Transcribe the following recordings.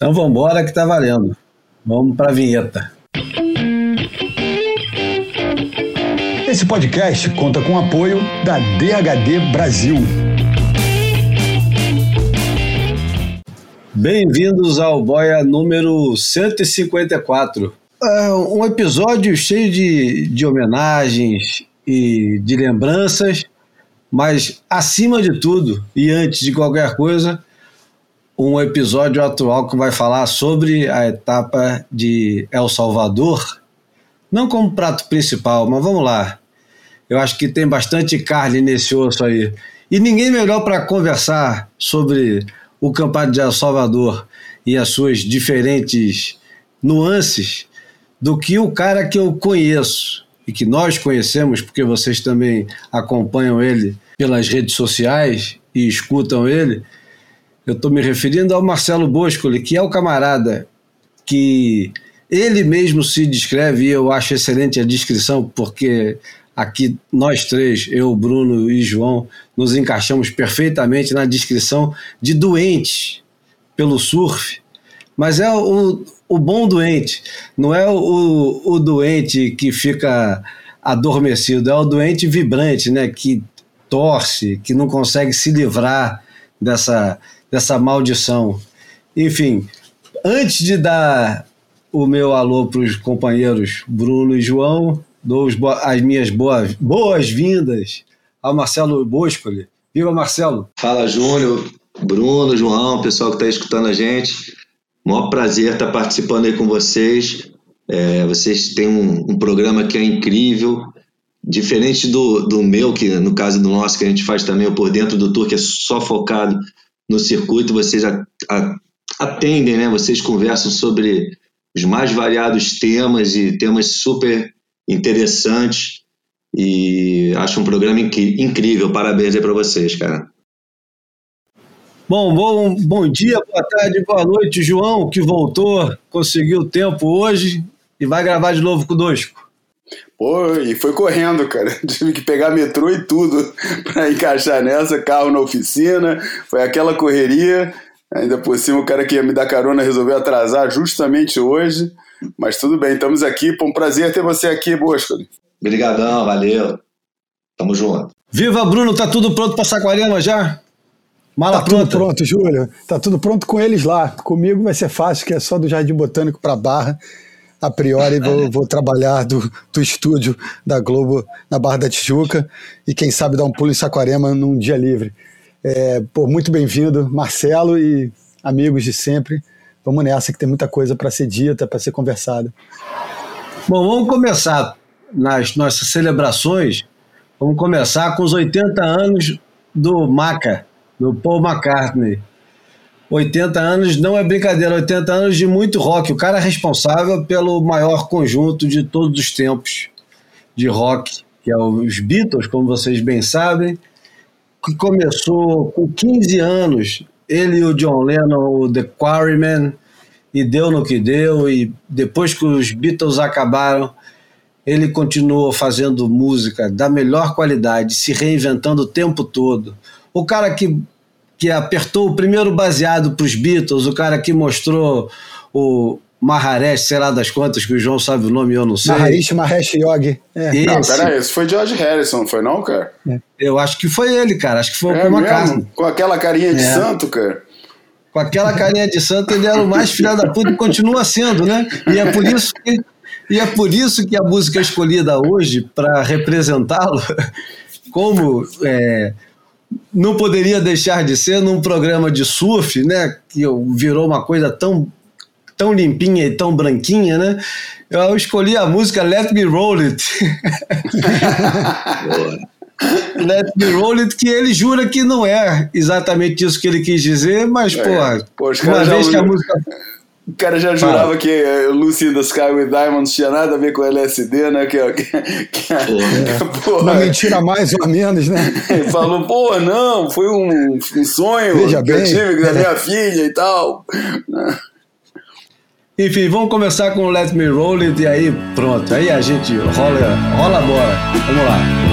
Então vamos embora que tá valendo. Vamos para a vinheta. Esse podcast conta com o apoio da DHD Brasil. Bem-vindos ao Boia número 154. É um episódio cheio de, de homenagens e de lembranças, mas acima de tudo e antes de qualquer coisa, um episódio atual que vai falar sobre a etapa de El Salvador, não como prato principal, mas vamos lá. Eu acho que tem bastante carne nesse osso aí. E ninguém melhor para conversar sobre o Campeonato de El Salvador e as suas diferentes nuances do que o cara que eu conheço e que nós conhecemos, porque vocês também acompanham ele pelas redes sociais e escutam ele, eu estou me referindo ao Marcelo Boscoli, que é o camarada que ele mesmo se descreve, e eu acho excelente a descrição, porque aqui nós três, eu, Bruno e João, nos encaixamos perfeitamente na descrição de doentes pelo surf, mas é o, o bom doente, não é o, o doente que fica adormecido, é o doente vibrante, né, que torce, que não consegue se livrar dessa dessa maldição. Enfim, antes de dar o meu alô para os companheiros Bruno e João, dou as minhas boas, boas-vindas ao Marcelo Boscoli. Viva Marcelo! Fala Júnior, Bruno, João, pessoal que está escutando a gente. Maior prazer estar participando aí com vocês. É, vocês têm um, um, programa que é incrível, diferente do, do meu, que no caso do nosso, que a gente faz também o Por Dentro do Tour, que é só focado no circuito, vocês atendem, né? Vocês conversam sobre os mais variados temas e temas super interessantes. E acho um programa incrível. Parabéns aí para vocês, cara. Bom, bom, bom dia, boa tarde, boa noite, João, que voltou, conseguiu tempo hoje e vai gravar de novo conosco. Pô, e foi correndo, cara. Tive que pegar metrô e tudo para encaixar nessa, carro na oficina, foi aquela correria. Ainda por cima, o cara que ia me dar carona resolveu atrasar justamente hoje. Mas tudo bem, estamos aqui. Foi um prazer ter você aqui, Boscoli. Obrigadão, valeu. Tamo junto. Viva, Bruno, tá tudo pronto para Saquarema já? Mala tá pronta. tudo pronto, Júlio. Tá tudo pronto com eles lá. Comigo vai ser fácil, que é só do Jardim Botânico para Barra a priori vou, vou, trabalhar do, do estúdio da Globo na Barra da Tijuca e quem sabe dar um pulo em Saquarema num dia livre. É, pô, muito bem-vindo, Marcelo e amigos de sempre. Vamos nessa que tem muita coisa para ser dita, para ser conversada. Bom, vamos começar nas nossas celebrações. Vamos começar com os 80 anos do Maca, do Paul McCartney. 80 anos não é brincadeira, 80 anos de muito rock. O cara é responsável pelo maior conjunto de todos os tempos de rock, que é os Beatles, como vocês bem sabem, que começou com 15 anos, ele e o John Lennon, o The Quarrymen, e deu no que deu, e depois que os Beatles acabaram, ele continuou fazendo música da melhor qualidade, se reinventando o tempo todo. O cara que que apertou o primeiro baseado para os Beatles, o cara que mostrou o Maharesh, sei lá das quantas, que o João sabe o nome eu não sei. Maharishi Mahesh Yogi. É. Esse. Não, peraí, esse foi George Harrison, foi não, cara? É. Eu acho que foi ele, cara. Acho que foi é o Paul. Com aquela carinha de é. santo, cara. Com aquela carinha de santo, ele era o mais filho da puta e continua sendo, né? E é por isso que, e é por isso que a música escolhida hoje, para representá-lo, como é, não poderia deixar de ser num programa de surf, né, que virou uma coisa tão tão limpinha e tão branquinha, né? Eu escolhi a música Let Me Roll It. Let Me Roll It, que ele jura que não é exatamente isso que ele quis dizer, mas, é. porra, Pô, uma vez que a música o cara já jurava Fala. que uh, Lucy in the Sky with Diamonds tinha nada a ver com LSD, né? Que, que, que é. porra, Uma mentira mais ou menos, né? Ele falou, pô, não, foi um, um sonho Veja que bem. eu tive da minha filha e tal. Enfim, vamos começar com Let Me Roll It e aí pronto. Aí a gente rola, rola a bola. Vamos lá.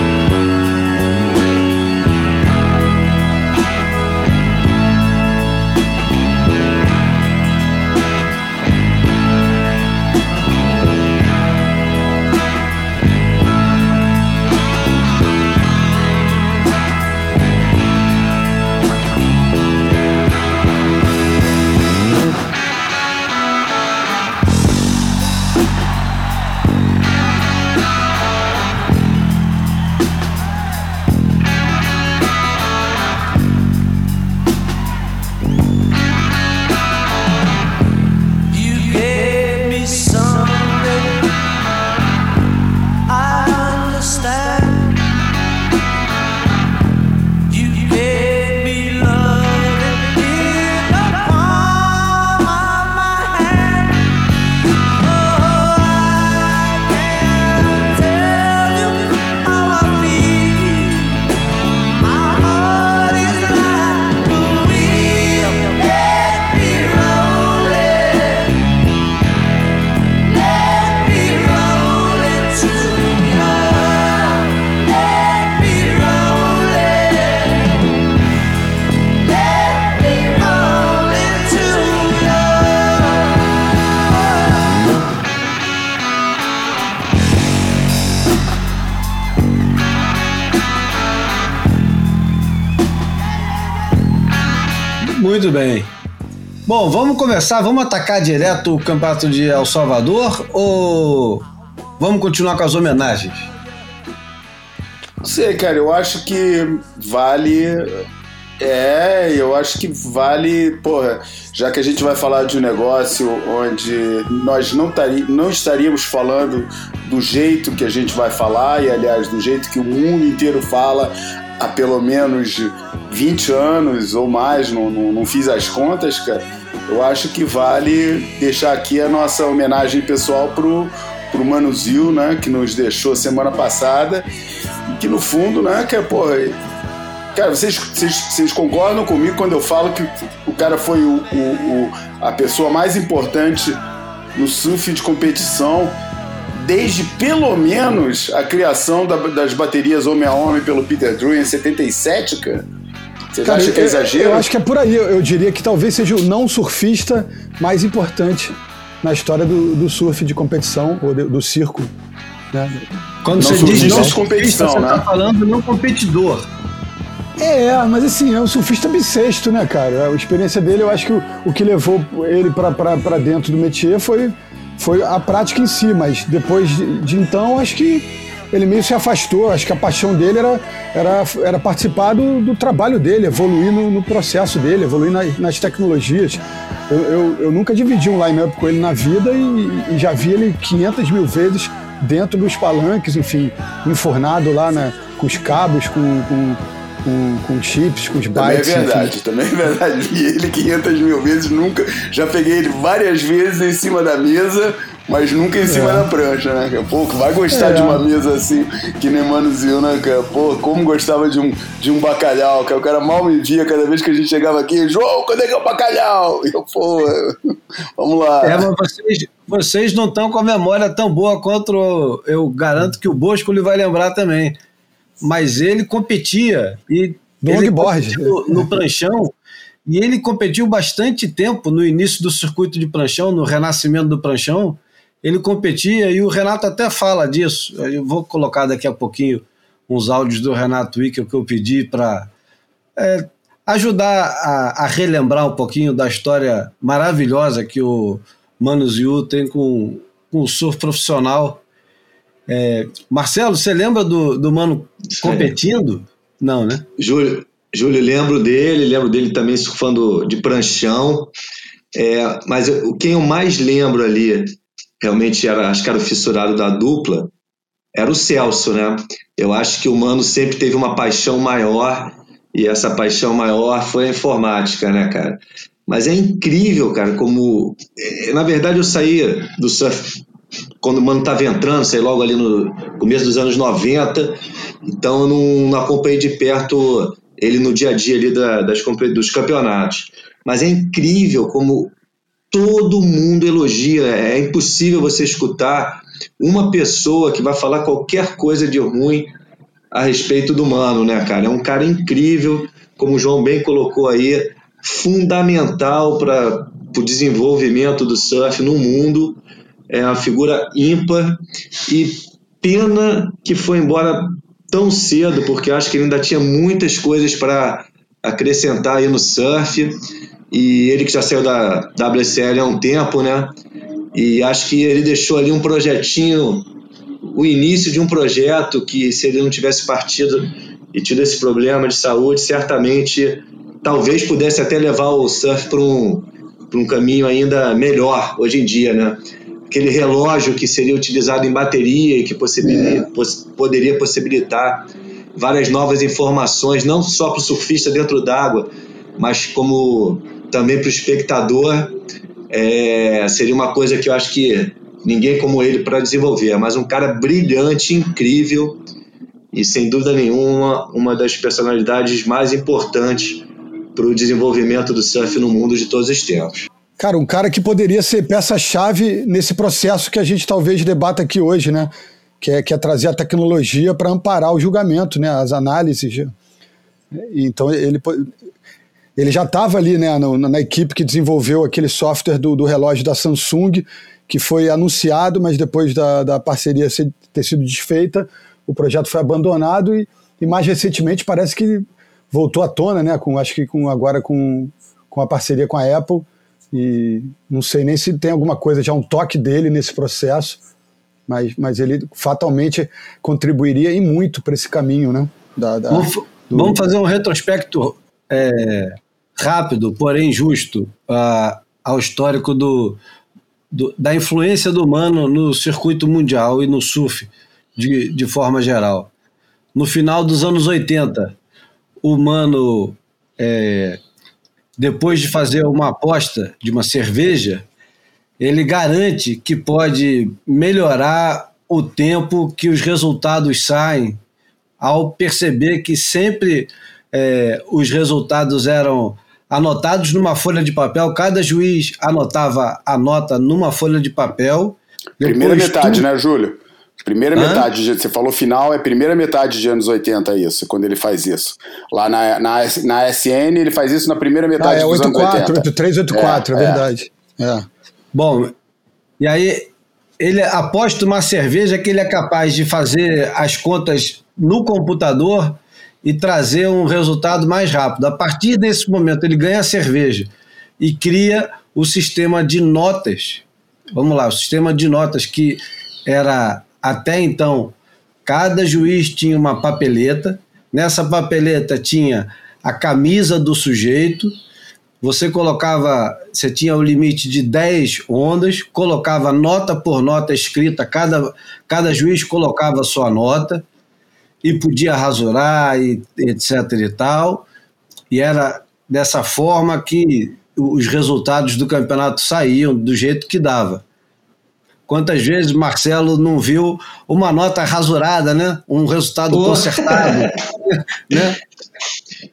Bem. Bom, vamos começar, vamos atacar direto o campeonato de El Salvador ou vamos continuar com as homenagens? Não sei, cara, eu acho que vale. É, eu acho que vale, porra, já que a gente vai falar de um negócio onde nós não, tari, não estaríamos falando do jeito que a gente vai falar, e aliás, do jeito que o mundo inteiro fala há pelo menos 20 anos ou mais, não, não, não fiz as contas, cara. Eu acho que vale deixar aqui a nossa homenagem pessoal pro, pro Mano Zil, né, que nos deixou semana passada, e que no fundo, né, que é, porra, Cara, vocês, vocês, vocês, concordam comigo quando eu falo que o cara foi o, o, o, a pessoa mais importante no surf de competição desde pelo menos a criação da, das baterias homem a homem pelo Peter Drew em 77, cara? Vocês acham que é exagero? Eu, eu acho que é por aí. Eu, eu, diria que talvez seja o não surfista mais importante na história do, do surf de competição ou de, do circo. Né? Quando não você diz não competição, você está né? falando não competidor. É, mas assim, é um surfista bissexto, né, cara? A experiência dele, eu acho que o, o que levou ele para dentro do métier foi foi a prática em si, mas depois de, de, então acho que ele meio se afastou. Acho que a paixão dele era, era, era participar do, do trabalho dele, evoluir no, no processo dele, evoluir nas, nas tecnologias. Eu, eu, eu, nunca dividi um line-up com ele na vida e, e, já vi ele 500 mil vezes dentro dos palanques, enfim, enfornado lá na, com os cabos, com, com com, com chips, com os bytes. Também é verdade, enfim. também é verdade. Vi ele 500 mil vezes, nunca. Já peguei ele várias vezes em cima da mesa, mas nunca em cima é. da prancha, né? Pô, vai gostar é. de uma mesa assim, que nem Manuzinho, né, cara? Pô, como gostava de um, de um bacalhau, cara. O cara mal me via cada vez que a gente chegava aqui, João, quando é que é o bacalhau? E eu, pô, vamos lá. É, mas vocês, vocês não estão com a memória tão boa quanto eu garanto que o Bosco lhe vai lembrar também mas ele competia e ele competiu no pranchão e ele competiu bastante tempo no início do circuito de pranchão, no renascimento do pranchão. Ele competia e o Renato até fala disso. Eu vou colocar daqui a pouquinho uns áudios do Renato Wickel que eu pedi para é, ajudar a, a, relembrar um pouquinho da história maravilhosa que o Mano Ziu tem com, com o surf profissional é, Marcelo, você lembra do, do Mano competindo? Não, né? Júlio, Júlio, lembro dele, lembro dele também surfando de pranchão. É, mas eu, quem eu mais lembro ali, realmente era, acho que era o fissurado da dupla, era o Celso, né? Eu acho que o Mano sempre teve uma paixão maior, e essa paixão maior foi a informática, né, cara? Mas é incrível, cara, como. É, na verdade, eu saí do surf quando o Mano estava entrando, sei logo ali no começo dos anos 90, então eu não, não acompanhei de perto ele no dia a dia ali da, das, dos campeonatos. Mas é incrível como todo mundo elogia, é impossível você escutar uma pessoa que vai falar qualquer coisa de ruim a respeito do Mano, né, cara? É um cara incrível, como o João bem colocou aí, fundamental para o desenvolvimento do surf no mundo é uma figura ímpar e pena que foi embora tão cedo, porque acho que ele ainda tinha muitas coisas para acrescentar aí no surf. E ele que já saiu da WSL há um tempo, né? E acho que ele deixou ali um projetinho, o início de um projeto que se ele não tivesse partido e tido esse problema de saúde, certamente talvez pudesse até levar o surf para um, um caminho ainda melhor hoje em dia, né? aquele relógio que seria utilizado em bateria e que possibilita, é. poss, poderia possibilitar várias novas informações, não só para o surfista dentro d'água, mas como também para o espectador. É, seria uma coisa que eu acho que ninguém como ele para desenvolver, mas um cara brilhante, incrível e sem dúvida nenhuma uma das personalidades mais importantes para o desenvolvimento do surf no mundo de todos os tempos. Cara, um cara que poderia ser peça-chave nesse processo que a gente talvez debata aqui hoje, né? Que é, que é trazer a tecnologia para amparar o julgamento, né? As análises. Então ele, ele já estava ali, né? Na, na, equipe que desenvolveu aquele software do, do, relógio da Samsung, que foi anunciado, mas depois da, da parceria ser, ter sido desfeita, o projeto foi abandonado e, e mais recentemente parece que voltou à tona, né? Com, acho que com, agora com com a parceria com a Apple. E não sei nem se tem alguma coisa, já um toque dele nesse processo, mas, mas ele fatalmente contribuiria e muito para esse caminho, né? Da, da, vamos, do... vamos, fazer um retrospecto é, rápido, porém justo, uh, ao histórico do, do, da influência do humano no circuito mundial e no surf de, de forma geral. No final dos anos 80, o humano, é, depois de fazer uma aposta de uma cerveja, ele garante que pode melhorar o tempo que os resultados saem, ao perceber que sempre é, os resultados eram anotados numa folha de papel, cada juiz anotava a nota numa folha de papel. Primeira metade, tu... né, Júlio? Primeira Hã? metade, de, você falou final, é primeira metade de anos 80 isso, quando ele faz isso. Lá na, na, na SN ele faz isso na primeira metade ah, é, dos 84, anos 80. 83, 84, é, é, é verdade. É. Bom, e aí ele aposta uma cerveja que ele é capaz de fazer as contas no computador e trazer um resultado mais rápido. A partir desse momento, ele ganha a cerveja e cria o sistema de notas. Vamos lá, o sistema de notas que era até então cada juiz tinha uma papeleta. Nessa papeleta tinha a camisa do sujeito. Você colocava, você tinha o limite de 10 ondas, colocava nota por nota escrita, cada, cada juiz colocava sua nota e podia rasurar e etc e tal. E era dessa forma que os resultados do campeonato saíam do jeito que dava. Quantas vezes Marcelo não viu uma nota rasurada, né? Um resultado Pô. consertado, né?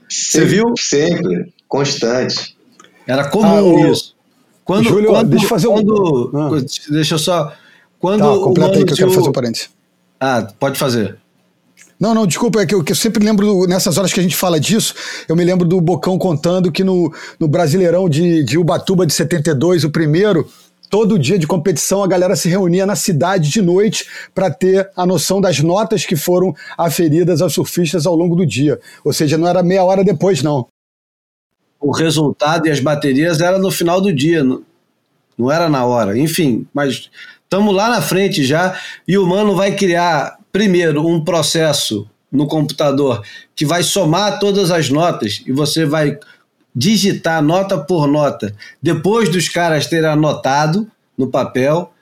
Você viu? Sempre, constante. Era comum ah, isso. Quando, Júlio, quando, deixa eu fazer quando, um... Ah. Deixa eu só. Quando tá, completa aí que eu quero fazer um parênteses. Ah, pode fazer. Não, não, desculpa, é que eu, que eu, sempre lembro, nessas horas que a gente fala disso, eu me lembro do Bocão contando que no, no Brasileirão de, de Ubatuba de 72, o primeiro, todo dia de competição a galera se reunia na cidade de noite para ter a noção das notas que foram aferidas aos surfistas ao longo do dia. Ou seja, não era meia hora depois, não. O resultado e as baterias era no final do dia, não era na hora. Enfim, mas estamos lá na frente já e o Mano vai criar primeiro, um processo no computador que vai somar todas as notas e você vai digitar nota por nota depois dos caras terem anotado no papel.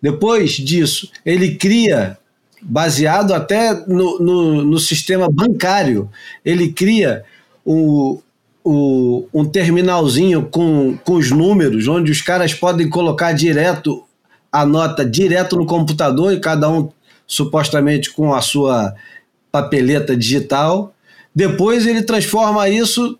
Depois disso, ele cria, baseado até no, no, no sistema bancário, ele cria o, o, um terminalzinho com, com os números, onde os caras podem colocar direto a nota direto no computador e cada um supostamente com a sua papeleta digital. Depois ele transforma isso,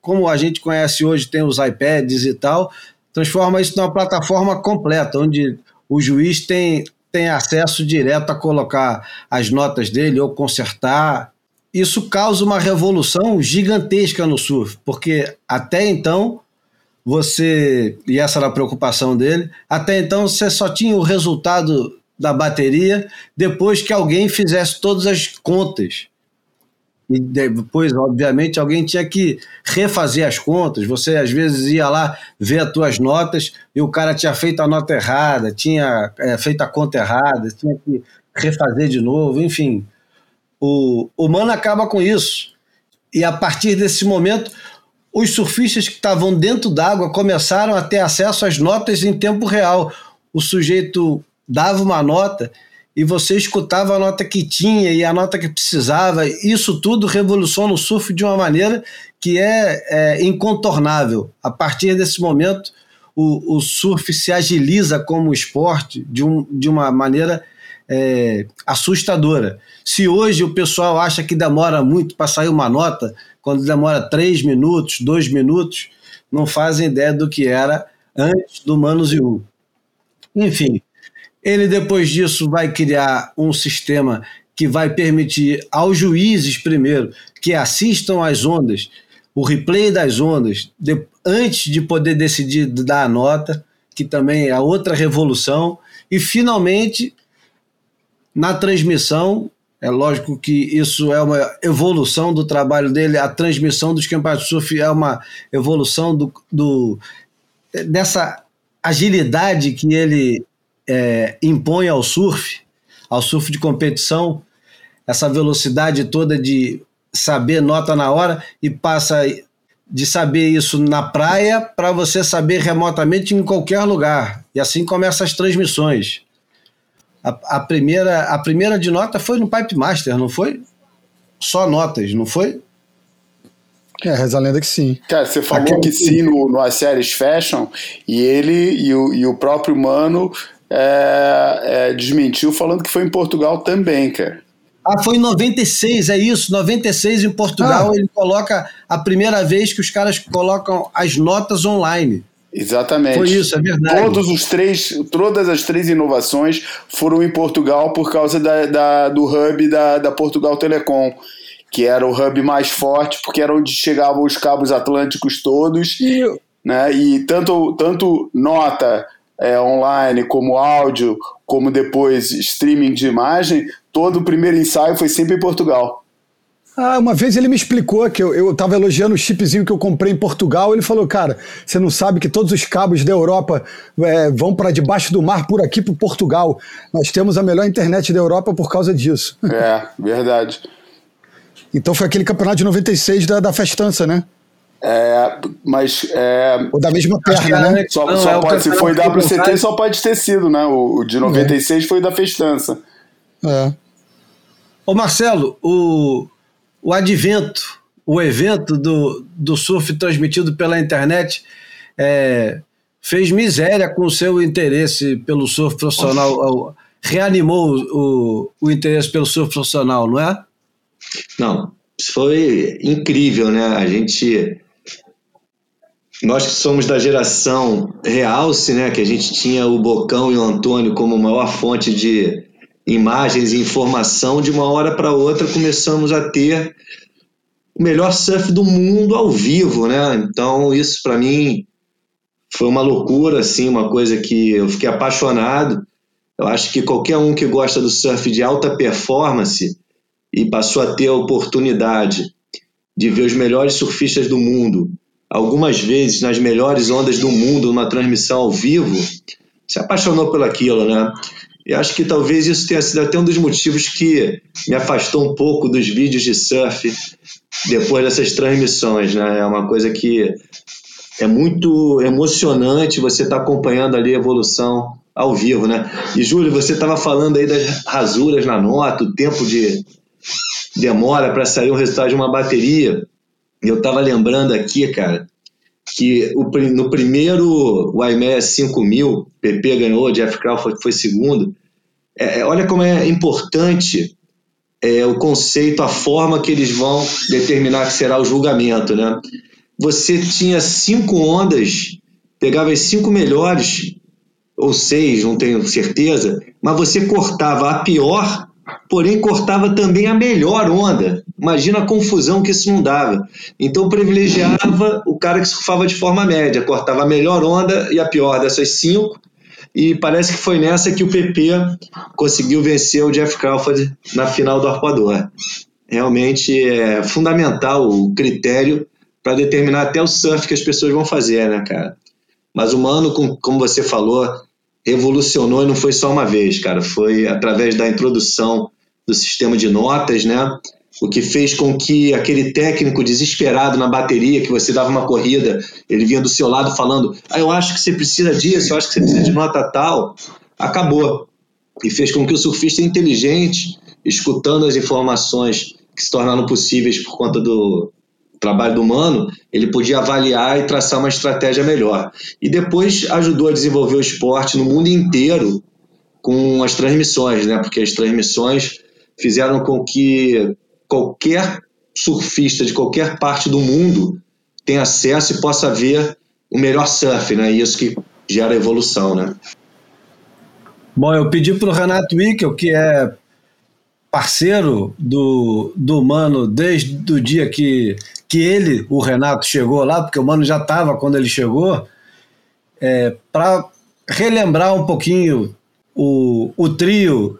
como a gente conhece hoje, tem os iPads e tal, transforma isso numa plataforma completa, onde o juiz tem, tem acesso direto a colocar as notas dele ou consertar. Isso causa uma revolução gigantesca no surf, porque até então você, e essa era a preocupação dele, até então você só tinha o resultado da bateria depois que alguém fizesse todas as contas. E depois, obviamente, alguém tinha que refazer as contas. Você às vezes ia lá ver as tuas notas e o cara tinha feito a nota errada, tinha é, feito a conta errada, tinha que refazer de novo, enfim. O humano acaba com isso. E a partir desse momento, os surfistas que estavam dentro d'água começaram a ter acesso às notas em tempo real. O sujeito dava uma nota e você escutava a nota que tinha e a nota que precisava. Isso tudo revoluciona o surf de uma maneira que é, é incontornável. A partir desse momento, o, o, surf se agiliza como esporte de, um, de uma maneira é, assustadora. Se hoje o pessoal acha que demora muito para sair uma nota, quando demora três minutos, dois minutos, não fazem ideia do que era antes do Manos e U. Enfim, ele, depois disso, vai criar um sistema que vai permitir aos juízes, primeiro, que assistam às ondas, o replay das ondas, de, antes de poder decidir dar a nota, que também é outra revolução, e finalmente, na transmissão, É lógico que isso é uma evolução do trabalho dele, a transmissão dos campeonatos de surf é uma evolução do, do dessa agilidade que ele é, impõe ao surf, ao surf de competição, essa velocidade toda de saber nota na hora e passa de saber isso na praia para você saber remotamente em qualquer lugar. E assim começam as transmissões. A, a, primeira, a primeira de nota foi no Pipe Master, não foi? Só notas, não foi? É, reza a lenda que sim. Cara, você falou Aquele... que sim no, no séries Fashion e ele e o, e o próprio Mano é, é, desmentiu falando que foi em Portugal também, cara. Ah, foi em 96, é isso. 96 em Portugal, ah. ele coloca a primeira vez que os caras colocam as notas online. Exatamente. Foi isso, é verdade. Todos os três, todas as três inovações foram em Portugal por causa da, da do hub da, da Portugal Telecom, que era o hub mais forte, porque era onde chegavam os cabos atlânticos todos. E, né? e tanto, tanto nota é, online, como áudio, como depois streaming de imagem, todo o primeiro ensaio foi sempre em Portugal. Ah, uma vez ele me explicou que eu estava elogiando o chipzinho que eu comprei em Portugal. Ele falou, cara, você não sabe que todos os cabos da Europa é, vão para debaixo do mar por aqui para Portugal. Nós temos a melhor internet da Europa por causa disso. É, verdade. então foi aquele campeonato de 96 da, da festança, né? É, mas. É, o da mesma perna, né? Só, não, só é pode, se foi WCT, só pode ter sido, né? O, o de 96 é. foi da festança. É. Ô Marcelo, o, o advento, o evento do, do surf transmitido pela internet é, fez miséria com o seu interesse pelo surf profissional, reanimou o, o interesse pelo surf profissional, não é? Não, foi incrível, né? A gente nós que somos da geração Realce, né, que a gente tinha o Bocão e o Antônio como maior fonte de imagens e informação, de uma hora para outra começamos a ter o melhor surf do mundo ao vivo, né? Então isso para mim foi uma loucura, assim, uma coisa que eu fiquei apaixonado. Eu acho que qualquer um que gosta do surf de alta performance e passou a ter a oportunidade de ver os melhores surfistas do mundo algumas vezes nas melhores ondas do mundo, numa transmissão ao vivo, se apaixonou por aquilo, né? E acho que talvez isso tenha sido até um dos motivos que me afastou um pouco dos vídeos de surf depois dessas transmissões, né? É uma coisa que é muito emocionante você estar tá acompanhando ali a evolução ao vivo, né? E Júlio, você estava falando aí das rasuras na nota, o tempo de demora para sair o resultado de uma bateria. Eu tava lembrando aqui, cara, que o, no primeiro YMS 5000, PP ganhou, Jeff Crawford foi segundo. É, é, olha como é importante é, o conceito, a forma que eles vão determinar que será o julgamento, né? Você tinha cinco ondas, pegava as cinco melhores, ou seis, não tenho certeza, mas você cortava a pior porém cortava também a melhor onda. Imagina a confusão que isso não dava. Então privilegiava o cara que surfava de forma média, cortava a melhor onda e a pior dessas cinco. E parece que foi nessa que o PP conseguiu vencer o Jeff Crawford na final do arpoador. Realmente é fundamental o critério para determinar até o surf que as pessoas vão fazer, né, cara? Mas o Mano, como você falou, revolucionou e não foi só uma vez, cara. Foi através da introdução do sistema de notas, né? O que fez com que aquele técnico desesperado na bateria, que você dava uma corrida, ele vinha do seu lado falando: Ah, eu acho que você precisa disso, eu acho que você precisa de nota tal. Acabou. E fez com que o surfista inteligente, escutando as informações que se tornaram possíveis por conta do, trabalho do humano, ele podia avaliar e traçar uma estratégia melhor. E depois ajudou a desenvolver o esporte no mundo inteiro com as transmissões, né? Porque as transmissões fizeram com que qualquer surfista de qualquer parte do mundo tenha acesso e possa ver o melhor surf, né? Isso que gera evolução, né? Bom, eu pedi para o Renato Wickel, que é parceiro do, do Mano desde o dia que que ele, o Renato, chegou lá, porque o Mano já estava quando ele chegou, é, para relembrar um pouquinho o, o trio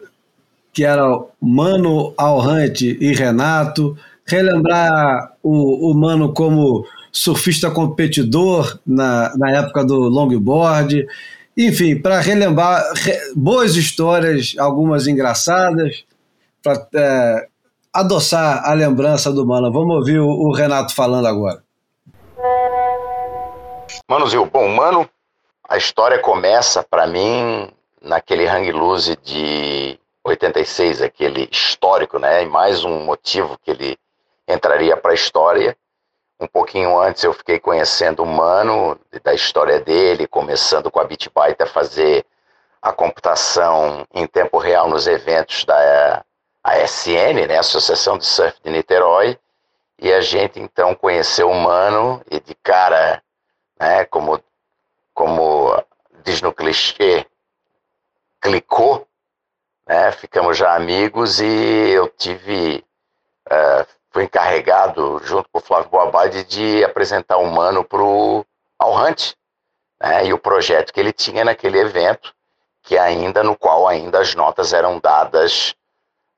que era Mano Alrante e Renato, relembrar o, o Mano como surfista competidor na, na época do longboard, enfim, para relembrar re, boas histórias, algumas engraçadas, para é, adoçar a lembrança do Mano. Vamos ouvir o, o Renato falando agora. Manuzil, bom, Mano, a história começa para mim naquele hang loose de 86, aquele histórico, né? E mais um motivo que ele entraria para a história. Um pouquinho antes eu fiquei conhecendo o Mano, da história dele, começando com a BitByte a fazer a computação em tempo real nos eventos da ASN, né, Associação de Surf de Niterói, e a gente então conheceu o Mano e de cara, né, como, como diz no clichê, clicou, né, ficamos já amigos e eu tive, uh, fui encarregado junto com o Flávio Boabade de apresentar o Mano para o Hunt, né, e o projeto que ele tinha naquele evento, que ainda no qual ainda as notas eram dadas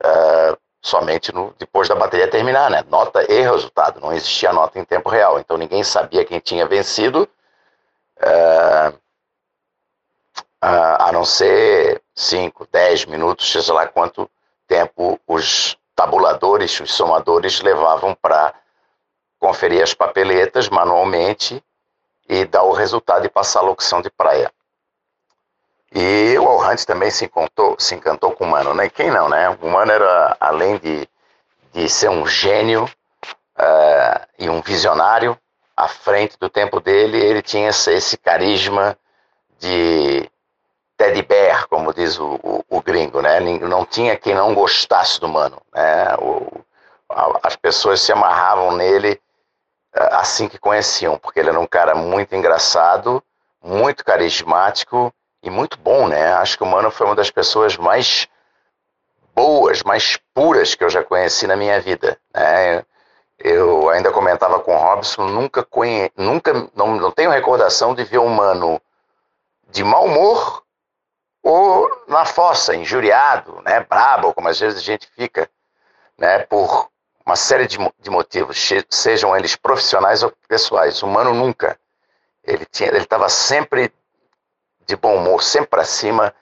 uh, somente no, depois da bateria terminar, né? Nota e resultado, não existia nota em tempo real, então ninguém sabia quem tinha vencido, uh, a não ser 5, 10 minutos, sei lá quanto tempo os tabuladores, os somadores levavam para conferir as papeletas manualmente e dar o resultado e passar a locução de praia. E o Al também se encantou, se encantou com o Mano, né? Quem não, né? O Mano era, além de, de ser um gênio uh, e um visionário à frente do tempo dele, ele tinha esse, esse carisma de teddy bear, como diz o, o, o, gringo, né? Não tinha quem não gostasse do Mano, né? O, a, as pessoas se amarravam nele uh, assim que conheciam, porque ele era um cara muito engraçado, muito carismático e muito bom, né? Acho que o Mano foi uma das pessoas mais boas, mais puras que eu já conheci na minha vida, né? Eu ainda comentava com o Robson, nunca conhe... nunca não, não tenho recordação de ver um Mano de mau humor ou na fossa, injuriado, né, brabo, como às vezes a gente fica, né, por uma série de, de motivos, sejam eles profissionais ou pessoais. O Mano nunca. Ele estava sempre de bom humor, sempre para cima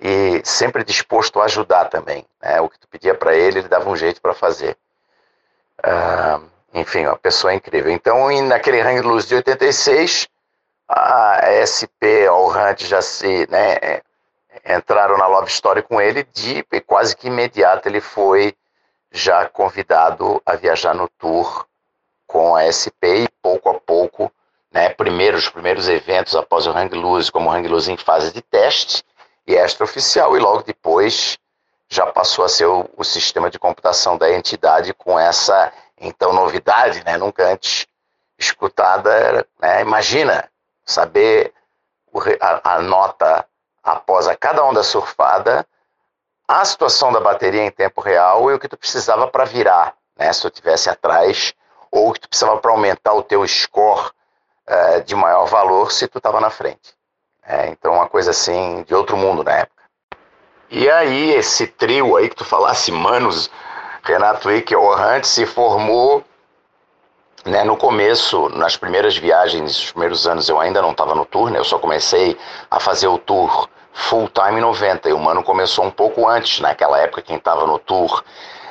e sempre disposto a ajudar também. Né? O que tu pedia para ele, ele dava um jeito para fazer. Uh, enfim, uma pessoa incrível. Então, naquele Hang Luz de 86, a SP, a Orhant já se né, entraram na Love Story com ele de quase que imediato ele foi já convidado a viajar no tour com a SP e pouco a pouco né, primeiro, os primeiros eventos após o Hang Loose, como o Hang Loose em fase de teste e extraoficial, e logo depois já passou a ser o, o, sistema de computação da entidade com essa, então, novidade, né, nunca antes escutada. Né, imagina saber a, a nota após a cada onda surfada, a situação da bateria em tempo real e o que tu precisava para virar, né, se tu tivesse atrás, ou o que tu precisava para aumentar o teu score é, de maior valor se tu estava na frente. É, então, uma coisa assim de outro mundo na época. E aí, esse trio aí que tu falasse, Manos, Renato Ike e Orrante, se formou né, no começo, nas primeiras viagens, nos primeiros anos, eu ainda não estava no tour, né, eu só comecei a fazer o tour full time em 90. E o Mano começou um pouco antes, naquela época, quem estava no tour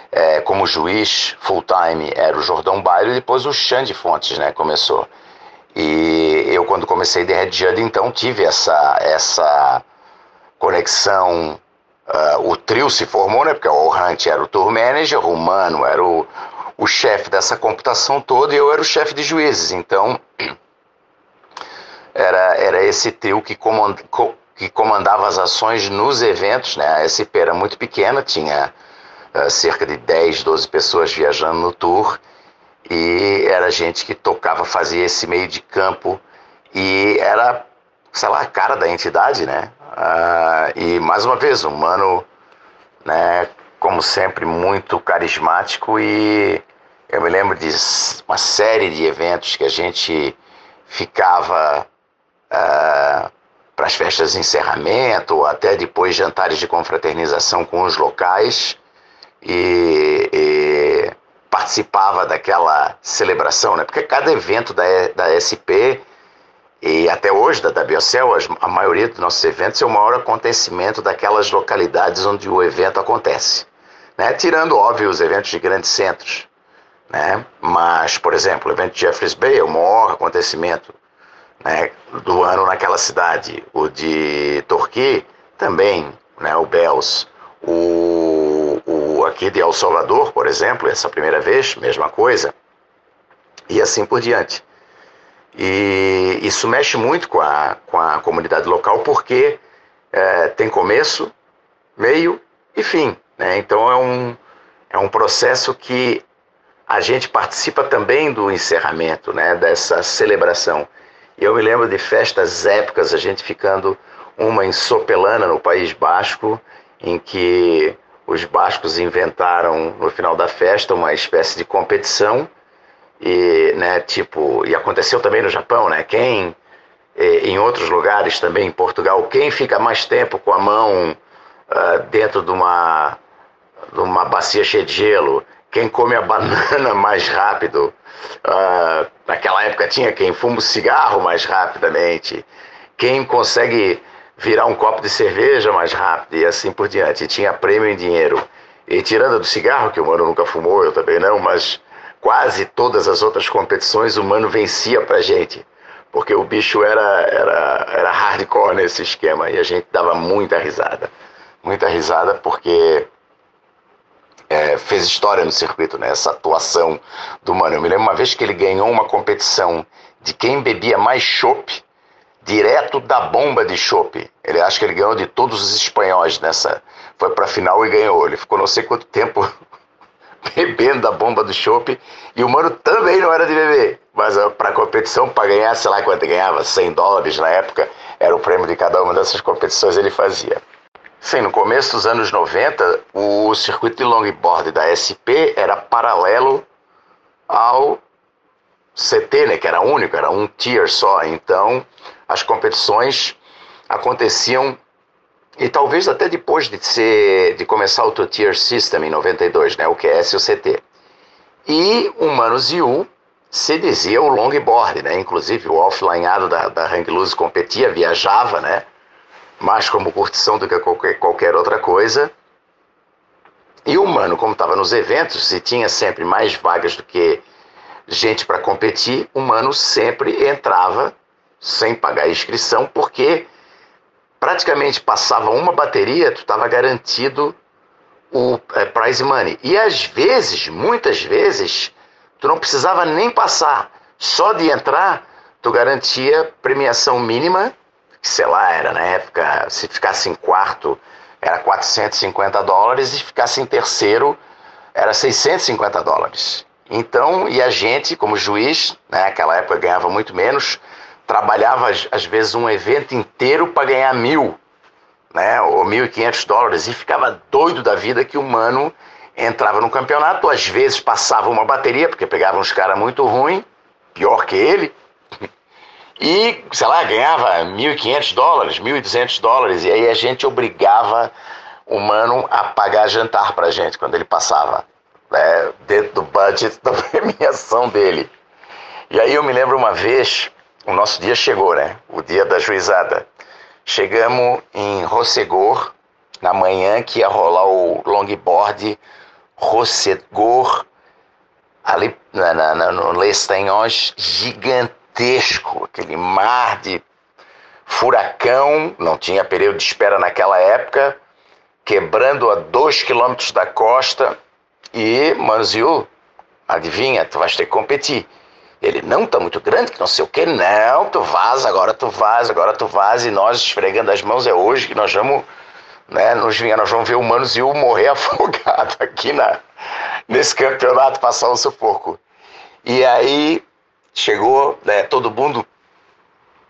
é, como juiz full time era o Jordão Baile e depois o Xande Fontes né, começou. E eu, quando comecei de Red Judd, então tive essa, essa conexão. Uh, o trio se formou, né? Porque o Hunt era o tour manager, o Mano era o, o chefe dessa computação toda e eu era o chefe de juízes. Então, era, era esse trio que, comand, que comandava as ações nos eventos, né? A SP era muito pequena, tinha uh, cerca de 10, 12 pessoas viajando no tour e era gente que tocava, fazia esse meio de campo e era, sei lá, a cara da entidade, né? Ah, e mais uma vez, um mano, né, como sempre, muito carismático e eu me lembro de uma série de eventos que a gente ficava ah, para as festas de encerramento, ou até depois jantares de confraternização com os locais, e, e participava daquela celebração, né? porque cada evento da, da SP e até hoje da WSL, a maioria dos nossos eventos é o maior acontecimento daquelas localidades onde o evento acontece. Né? Tirando, óbvio, os eventos de grandes centros. Né? Mas, por exemplo, o evento de Jeffreys Bay é o maior acontecimento né, do ano naquela cidade. O de Torquay também, né, o Bells. O, o aqui de El Salvador, por exemplo, essa primeira vez, mesma coisa. E assim por diante. E isso mexe muito com a, com a comunidade local porque é, tem começo, meio e fim. Né? Então é um, é um processo que a gente participa também do encerramento né, dessa celebração. Eu me lembro de festas épicas, a gente ficando uma em Sopelana, no País Basco, em que os bascos inventaram no final da festa uma espécie de competição e né tipo e aconteceu também no Japão né? Quem em outros lugares também em Portugal quem fica mais tempo com a mão uh, dentro de uma de uma bacia cheia de gelo quem come a banana mais rápido Uh, naquela época tinha quem fuma o cigarro mais rapidamente, quem consegue virar um copo de cerveja mais rápido e assim por diante. E tinha prêmio em dinheiro. E tirando do cigarro, que o mano nunca fumou, eu também não, mas quase todas as outras competições o mano vencia pra gente. Porque o bicho era, era, era hardcore nesse esquema e a gente dava muita risada. Muita risada porque é, fez história no circuito, né? Essa atuação do Mano. Eu me lembro uma vez que ele ganhou uma competição de quem bebia mais chopp direto da bomba de chopp. Ele acha que ele ganhou de todos os espanhóis nessa. Foi para final e ganhou. Ele ficou não sei quanto tempo bebendo da bomba do chopp e o Mano também não era de beber. Mas para competição, para ganhar, sei lá quanto ganhava, 100 dólares na época, era o prêmio de cada uma dessas competições ele fazia. Sim, no começo dos anos 90, o circuito de longboard da SP era paralelo ao CT, né, que era único, era um tier só. Então, as competições aconteciam e talvez até depois de ser de começar o two tier system em 92, né, o QS e o CT. E o Manus U se dizia o longboard, né? Inclusive o offlineado da, da Hang Loose competia, viajava, né? Mais como curtição do que qualquer, qualquer outra coisa. E o Mano, como estava nos eventos e tinha sempre mais vagas do que gente para competir, o Mano sempre entrava sem pagar inscrição, porque praticamente passava uma bateria, tu estava garantido o é, prize money. E às vezes, muitas vezes, tu não precisava nem passar. Só de entrar, tu garantia premiação mínima sei lá, era na época, se ficasse em quarto era 450 dólares e ficasse em terceiro era 650 dólares. Então, e a gente, como juiz, né, naquela época ganhava muito menos, trabalhava às vezes um evento inteiro para ganhar mil, né, ou 1.500 dólares, e ficava doido da vida que o mano entrava no campeonato, às vezes passava uma bateria, porque pegava uns caras muito ruins, pior que ele, e, sei lá, ganhava 1.500 dólares, 1.200 dólares, e aí a gente obrigava o mano a pagar jantar pra gente quando ele passava, né, dentro do budget da premiação dele. E aí eu me lembro uma vez, o nosso dia chegou, né, o dia da juizada. Chegamos em Rossegor, na manhã que ia rolar o longboard Rossegor, ali na, na, no Lestanhos, gigante gigantesco, aquele mar de furacão, não tinha período de espera naquela época, quebrando a dois quilômetros da costa e Manziu, adivinha, tu vais ter que competir. Ele, não, tá muito grande, que não sei o que, não, tu vaza, agora tu vaza, agora tu vaza, e nós esfregando as mãos, é hoje que nós vamos, né, nos, nós vamos ver o Manziu morrer afogado aqui na, nesse campeonato, passar um sufoco. E aí Chegou né, todo mundo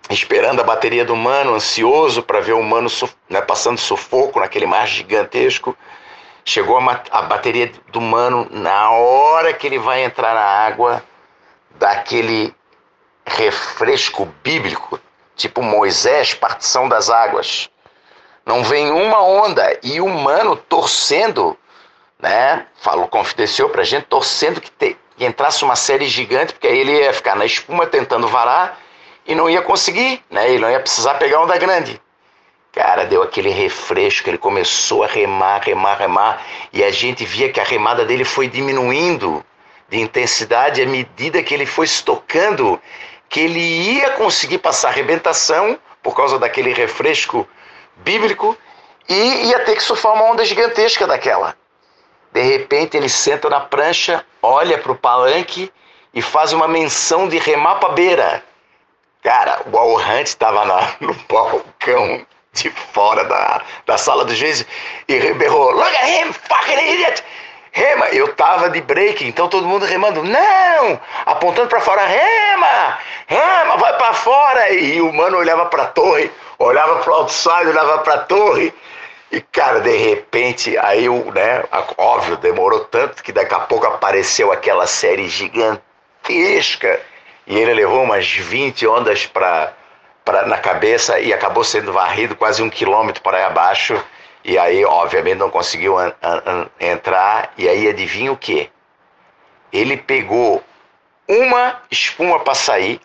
esperando a bateria do Mano, ansioso para ver o Mano né, passando sufoco naquele mar gigantesco. Chegou a, a, bateria do Mano na hora que ele vai entrar na água, daquele refresco bíblico, tipo Moisés, partição das águas. Não vem uma onda e o mano torcendo, né? Falou, confidenciou pra gente, torcendo que, te, que entrasse uma série gigante, porque aí ele ia ficar na espuma tentando varar e não ia conseguir, né? Ele não ia precisar pegar onda grande. Cara, deu aquele refresco, ele começou a remar, remar, remar, e a gente via que a remada dele foi diminuindo de intensidade à medida que ele foi se tocando, que ele ia conseguir passar a arrebentação por causa daquele refresco bíblico e ia ter que surfar uma onda gigantesca daquela. De repente ele senta na prancha, olha para o palanque e faz uma menção de remar para beira. Cara, o Al Hunt estava no balcão de fora da, da sala do juiz e berrou: Look at him, fucking idiot! Rema, eu tava de break, então todo mundo remando, não! Apontando para fora, rema! Rema, vai para fora! E o mano olhava para a torre, olhava para o outside, olhava para a torre. E cara, de repente, aí né, óbvio, demorou tanto que daqui a pouco apareceu aquela série gigantesca e ele levou umas 20 ondas para pra, na cabeça e acabou sendo varrido quase um quilômetro para abaixo. E aí, obviamente, não conseguiu an, an, an, entrar. E aí, adivinha o que? Ele pegou uma espuma para sair.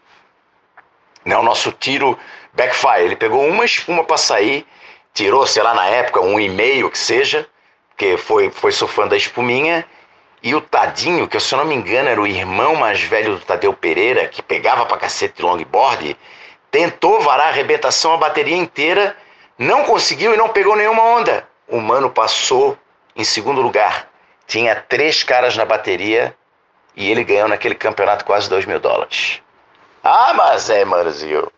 Né, o nosso tiro backfire. Ele pegou uma espuma para sair, tirou, sei lá, na época, um e meio que seja, que foi, foi surfando a espuminha. E o Tadinho, que se eu não me engano era o irmão mais velho do Tadeu Pereira, que pegava pra cacete de longboard, tentou varar a arrebentação a bateria inteira, não conseguiu e não pegou nenhuma onda. O mano passou em segundo lugar. Tinha três caras na bateria e ele ganhou naquele campeonato quase dois mil dólares. Ah, mas é, Marzinho.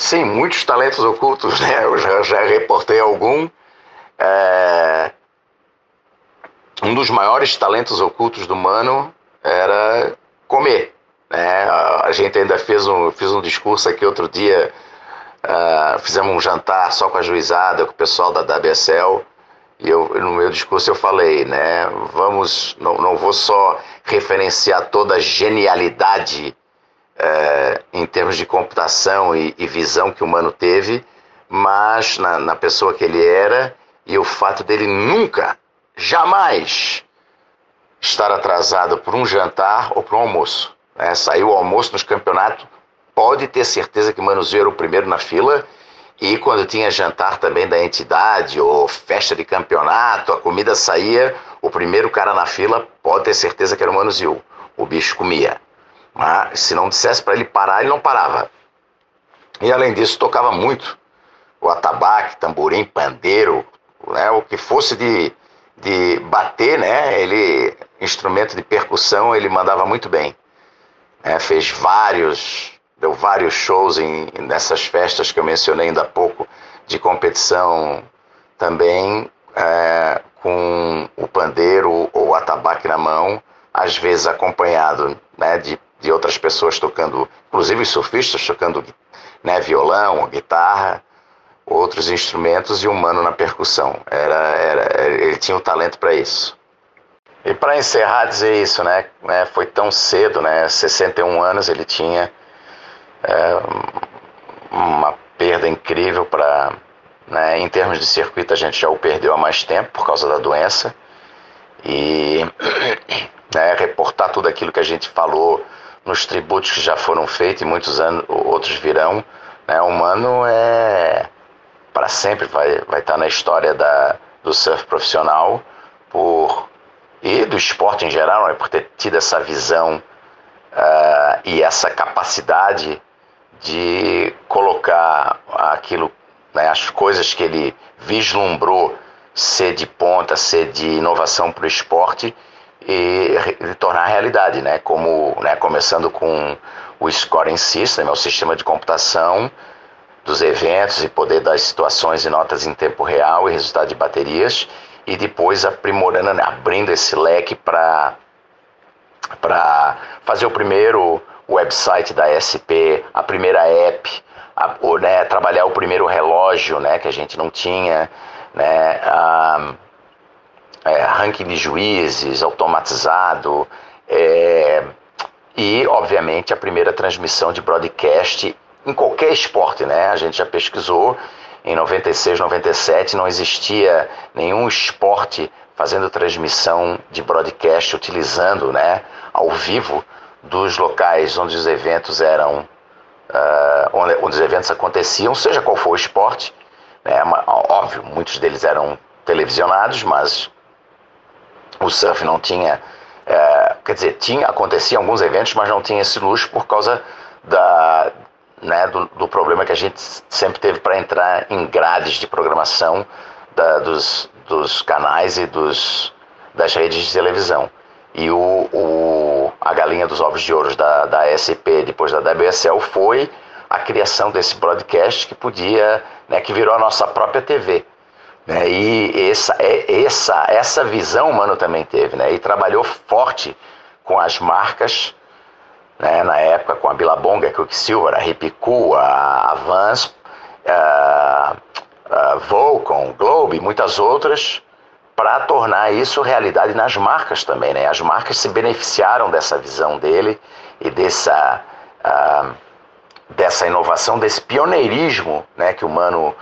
Sim, muitos talentos ocultos, né? Eu já, já reportei algum. É... Um dos maiores talentos ocultos do mano era comer. Né? A gente ainda fez um, fiz um discurso aqui outro dia, uh, fizemos um jantar só com a juizada, com o pessoal da WSL, e eu, no meu discurso eu falei, né, vamos, não, não vou só referenciar toda a genialidade uh, em termos de computação e, e, visão que o humano teve, mas na, na pessoa que ele era e o fato dele nunca, jamais estar atrasado por um jantar ou por um almoço né, saiu o almoço nos campeonatos, pode ter certeza que Manuseiro era o primeiro na fila. E quando tinha jantar também da entidade ou festa de campeonato, a comida saía, o primeiro cara na fila pode ter certeza que era o Manuzil. O bicho comia. Mas se não dissesse para ele parar, ele não parava. E além disso, tocava muito. O atabaque, tamborim, pandeiro, né, o que fosse de, de bater, né, ele, instrumento de percussão, ele mandava muito bem. É, fez vários, deu vários shows em, nessas festas que eu mencionei ainda há pouco, de competição também, é, com o pandeiro ou o atabaque na mão, às vezes acompanhado né, de, de outras pessoas tocando, inclusive surfistas tocando né, violão, guitarra, outros instrumentos e um mano na percussão. Era, era, ele tinha o talento para isso. E para encerrar, dizer isso, né? É, foi tão cedo, né? 61 anos ele tinha. É, uma perda incrível para. Né? Em termos de circuito, a gente já o perdeu há mais tempo por causa da doença. E né, reportar tudo aquilo que a gente falou nos tributos que já foram feitos e muitos anos, outros virão. Né? O humano é. para sempre vai, vai estar na história da, do surf profissional por e do esporte em geral, né, por ter tido essa visão uh, e essa capacidade de colocar aquilo, né, as coisas que ele vislumbrou ser de ponta, ser de inovação para o esporte e, tornar realidade, né, como né, começando com o scoring system, é o sistema de computação dos eventos e poder das situações e notas em tempo real e resultado de baterias e depois aprimorando, né, abrindo esse leque para para fazer o primeiro website da SP, a primeira app, a, ou, né, trabalhar o primeiro relógio, né, que a gente não tinha, né, a, é, ranking de juízes automatizado, é, e obviamente a primeira transmissão de broadcast em qualquer esporte, né? A gente já pesquisou em 96, 97 não existia nenhum esporte fazendo transmissão de broadcast utilizando, né, ao vivo dos locais onde os eventos eram, uh, onde, onde, os eventos aconteciam, seja qual for o esporte. Né, óbvio, muitos deles eram televisionados, mas o surf não tinha, uh, quer dizer, tinha aconteciam alguns eventos, mas não tinha esse luxo por causa da né, do, do, problema que a gente sempre teve para entrar em grades de programação da, dos, dos canais e dos, das redes de televisão. E o, o, a galinha dos ovos de ouro da, da SP, depois da WSL, foi a criação desse broadcast que podia, né, que virou a nossa própria TV. Né, e essa, é, essa, essa visão o Mano também teve, né, e trabalhou forte com as marcas né, na época com a Billabong, a Quicksilver, a Ripicu, a Avance, a, a Volcom, Globe e muitas outras, para tornar isso realidade nas marcas também. Né? As marcas se beneficiaram dessa visão dele e dessa, dessa inovação, desse pioneirismo né, que o Mano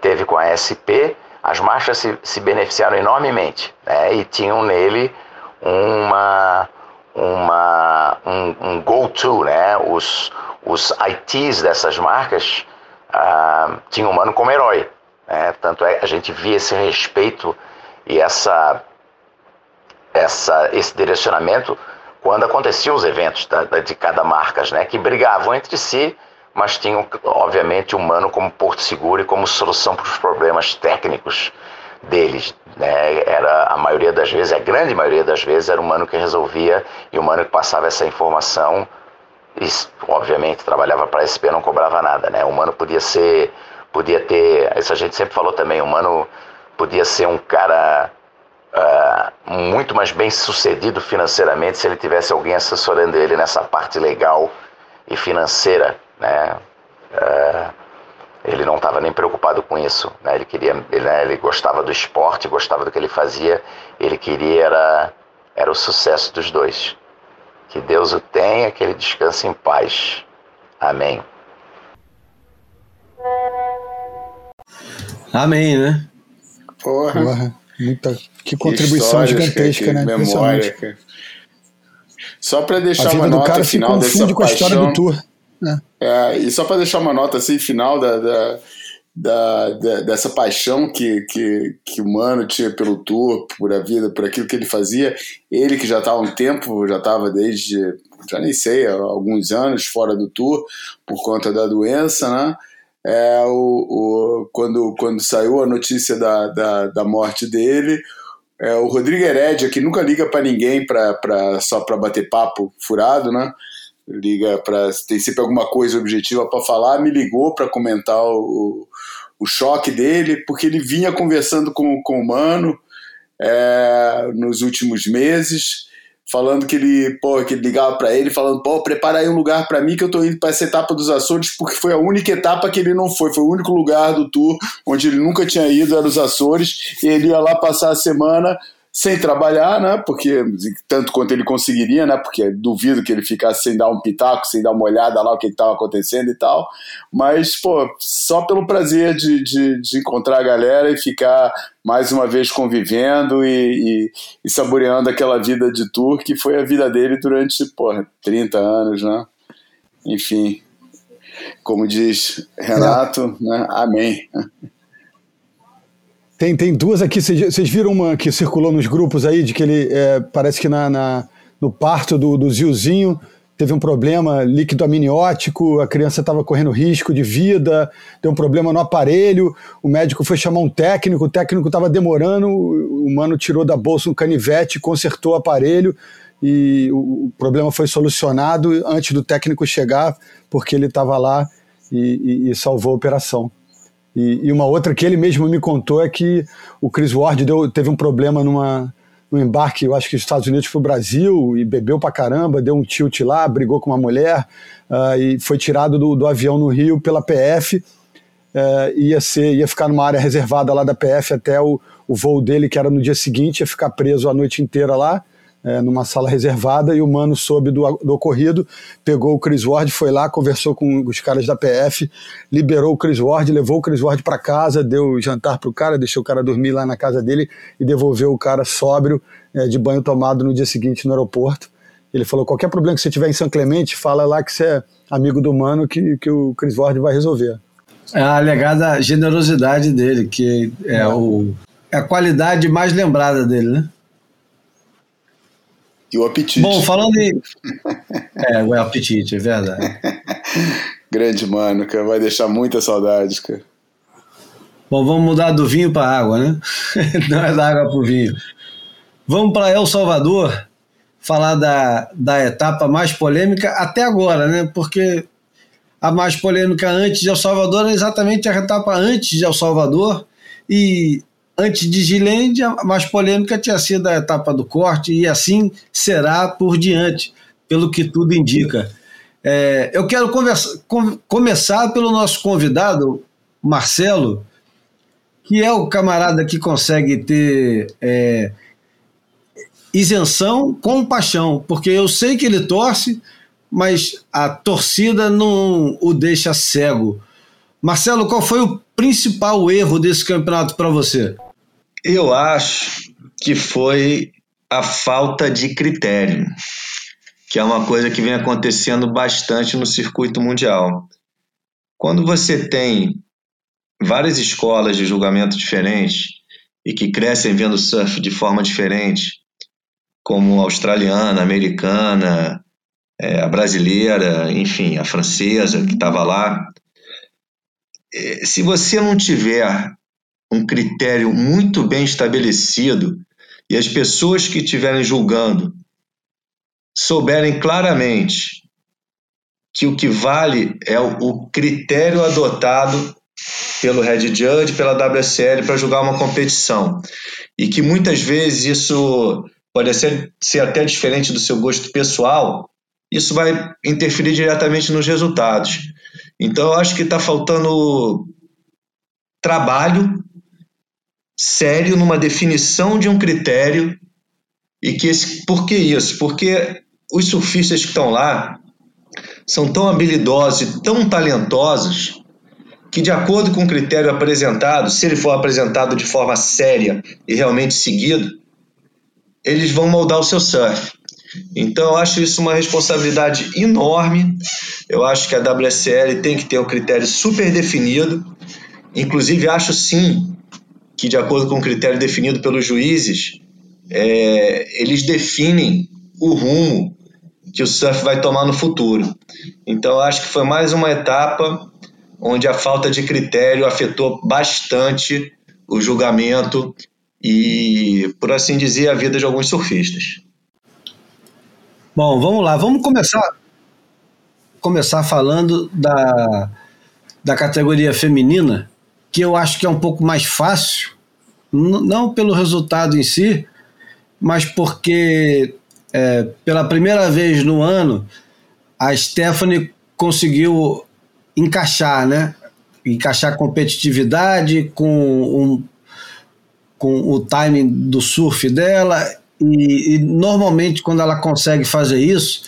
teve com a SP. As marcas se, se beneficiaram enormemente né? e tinham nele uma uma, um, um go-to, né? Os, os ITs dessas marcas uh, tinham o Mano como herói. Né? Tanto é que a gente via esse respeito e essa, essa, esse direcionamento quando aconteciam os eventos da, da, de cada marca, né? Que brigavam entre si, mas tinham, obviamente, o Mano como porto seguro e como solução para os problemas técnicos deles. Né? Era a maioria das vezes, a grande maioria das vezes, era o mano que resolvia e o mano que passava essa informação. E, obviamente, trabalhava para a SP não cobrava nada. Né? O mano podia ser, podia ter, isso a gente sempre falou também, o mano podia ser um cara uh, muito mais bem sucedido financeiramente se ele tivesse alguém assessorando ele nessa parte legal e financeira. Né? Uh, ele não estava nem preocupado com isso. Né? Ele queria, ele, né, ele, gostava do esporte, gostava do que ele fazia. Ele queria era, era o sucesso dos dois. Que Deus o tenha, que ele descanse em paz. Amém. Amém, né? Porra. Porra muita, que contribuição que gigantesca, que, né? Memória, cara. Só para deixar uma nota final dessa paixão. com a história do tour. É. É, e só para deixar uma nota assim, final da, da, da, da, dessa paixão que, que, que o Mano tinha pelo tour, por a vida, por aquilo que ele fazia, ele que já estava há um tempo, já estava desde, já nem sei, alguns anos fora do tour, por conta da doença, né? É, o, o, quando, quando saiu a notícia da, da, da morte dele, é, o Rodrigo Herédia, que nunca liga para ninguém pra, pra, só para bater papo furado, né? Liga para tem sempre alguma coisa objetiva para falar, me ligou para comentar o, o choque dele, porque ele vinha conversando com, com o Mano é, nos últimos meses, falando que ele, pô, que ele ligava para ele, falando, pô, prepara aí um lugar para mim que eu tô indo para essa etapa dos Açores, porque foi a única etapa que ele não foi, foi o único lugar do tour onde ele nunca tinha ido, era os Açores, e ele ia lá passar a semana sem trabalhar, né? Porque tanto quanto ele conseguiria, né? Porque duvido que ele ficasse sem dar um pitaco, sem dar uma olhada lá o que estava acontecendo e tal. Mas, pô, só pelo prazer de, de, de, encontrar a galera e ficar mais uma vez convivendo e, e, e, saboreando aquela vida de tour que foi a vida dele durante, pô, 30 anos, né? Enfim, como diz Renato, né? Amém. Tem, tem duas aqui, vocês viram uma que circulou nos grupos aí, de que ele é, parece que na, na, no parto do, do Zilzinho teve um problema líquido amniótico, a criança estava correndo risco de vida, deu um problema no aparelho, o médico foi chamar um técnico, o técnico estava demorando, o mano tirou da bolsa um canivete, consertou o aparelho e o, o problema foi solucionado antes do técnico chegar, porque ele estava lá e, e, e salvou a operação. E, e, uma outra que ele mesmo me contou é que o Chris Ward deu, teve um problema numa, no embarque, eu acho que dos Estados Unidos para o Brasil, e bebeu pra caramba, deu um tilt lá, brigou com uma mulher, uh, e foi tirado do, do, avião no Rio pela PF, uh, eh, ia, ser, ia ficar numa área reservada lá da PF até o, o voo dele, que era no dia seguinte, ia ficar preso a noite inteira lá, é, numa sala reservada e o mano soube do, do ocorrido, pegou o Chris Ward, foi lá, conversou com os caras da PF, liberou o Chris Ward, levou o Chris Ward para casa, deu jantar pro cara, deixou o cara dormir lá na casa dele e devolveu o cara sóbrio, é, de banho tomado no dia seguinte no aeroporto. Ele falou: qualquer problema que você tiver em São Clemente, fala lá que você é amigo do mano que, que o Chris Ward vai resolver. É a alegada generosidade dele, que é, é. O, é a qualidade mais lembrada dele, né? E o apetite. Bom, falando em. é, o apetite, é verdade. Grande mano, cara, vai deixar muita saudade, cara. Bom, vamos mudar do vinho para água, né? Não é da água para o vinho. Vamos para El Salvador falar da, da etapa mais polêmica até agora, né? Porque a mais polêmica antes de El Salvador é exatamente a etapa antes de El Salvador e antes de Gilende a mais polêmica tinha sido a etapa do corte e assim será por diante, pelo que tudo indica. É, eu quero conversa, com, começar pelo nosso convidado, Marcelo, que é o camarada que consegue ter é, isenção com paixão, porque eu sei que ele torce, mas a torcida não o deixa cego. Marcelo, qual foi o principal erro desse campeonato para você? Eu acho que foi a falta de critério, que é uma coisa que vem acontecendo bastante no circuito mundial. Quando você tem várias escolas de julgamento diferentes e que crescem vendo surf de forma diferente, como a australiana, a americana, é, a brasileira, enfim, a francesa que estava lá. É, se você não tiver um critério muito bem estabelecido e as pessoas que estiverem julgando souberem claramente que o que vale é o critério adotado pelo Red Judge, pela WSL para julgar uma competição. E que muitas vezes isso pode ser, ser até diferente do seu gosto pessoal, isso vai interferir diretamente nos resultados. Então, eu acho que está faltando trabalho sério numa definição de um critério e que esse, por que isso? Porque os surfistas que estão lá são tão habilidosos e tão talentosos que, de acordo com o critério apresentado, se ele for apresentado de forma séria e realmente seguido, eles vão moldar o seu surf. Então, eu acho isso uma responsabilidade enorme. Eu acho que a WSL tem que ter um critério super definido. Inclusive, acho sim que, de acordo com o critério definido pelos juízes, é, eles definem o rumo que o surf vai tomar no futuro. Então, acho que foi mais uma etapa onde a falta de critério afetou bastante o julgamento e, por assim dizer, a vida de alguns surfistas. Bom, vamos lá, vamos começar começar falando da, da categoria feminina, que eu acho que é um pouco mais fácil, não pelo resultado em si, mas porque é, pela primeira vez no ano a Stephanie conseguiu encaixar, né? Encaixar competitividade com um com o timing do surf dela. E, e, normalmente, quando ela consegue fazer isso,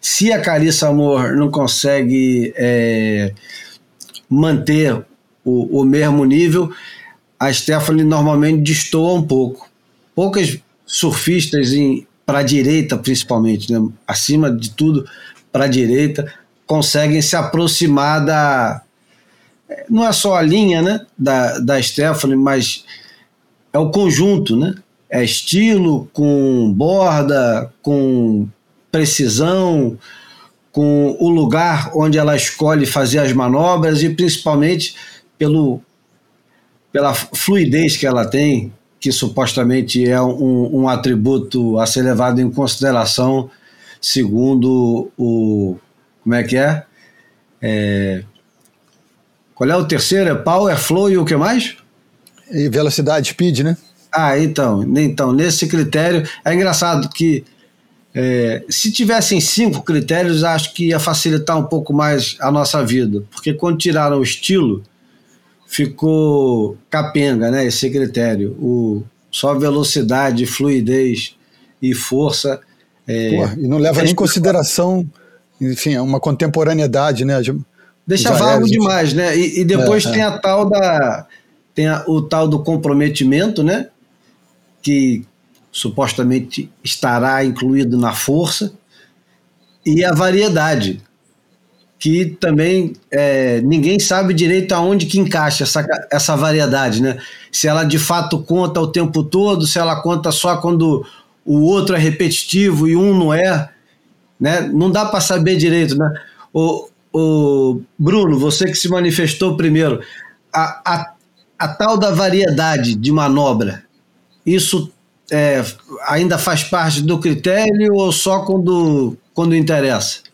se a Carissa Amor não consegue é, manter o, o mesmo nível, a Stephanie normalmente destoa um pouco. Poucas surfistas para a direita, principalmente, né? acima de tudo, para a direita, conseguem se aproximar da. Não é só a linha né, da, da Stephanie, mas é o conjunto, né? É estilo com borda, com precisão, com o lugar onde ela escolhe fazer as manobras e principalmente pelo, pela fluidez que ela tem, que supostamente é um, um atributo a ser levado em consideração segundo o. Como é que é? é qual é o terceiro? É Power, Flow e o que mais? E velocidade, speed, né? Ah, então, então, nesse critério, é engraçado que é, se tivessem cinco critérios, acho que ia facilitar um pouco mais a nossa vida, porque quando tiraram o estilo, ficou capenga, né? Esse critério, o só velocidade, fluidez e força. É, Porra, e não leva nem em consideração, enfim, uma contemporaneidade, né? Deixa vago demais, né? E, e depois é, tem é. a tal da. Tem a, o tal do comprometimento, né? Que supostamente estará incluído na força, e a variedade, que também é, ninguém sabe direito aonde que encaixa essa, essa variedade, né? Se ela de fato conta o tempo todo, se ela conta só quando o outro é repetitivo e um não é, né? Não dá para saber direito, né? O, o Bruno, você que se manifestou primeiro, a, a, a tal da variedade de manobra, isso é, ainda faz parte do critério ou só quando, quando interessa?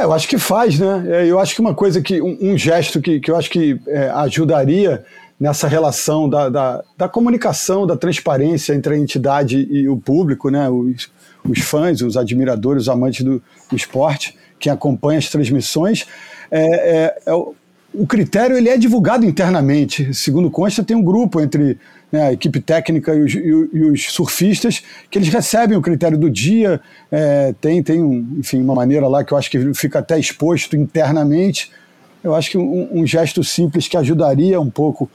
É, eu acho que faz, né? É, eu acho que uma coisa que, um, um gesto que, que eu acho que é, ajudaria nessa relação da, da, da, comunicação, da transparência entre a entidade e o público, né? Os, os fãs, os admiradores, os amantes do, do esporte, quem acompanha as transmissões, é, é, é o, o critério ele é divulgado internamente. Segundo consta, tem um grupo entre né, a equipe técnica e os, e os, surfistas que eles recebem o critério do dia. É, tem, tem um, enfim, uma maneira lá que eu acho que fica até exposto internamente. Eu acho que um, um gesto simples que ajudaria um pouco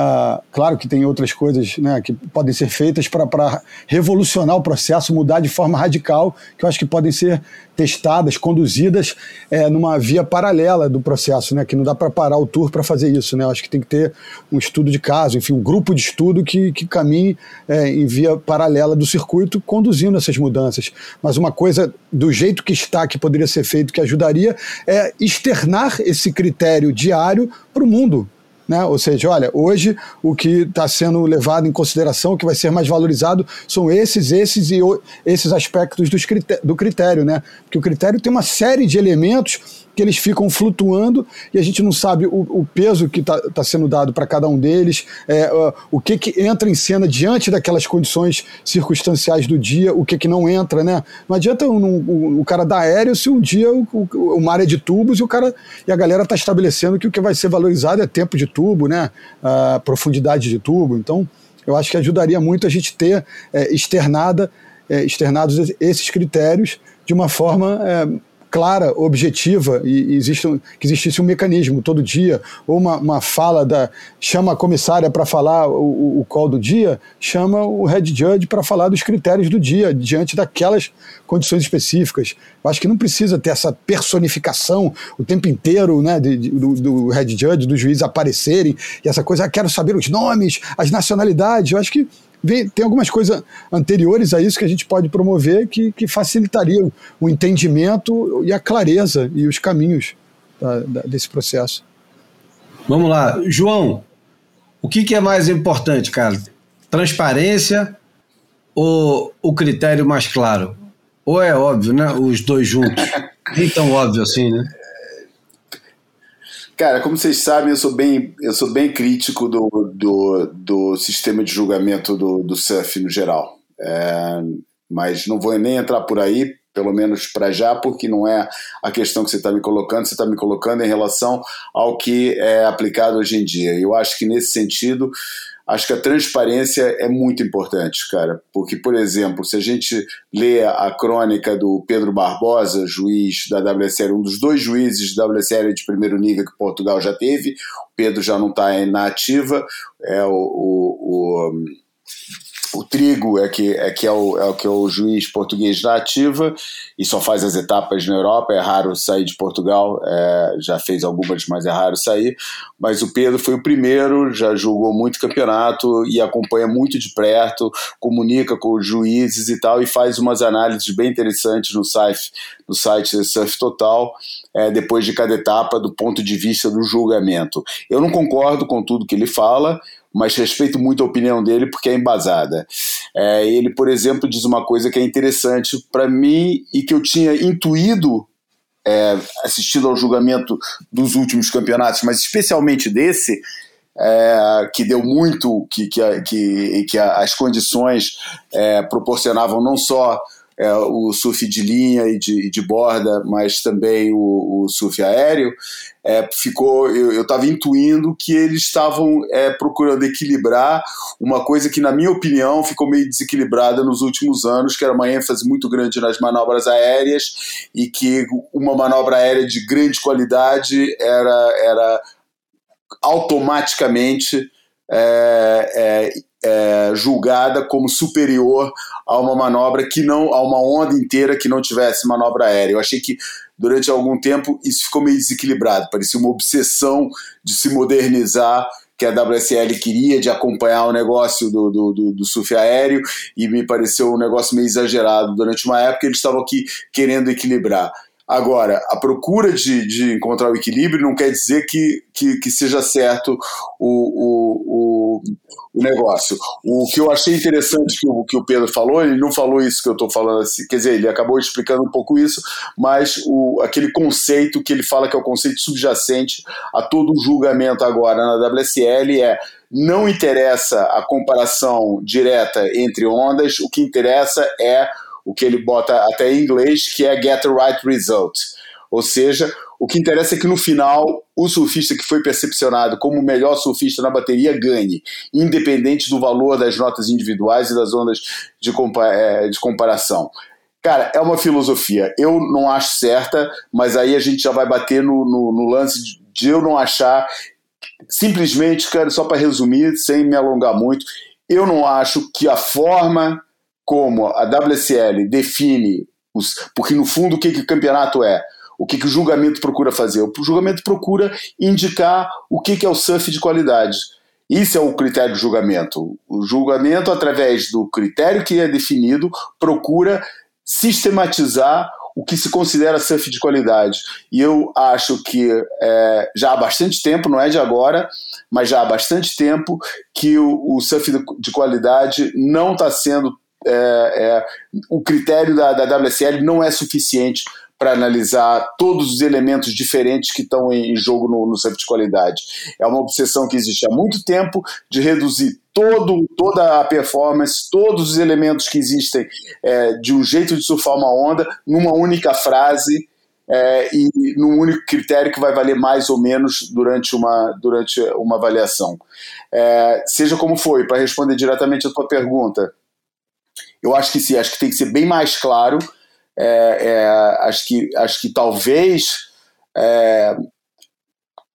ah, claro que tem outras coisas né, que podem ser feitas para revolucionar o processo, mudar de forma radical, que eu acho que podem ser testadas, conduzidas é, numa via paralela do processo, né, que não dá para parar o tour para fazer isso. Né, eu acho que tem que ter um estudo de caso, enfim, um grupo de estudo que, que caminhe é, em via paralela do circuito, conduzindo essas mudanças. Mas uma coisa do jeito que está, que poderia ser feito, que ajudaria, é externar esse critério diário para o mundo, né? Ou seja, olha, hoje o que está sendo levado em consideração, o que vai ser mais valorizado, são esses, esses e esses aspectos do critério, né? Porque o critério tem uma série de elementos que eles ficam flutuando e a gente não sabe o, o peso que está tá sendo dado para cada um deles, é, uh, o que, que entra em cena diante daquelas condições circunstanciais do dia, o que, que não entra, né? Não adianta um, um, o cara dar aéreo se um dia o, o, o, mar é de tubos e o cara e a galera está estabelecendo que o que vai ser valorizado é tempo de tubo, né? Uh, profundidade de tubo. Então, eu acho que ajudaria muito a gente ter é, externada, é, externados esses critérios de uma forma é, clara, objetiva e, existe um, que existisse um mecanismo todo dia, ou uma, uma fala da. chama a comissária para falar o, o call do dia, chama o head judge para falar dos critérios do dia, diante daquelas condições específicas. Eu acho que não precisa ter essa personificação o tempo inteiro né, de, de, do, do head judge, dos juízes aparecerem, e essa coisa, ah, quero saber os nomes, as nacionalidades. Eu acho que tem algumas coisas anteriores a isso que a gente pode promover que, que facilitariam o entendimento e a clareza e os caminhos da, da, desse processo. Vamos lá, João, o que, que é mais importante, cara? Transparência ou o critério mais claro? Ou é óbvio, né? Os dois juntos. Nem tão óbvio assim, né? Cara, como vocês sabem, eu sou bem, eu sou bem crítico do, do, do sistema de julgamento do, do surf no geral. É, mas não vou nem entrar por aí, pelo menos para já, porque não é a questão que você está me colocando, você está me colocando em relação ao que é aplicado hoje em dia. Eu acho que nesse sentido acho que a transparência é muito importante, cara, porque, por exemplo, se a gente lê a crônica do Pedro Barbosa, juiz da WSL, um dos dois juízes da WSL de primeiro nível que Portugal já teve, o Pedro já não está na ativa, é o, o, o o Trigo é que é, que é, o, é o que é o juiz português da ativa e só faz as etapas na Europa. É raro sair de Portugal, é, já fez algumas, mas é raro sair. Mas o Pedro foi o primeiro, já julgou muito campeonato e acompanha muito de perto, comunica com os juízes e tal, e faz umas análises bem interessantes no site, no site Surf Total, é, depois de cada etapa, do ponto de vista do julgamento. Eu não concordo com tudo que ele fala mas respeito muito a opinião dele porque é embasada. É, ele, por exemplo, diz uma coisa que é interessante para mim e que eu tinha intuído é, assistindo ao julgamento dos últimos campeonatos, mas especialmente desse, é, que deu muito, que, que, que, que as condições é, proporcionavam não só é, o surf de linha e de, de borda, mas também o, o surf aéreo, é, ficou, eu estava intuindo que eles estavam é, procurando equilibrar uma coisa que, na minha opinião, ficou meio desequilibrada nos últimos anos, que era uma ênfase muito grande nas manobras aéreas e que uma manobra aérea de grande qualidade era, era automaticamente é, é, é, julgada como superior a uma manobra que não, a uma onda inteira que não tivesse manobra aérea. Eu achei que durante algum tempo isso ficou meio desequilibrado, parecia uma obsessão de se modernizar que a WSL queria de acompanhar o negócio do, do, do, do, surf aéreo e me pareceu um negócio meio exagerado. Durante uma época eles estavam aqui querendo equilibrar. Agora, a procura de, de encontrar o equilíbrio não quer dizer que, que, que seja certo o, o, o, o, negócio. O que eu achei interessante que o, que o Pedro falou, ele não falou isso que eu estou falando, assim, quer dizer, ele acabou explicando um pouco isso, mas o, aquele conceito que ele fala que é o conceito subjacente a todo o julgamento agora na WSL é não interessa a comparação direta entre ondas, o que interessa é o que ele bota até em inglês, que é get the right result. Ou seja, o que interessa é que no final o surfista que foi percepcionado como o melhor surfista na bateria ganhe, independente do valor das notas individuais e das ondas de, compa é, de comparação. Cara, é uma filosofia. Eu não acho certa, mas aí a gente já vai bater no, no, no lance de eu não achar. Simplesmente, cara, só para resumir, sem me alongar muito, eu não acho que a forma como a WSL define os. Porque, no fundo, o que, que o campeonato é? O que, que o julgamento procura fazer? O julgamento procura indicar o que, que é o surf de qualidade. Isso é o critério de julgamento. O julgamento, através do critério que é definido, procura sistematizar o que se considera surf de qualidade. E eu acho que é, já há bastante tempo, não é de agora, mas já há bastante tempo, que o, o surf de qualidade não está sendo é, é, o critério da, da WSL não é suficiente para analisar todos os elementos diferentes que estão em jogo no, no surf de qualidade. É uma obsessão que existe há muito tempo de reduzir todo, toda a performance, todos os elementos que existem é, de um jeito de surfar uma onda numa única frase é, e num único critério que vai valer mais ou menos durante uma, durante uma avaliação. É, seja como foi, para responder diretamente a tua pergunta, eu acho que sim, acho que tem que ser bem mais claro. É, é, acho, que, acho que talvez. É...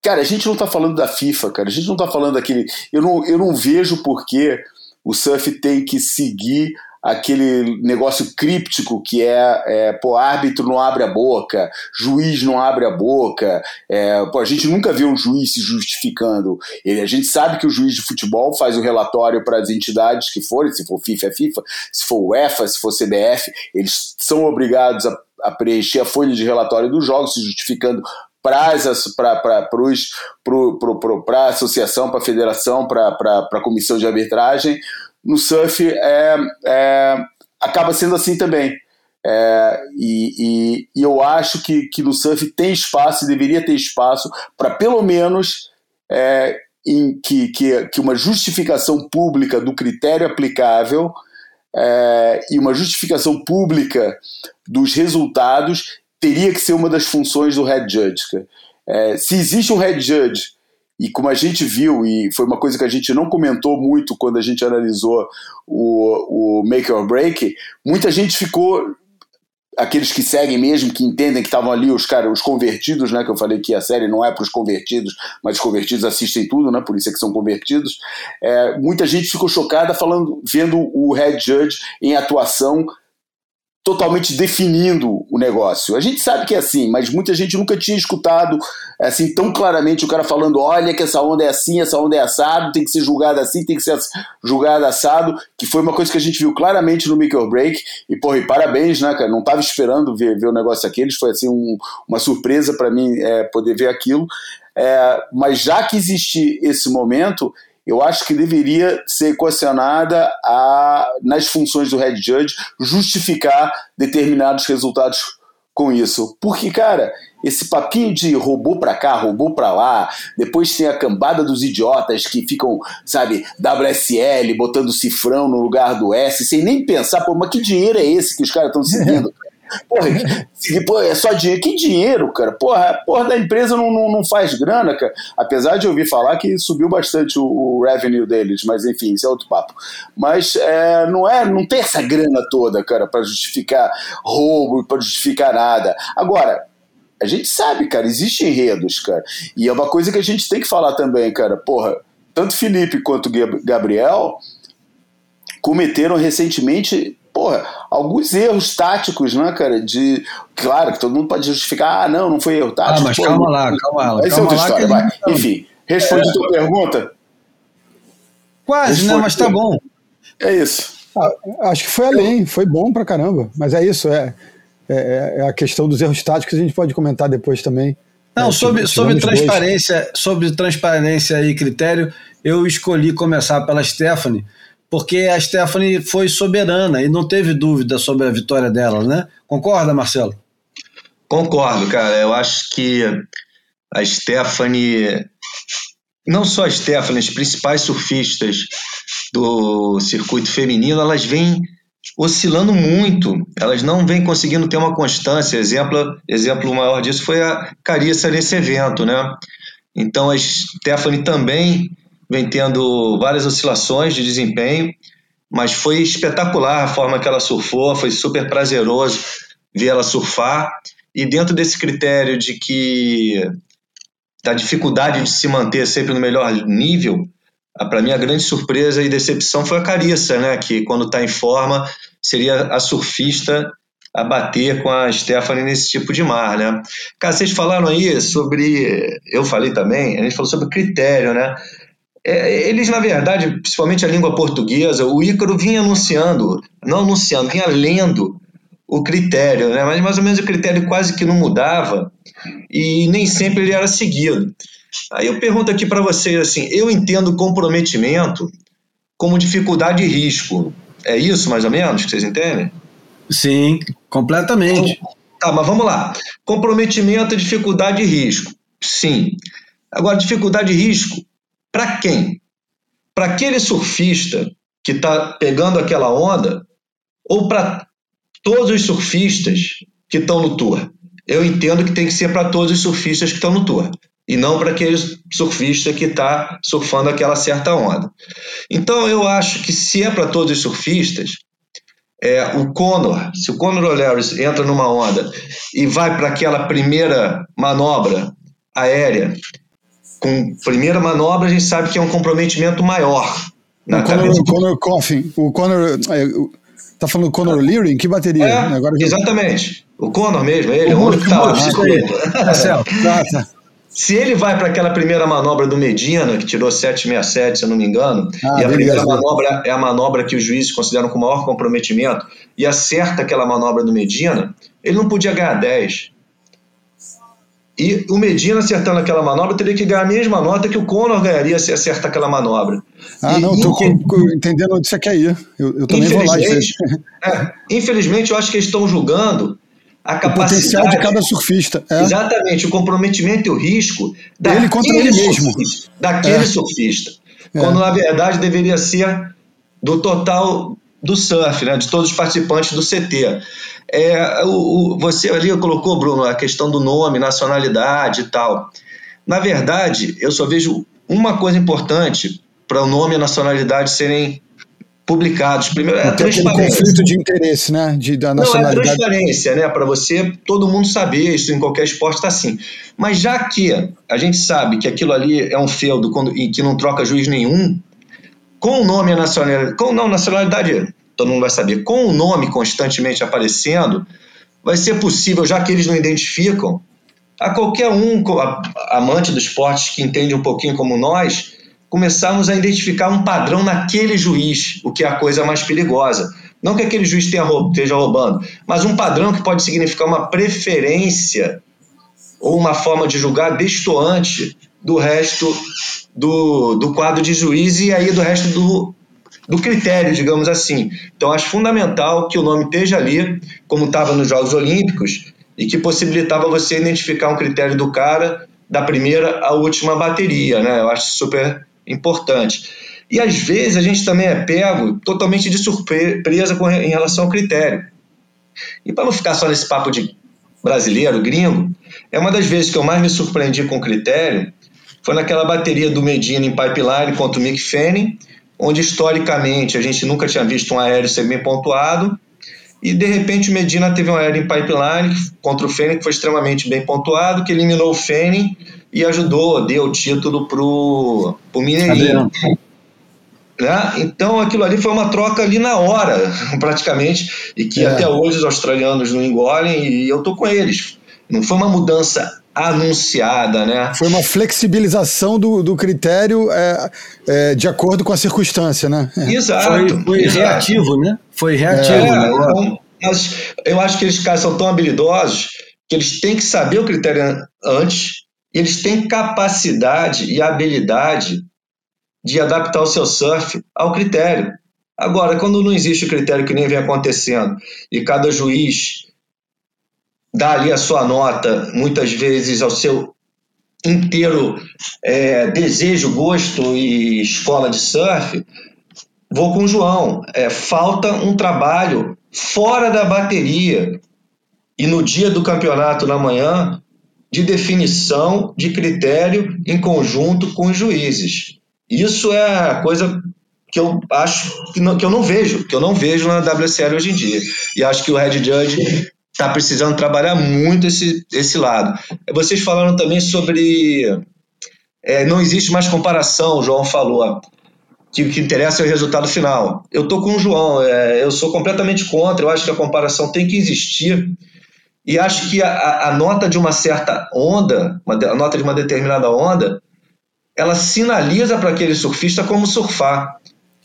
Cara, a gente não está falando da FIFA, cara. A gente não está falando daquele. Eu não, eu não vejo por que o surf tem que seguir aquele negócio críptico que é, é pô, árbitro não abre a boca, juiz não abre a boca. É, pô, a gente nunca vê um juiz se justificando. Ele, a gente sabe que o juiz de futebol faz o relatório para as entidades que forem, se for FIFA é FIFA, se for UEFA, se for CBF, eles são obrigados a, a preencher a folha de relatório dos jogos, se justificando para a associação, para a federação, para a comissão de arbitragem no surf é, é, acaba sendo assim também. É, e, e, e, eu acho que, que no surf tem espaço, deveria ter espaço, para pelo menos é, em que, que, que uma justificação pública do critério aplicável é, e uma justificação pública dos resultados teria que ser uma das funções do head judge. É, se existe um head judge e como a gente viu, e foi uma coisa que a gente não comentou muito quando a gente analisou o, o Make or Break, muita gente ficou aqueles que seguem mesmo, que entendem que estavam ali os caras, os convertidos, né? Que eu falei que a série não é para os convertidos, mas os convertidos assistem tudo, né? Por isso é que são convertidos. É, muita gente ficou chocada falando, vendo o Head Judge em atuação totalmente definindo o negócio. A gente sabe que é assim, mas muita gente nunca tinha escutado assim tão claramente o cara falando: olha que essa onda é assim, essa onda é assado, tem que ser julgada assim, tem que ser julgada assado, que foi uma coisa que a gente viu claramente no Make or Break. E, porra, e parabéns, né, cara? Não tava esperando ver, ver o negócio aqueles, foi assim um, uma surpresa para mim é, poder ver aquilo. É, mas já que existe esse momento, eu acho que deveria ser equacionada a, nas funções do head judge, justificar determinados resultados com isso. Porque, cara, esse papinho de robô pra cá, robô pra lá, depois tem a cambada dos idiotas que ficam, sabe, WSL, botando cifrão no lugar do S, sem nem pensar, pô, mas que dinheiro é esse que os caras estão seguindo? Porra, é só dinheiro. Que dinheiro, cara? Porra, a porra da empresa não, não, não, faz grana, cara. Apesar de eu ouvir falar que subiu bastante o, o revenue deles, mas enfim, isso é outro papo. Mas é, não é, não tem essa grana toda, cara, para justificar roubo, para justificar nada. Agora, a gente sabe, cara, existem enredos, cara. E é uma coisa que a gente tem que falar também, cara. Porra, tanto Felipe quanto Gabriel cometeram recentemente porra, alguns erros táticos, né, cara? De. Claro que todo mundo pode justificar, ah, não, não foi erro tático. Ah, mas pô, calma lá, calma lá. Essa é outra história, vai. Enfim, responde é, a tua pergunta. Quase, responde né? Mas tá bom. É isso. Ah, acho que foi além, foi bom pra caramba. Mas é isso, é, é, é a questão dos erros táticos a gente pode comentar depois também. Não, é, sobre, sobre transparência, dois. sobre transparência e critério, eu escolhi começar pela Stephanie, porque a Stephanie foi soberana e não teve dúvida sobre a vitória dela, né? Concorda, Marcelo? Concordo, cara. Eu acho que a Stephanie, não só a Stephanie, as principais surfistas do circuito feminino, elas vêm oscilando muito, elas não vêm conseguindo ter uma constância. Exemplo, exemplo maior disso foi a Carissa nesse evento, né? Então a Stephanie também vem tendo várias oscilações de desempenho, mas foi espetacular a forma que ela surfou, foi super prazeroso ver ela surfar. E dentro desse critério de que da dificuldade de se manter sempre no melhor nível, para mim a grande surpresa e decepção foi a Carissa, né? Que quando está em forma seria a surfista a bater com a Stephanie nesse tipo de mar, né? Cara, vocês falaram aí sobre, eu falei também, a gente falou sobre critério, né? É, eles, na verdade, principalmente a língua portuguesa, o Ícaro vinha anunciando, não anunciando, vinha lendo o critério, né? mas mais ou menos o critério quase que não mudava e nem sempre ele era seguido. Aí eu pergunto aqui para vocês assim, eu entendo comprometimento como dificuldade e risco. É isso mais ou menos que vocês entendem? Sim, completamente. Então, tá, mas vamos lá. Comprometimento, dificuldade e risco. Sim. Agora, dificuldade e risco para quem? Para aquele surfista que está pegando aquela onda ou para todos os surfistas que estão no tour? Eu entendo que tem que ser para todos os surfistas que estão no tour e não para aquele surfista que está surfando aquela certa onda. Então eu acho que se é para todos os surfistas, é, o Conor, se o Conor O'Leary entra numa onda e vai para aquela primeira manobra aérea com primeira manobra, a gente sabe que é um comprometimento maior. Na o Conor, o Conor Coffin, o Conor. É, tá falando do Conor Leary? Que bateria? É, Agora. Exatamente. O Conor mesmo, ele, o único que tá. Tá, tá, tá. Se ele vai para aquela primeira manobra do Medina, que tirou 767, se eu não me engano, ah, e a primeira manobra é a manobra que os juízes consideram com maior comprometimento, e acerta aquela manobra do Medina, ele não podia ganhar 10. E o Medina acertando aquela manobra teria que ganhar a mesma nota que o Conor ganharia se acertar aquela manobra. Ah, e, não, estou entendendo onde você quer ir. Eu, eu também vou lá. É, infelizmente, eu acho que eles estão julgando a capacidade. O potencial de cada surfista. É. Exatamente, o comprometimento e o risco ele contra ele mesmo. Surfista, daquele é. surfista. É. Quando na verdade deveria ser do total do surf, né, de todos os participantes do CT. É, o, o, você ali colocou, Bruno, a questão do nome, nacionalidade e tal. Na verdade, eu só vejo uma coisa importante para o nome e a nacionalidade serem publicados. Primeiro, é a transparência. conflito de interesse, né? De, da nacionalidade. Não, é a transparência, né? Para você, todo mundo saber, isso em qualquer esporte está assim. Mas já que a gente sabe que aquilo ali é um feudo quando, e que não troca juiz nenhum, com o nome a nacionalidade, com não, nacionalidade todo mundo vai saber. Com o nome constantemente aparecendo, vai ser possível, já que eles não identificam, a qualquer um amante do esporte que entende um pouquinho como nós, começarmos a identificar um padrão naquele juiz, o que é a coisa mais perigosa. Não que aquele juiz tenha, esteja roubando, mas um padrão que pode significar uma preferência ou uma forma de julgar destoante do resto do, do quadro de juiz e aí do resto do, do critério, digamos assim. Então, acho fundamental que o nome esteja ali, como estava nos Jogos Olímpicos, e que possibilitava você identificar um critério do cara da primeira à última bateria, né? Eu acho super importante. E às vezes a gente também é pego totalmente de surpresa com, em relação ao critério. E para não ficar só nesse papo de brasileiro, gringo, é uma das vezes que eu mais me surpreendi com o critério foi naquela bateria do Medina em pipeline contra o Mick Fanning, onde historicamente a gente nunca tinha visto um aéreo ser bem pontuado, e de repente o Medina teve um aéreo em pipeline contra o Fanning que foi extremamente bem pontuado, que eliminou o Fanning e ajudou, deu o título pro, pro Mineirinho. Né? Então aquilo ali foi uma troca ali na hora, praticamente, e que é. até hoje os australianos não engolem, e eu tô com eles. Não foi uma mudança anunciada, né? Foi uma flexibilização do, do critério é, é, de acordo com a circunstância, né? Exato. Foi, foi exato. reativo, né? Foi reativo. É, né? então, mas eu acho que eles caras são tão habilidosos que eles têm que saber o critério antes, e eles têm capacidade e habilidade de adaptar o seu surf ao critério. Agora, quando não existe o critério que nem vem acontecendo e cada juiz dá ali a sua nota, muitas vezes ao seu inteiro é, desejo, gosto e escola de surf, vou com o João. É, falta um trabalho fora da bateria e no dia do campeonato na manhã de definição de critério em conjunto com os juízes. Isso é a coisa que eu acho que, não, que eu não vejo, que eu não vejo na WSL hoje em dia. E acho que o Red Judge está precisando trabalhar muito esse, esse lado. Vocês falaram também sobre. É, não existe mais comparação, o João falou. Que o que interessa é o resultado final. Eu estou com o João, é, eu sou completamente contra, eu acho que a comparação tem que existir. E acho que a, a nota de uma certa onda, uma, a nota de uma determinada onda, ela sinaliza para aquele surfista como surfar.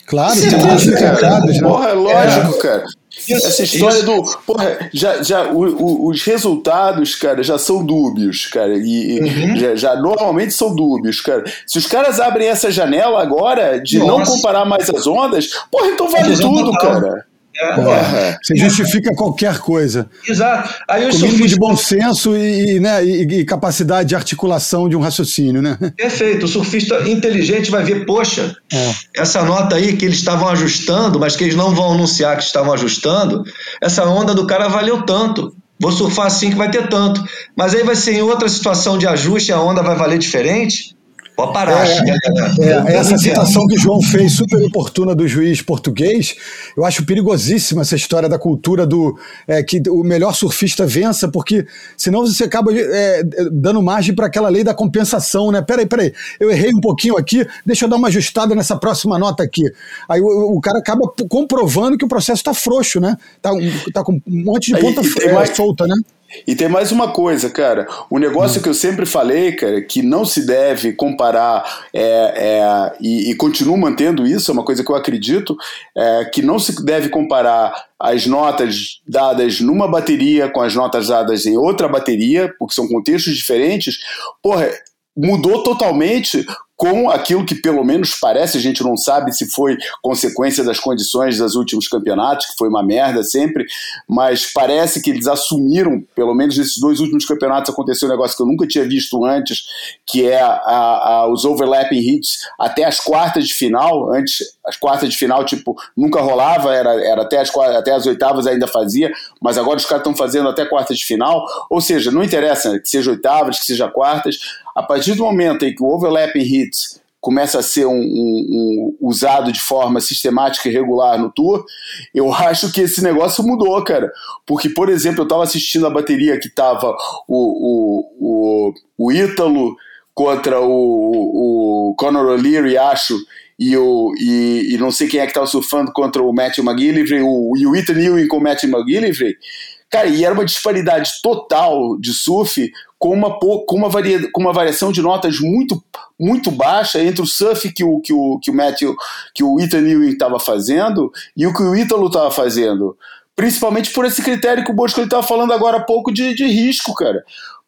Claro, Sim, tem muitos recados, né? Porra, é lógico, é. cara. Isso, Essa história isso. do. Porra, já, já, o, o, os resultados, cara, já são dúbios, cara. E, uhum. já, já, normalmente são dúbios, cara. Se os caras abrem essa janela agora de Nossa. não comparar mais as ondas, porra, então vale tudo, cara. É, é. Você justifica qualquer coisa. Exato. Aí Com mínimo de bom senso e, né, e, e, capacidade de articulação de um raciocínio, né? Perfeito. O surfista inteligente vai ver, poxa, é. essa nota aí que eles estavam ajustando, mas que eles não vão anunciar que estavam ajustando, essa onda do cara valeu tanto. Vou surfar assim que vai ter tanto. Mas aí vai ser em outra situação de ajuste, a onda vai valer diferente. Pode parar. É, é, essa citação que o João fez, super oportuna do juiz português, eu acho perigosíssima essa história da cultura do é, que o melhor surfista vença, porque senão você acaba é, dando margem para aquela lei da compensação, né? Peraí, peraí, eu errei um pouquinho aqui, deixa eu dar uma ajustada nessa próxima nota aqui. Aí o, o cara acaba comprovando que o processo está frouxo, né? Tá, tá com um monte de ponta mais, solta, né? E tem mais uma coisa, cara. O negócio hum. que eu sempre falei, cara, que não se deve comparar é, é, e, e continuo mantendo isso, é uma coisa que eu acredito, é, que não se deve comparar as notas dadas numa bateria com as notas dadas em outra bateria, porque são contextos diferentes. Porra, mudou totalmente com aquilo que pelo menos parece, a gente não sabe se foi consequência das condições dos últimos campeonatos, que foi uma merda sempre, mas parece que eles assumiram, pelo menos nesses dois últimos campeonatos aconteceu um negócio que eu nunca tinha visto antes, que é a, a, os overlapping hits até as quartas de final, antes as quartas de final, tipo, nunca rolava, era, era até, as, até as oitavas ainda fazia, mas agora os caras estão fazendo até quartas de final, ou seja, não interessa que seja oitavas, que seja quartas, a partir do momento em que o overlapping hits começa a ser um, um, um, usado de forma sistemática e regular no tour, eu acho que esse negócio mudou, cara. Porque, por exemplo, eu estava assistindo a bateria que tava o, o, o, o Ítalo contra o, o Conor O'Leary, acho, e, o, e, e, não sei quem é que estava surfando contra o Matthew McGillivray, o, e o Ethan Ewing com o Matthew McGillivray. Cara, e era uma disparidade total de surf com uma, com uma, varia, com uma variação de notas muito, muito baixa entre o surf que o, que o, que o Matthew, que o Ethan Ewing estava fazendo e o que o Ítalo estava fazendo. Principalmente por esse critério que o Bosco estava falando agora há pouco de, de risco, cara.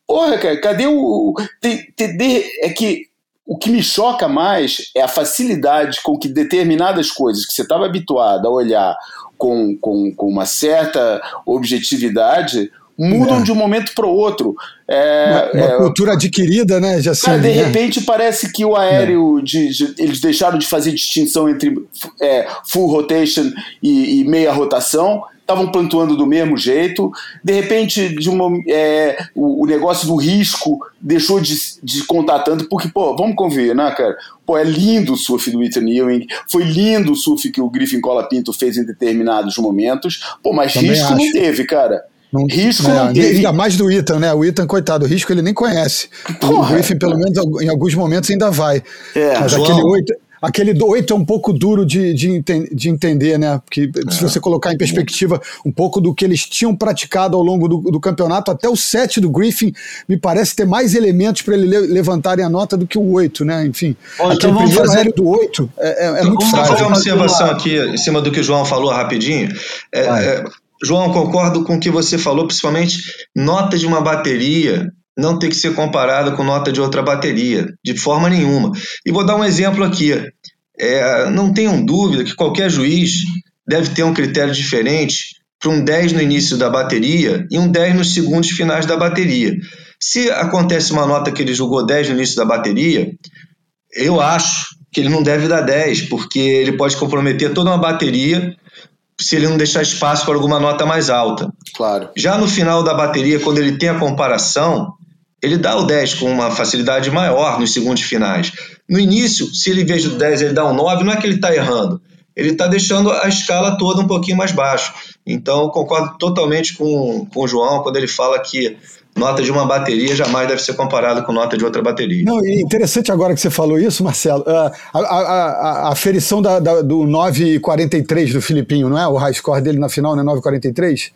Porra, cara, cadê o. Tem, tem, é que o que me choca mais é a facilidade com que determinadas coisas que você estava habituado a olhar com, com, com uma certa objetividade mudam é. de um momento para o outro. É, uma, uma é, cultura adquirida, né? Cara, de né? repente parece que o aéreo, é. de, de, eles deixaram de fazer distinção entre é, full rotation e, e meia rotação estavam plantuando do mesmo jeito. De repente, de uma, é, o, o, negócio do risco deixou de, de contar tanto, porque, pô, vamos convir, né, cara? Pô, é lindo o surf do Ethan Ewing, foi lindo o surf que o Griffin Cola Pinto fez em determinados momentos, pô, mas Também risco acho. não teve, cara. Não, risco não, não teve. Ainda mais do Ethan, né? O Ethan, coitado, o risco ele nem conhece. Porra. O Griffin, pelo menos em alguns momentos, ainda vai. É, Mas João, aquele 8, Aquele do 8 é um pouco duro de, de, de entender, né? Porque é. se você colocar em perspectiva um pouco do que eles tinham praticado ao longo do, do campeonato, até o 7 do Griffin me parece ter mais elementos para ele levantarem a nota do que o 8, né? Enfim, Bom, então vamos fazer... aéreo do 8 é, é, é então, muito Vamos fazer uma observação aqui em cima do que o João falou rapidinho. É, é, João, concordo com o que você falou, principalmente nota de uma bateria não tem que ser comparada com nota de outra bateria, de forma nenhuma. E vou dar um exemplo aqui. É, não tenham dúvida que qualquer juiz deve ter um critério diferente para um 10 no início da bateria e um 10 nos segundos finais da bateria. Se acontece uma nota que ele julgou 10 no início da bateria, eu acho que ele não deve dar 10, porque ele pode comprometer toda uma bateria se ele não deixar espaço para alguma nota mais alta. Claro. Já no final da bateria, quando ele tem a comparação, ele dá o 10 com uma facilidade maior nos segundos finais. No início, se ele veja o 10 ele dá um 9, não é que ele está errando. Ele está deixando a escala toda um pouquinho mais baixo. Então, concordo totalmente com, com o João quando ele fala que nota de uma bateria jamais deve ser comparada com nota de outra bateria. Não, interessante agora que você falou isso, Marcelo. Uh, a, a, a, a aferição da, da, do 9,43 do Filipinho, não é? O high score dele na final, não é 9,43?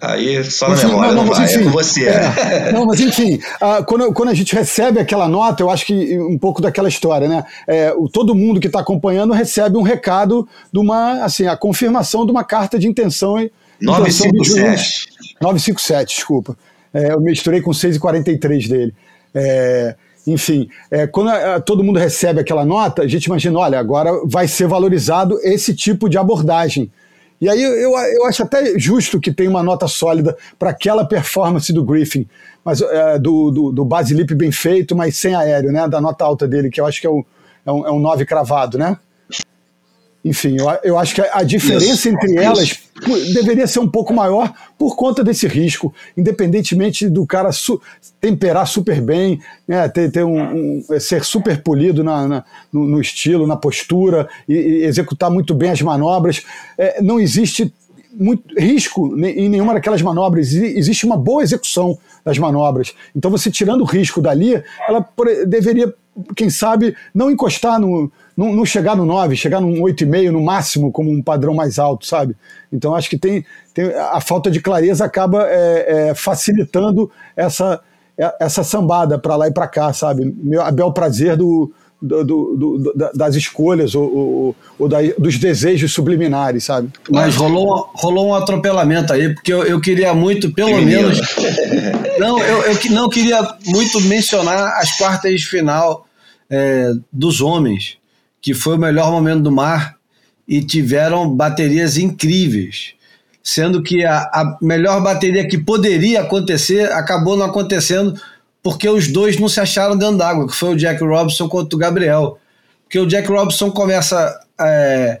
Aí só na memória não, não, vai, enfim, é com você. É, não, mas enfim, uh, quando, quando a gente recebe aquela nota, eu acho que um pouco daquela história, né? É, o, todo mundo que está acompanhando recebe um recado de uma, assim, a confirmação de uma carta de intenção. 957. 957, desculpa. É, eu misturei com 6,43 dele. É, enfim, é, quando a, todo mundo recebe aquela nota, a gente imagina, olha, agora vai ser valorizado esse tipo de abordagem e aí eu, eu acho até justo que tenha uma nota sólida para aquela performance do Griffin, mas é, do, do, do Basilip bem feito, mas sem aéreo, né? Da nota alta dele, que eu acho que é, é um, é um 9 cravado, né? Enfim, eu, eu acho que a diferença isso, entre isso. elas deveria ser um pouco maior por conta desse risco, independentemente do cara su temperar super bem, né, ter, ter um, um, ser super polido na, na no, no, estilo, na postura e, e, executar muito bem as manobras. É, não existe muito risco em nenhuma daquelas manobras, existe uma boa execução das manobras. Então, você tirando o risco dali, ela deveria, quem sabe, não encostar no, não, não chegar no 9, chegar num 8,5 no máximo, como um padrão mais alto, sabe? Então acho que tem, tem a falta de clareza acaba é, é, facilitando essa, é, essa sambada para lá e para cá, sabe? Meu, a bel prazer do, do, do, do, das escolhas ou, ou, ou da, dos desejos subliminares, sabe? Mas rolou, rolou um atropelamento aí, porque eu, eu queria muito, pelo que menos. não, eu, eu não queria muito mencionar as quartas de final é, dos homens que foi o melhor momento do mar e tiveram baterias incríveis. Sendo que a, a melhor bateria que poderia acontecer acabou não acontecendo porque os dois não se acharam dentro d'água, que foi o Jack Robinson contra o Gabriel. Porque o Jack Robinson começa é,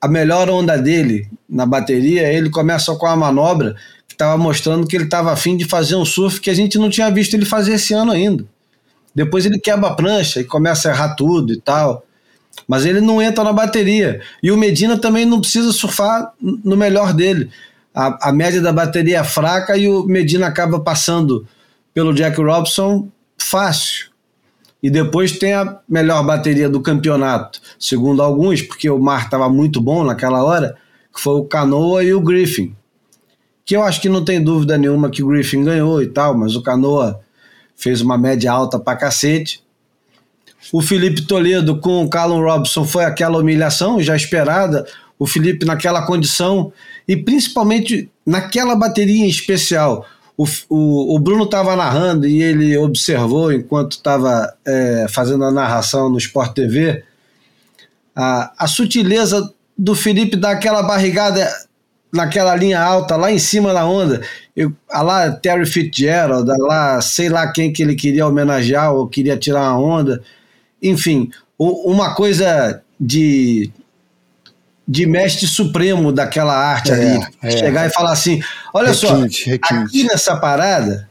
a melhor onda dele na bateria, ele começa com a manobra que estava mostrando que ele estava afim de fazer um surf que a gente não tinha visto ele fazer esse ano ainda. Depois ele quebra a prancha e começa a errar tudo e tal mas ele não entra na bateria. E o Medina também não precisa surfar no melhor dele. A, a média da bateria é fraca e o Medina acaba passando pelo Jack Robson fácil. E depois tem a melhor bateria do campeonato, segundo alguns, porque o mar estava muito bom naquela hora, que foi o Canoa e o Griffin. Que eu acho que não tem dúvida nenhuma que o Griffin ganhou e tal, mas o Canoa fez uma média alta pra cacete. O Felipe Toledo com o Callum Robson foi aquela humilhação já esperada. O Felipe naquela condição e principalmente naquela bateria em especial. O, o, o Bruno estava narrando e ele observou enquanto estava é, fazendo a narração no Sport TV a, a sutileza do Felipe dar aquela barrigada naquela linha alta, lá em cima da onda. Eu, a lá Terry Fitzgerald, a lá sei lá quem que ele queria homenagear ou queria tirar uma onda. Enfim, uma coisa de de mestre supremo daquela arte é, ali. É. Chegar e falar assim: olha requinte, só, requinte. aqui nessa parada,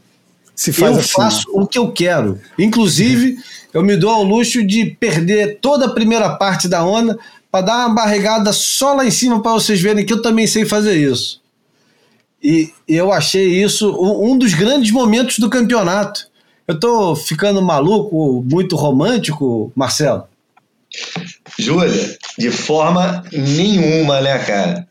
Se faz eu assim, faço o que eu quero. Inclusive, eu me dou ao luxo de perder toda a primeira parte da onda para dar uma barrigada só lá em cima para vocês verem que eu também sei fazer isso. E eu achei isso um dos grandes momentos do campeonato. Eu tô ficando maluco, muito romântico, Marcelo? Júlia, de forma nenhuma, né, cara?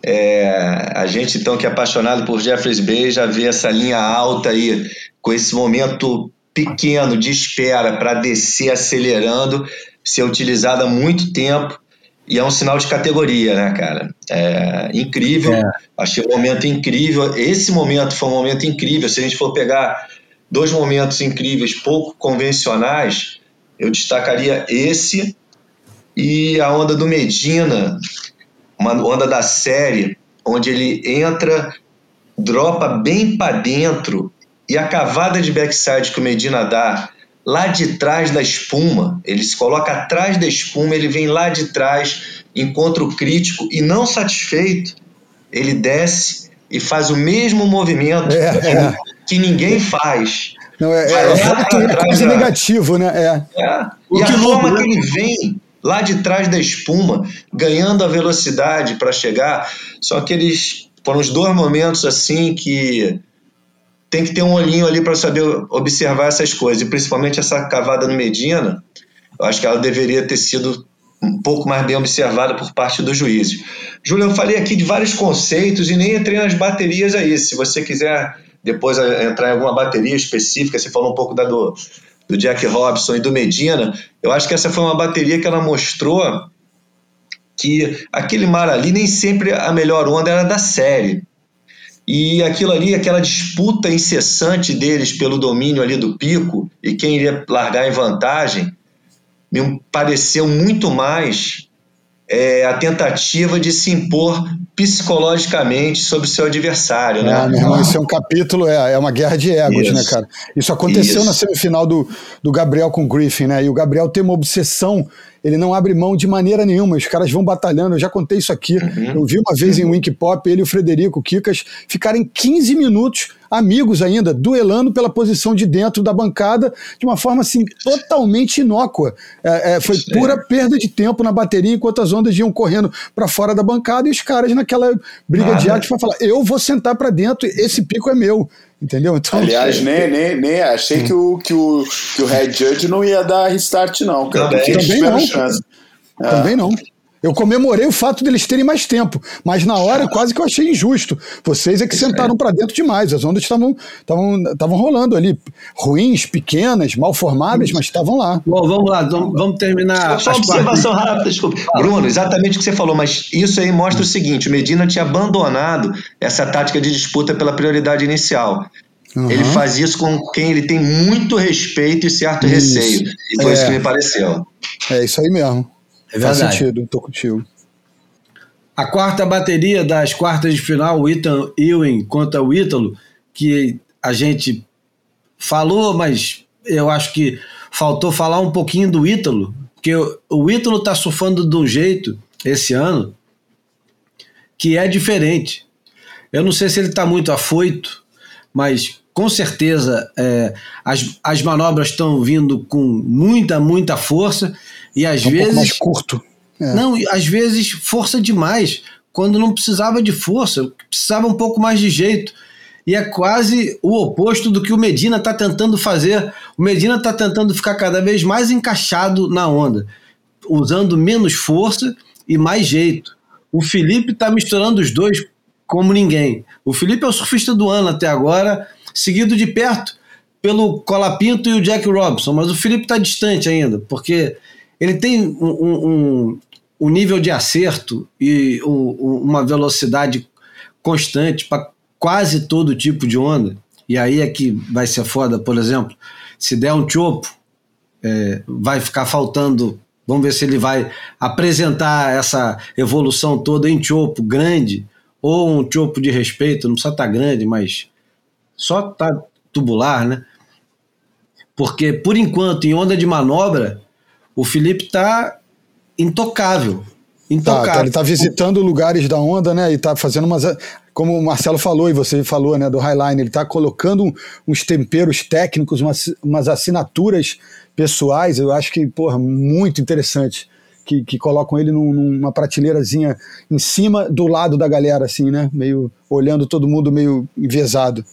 É, a gente, então, que é apaixonado por Jeffries Bay, já vê essa linha alta aí, com esse momento pequeno de espera para descer acelerando, ser utilizado há muito tempo. E é um sinal de categoria, né, cara? É incrível. É. Achei um momento incrível. Esse momento foi um momento incrível. Se a gente for pegar dois momentos incríveis, pouco convencionais, eu destacaria esse e a onda do Medina, uma onda da série, onde ele entra, dropa bem para dentro e a cavada de backside que o Medina dá lá de trás da espuma, ele se coloca atrás da espuma, ele vem lá de trás, encontra o crítico e não satisfeito, ele desce e faz o mesmo movimento é, que, é. que ninguém faz. Não, é, é, é, é coisa negativo, né? É. é. E a forma que ele vem lá de trás da espuma, ganhando a velocidade para chegar, são aqueles foram os dois momentos assim que tem que ter um olhinho ali para saber observar essas coisas, e principalmente essa cavada no Medina, eu acho que ela deveria ter sido um pouco mais bem observada por parte dos juízes. Júlio, eu falei aqui de vários conceitos e nem entrei nas baterias aí. Se você quiser depois entrar em alguma bateria específica, você falou um pouco da do, do Jack Robson e do Medina, eu acho que essa foi uma bateria que ela mostrou que aquele mar ali nem sempre a melhor onda era da série. E aquilo ali, aquela disputa incessante deles pelo domínio ali do pico e quem iria largar em vantagem, me pareceu muito mais é, a tentativa de se impor psicologicamente sobre o seu adversário, né? Ah, meu irmão, isso é um capítulo, é, é uma guerra de egos, né, isso. né, cara? Isso aconteceu isso. na semifinal do, do Gabriel com o Griffin, né? E o Gabriel tem uma obsessão ele não abre mão de maneira nenhuma, os caras vão batalhando, eu já contei isso aqui, uhum. eu vi uma vez em Wink Pop, ele e o Frederico Kikas ficarem 15 minutos amigos ainda, duelando pela posição de dentro da bancada de uma forma assim totalmente inócua. É, é, foi pura perda de tempo na bateria enquanto as ondas iam correndo para fora da bancada e os caras naquela briga Nada. de arte para falar: eu vou sentar para dentro, esse pico é meu. Entendeu? Então, Aliás, nem, nem, nem achei que o, que, o, que o Red Judge não ia dar restart, não, cara. Também, também não. Chance. Também é. não. Eu comemorei o fato deles terem mais tempo, mas na hora quase que eu achei injusto. Vocês é que sentaram para dentro demais. As ondas estavam estavam rolando ali, ruins, pequenas, mal formadas, mas estavam lá. Bom, vamos lá, vamos terminar. Só uma observação partes. rápida, desculpa. Bruno, exatamente o que você falou, mas isso aí mostra o seguinte: o Medina tinha abandonado essa tática de disputa pela prioridade inicial. Uhum. Ele faz isso com quem ele tem muito respeito e certo isso. receio. E foi é. isso que me pareceu. É isso aí mesmo. É Faz sentido, tô contigo. A quarta bateria das quartas de final, o Ethan Ewing contra o Ítalo, que a gente falou, mas eu acho que faltou falar um pouquinho do Ítalo, porque o Ítalo está surfando de um jeito esse ano que é diferente. Eu não sei se ele está muito afoito, mas com certeza é, as, as manobras estão vindo com muita, muita força e às é um vezes. mais curto. É. Não, às vezes força demais, quando não precisava de força, precisava um pouco mais de jeito. E é quase o oposto do que o Medina está tentando fazer. O Medina está tentando ficar cada vez mais encaixado na onda, usando menos força e mais jeito. O Felipe está misturando os dois como ninguém. O Felipe é o surfista do ano até agora, seguido de perto pelo Colapinto e o Jack Robson, mas o Felipe está distante ainda, porque ele tem um, um, um nível de acerto e um, uma velocidade constante para quase todo tipo de onda. E aí é que vai ser foda, por exemplo, se der um chopo, é, vai ficar faltando. Vamos ver se ele vai apresentar essa evolução toda em chopo grande ou um chopo de respeito, não precisa estar tá grande, mas só tá tubular, né? Porque, por enquanto, em onda de manobra, o Felipe está intocável. Intocável. Tá, tá, ele está visitando lugares da onda, né? E está fazendo umas. Como o Marcelo falou e você falou, né, do Highline, ele está colocando uns temperos técnicos, umas, umas assinaturas pessoais, eu acho que, porra, muito interessante. Que, que colocam ele num, numa prateleirazinha em cima do lado da galera, assim, né? Meio olhando todo mundo meio envezado.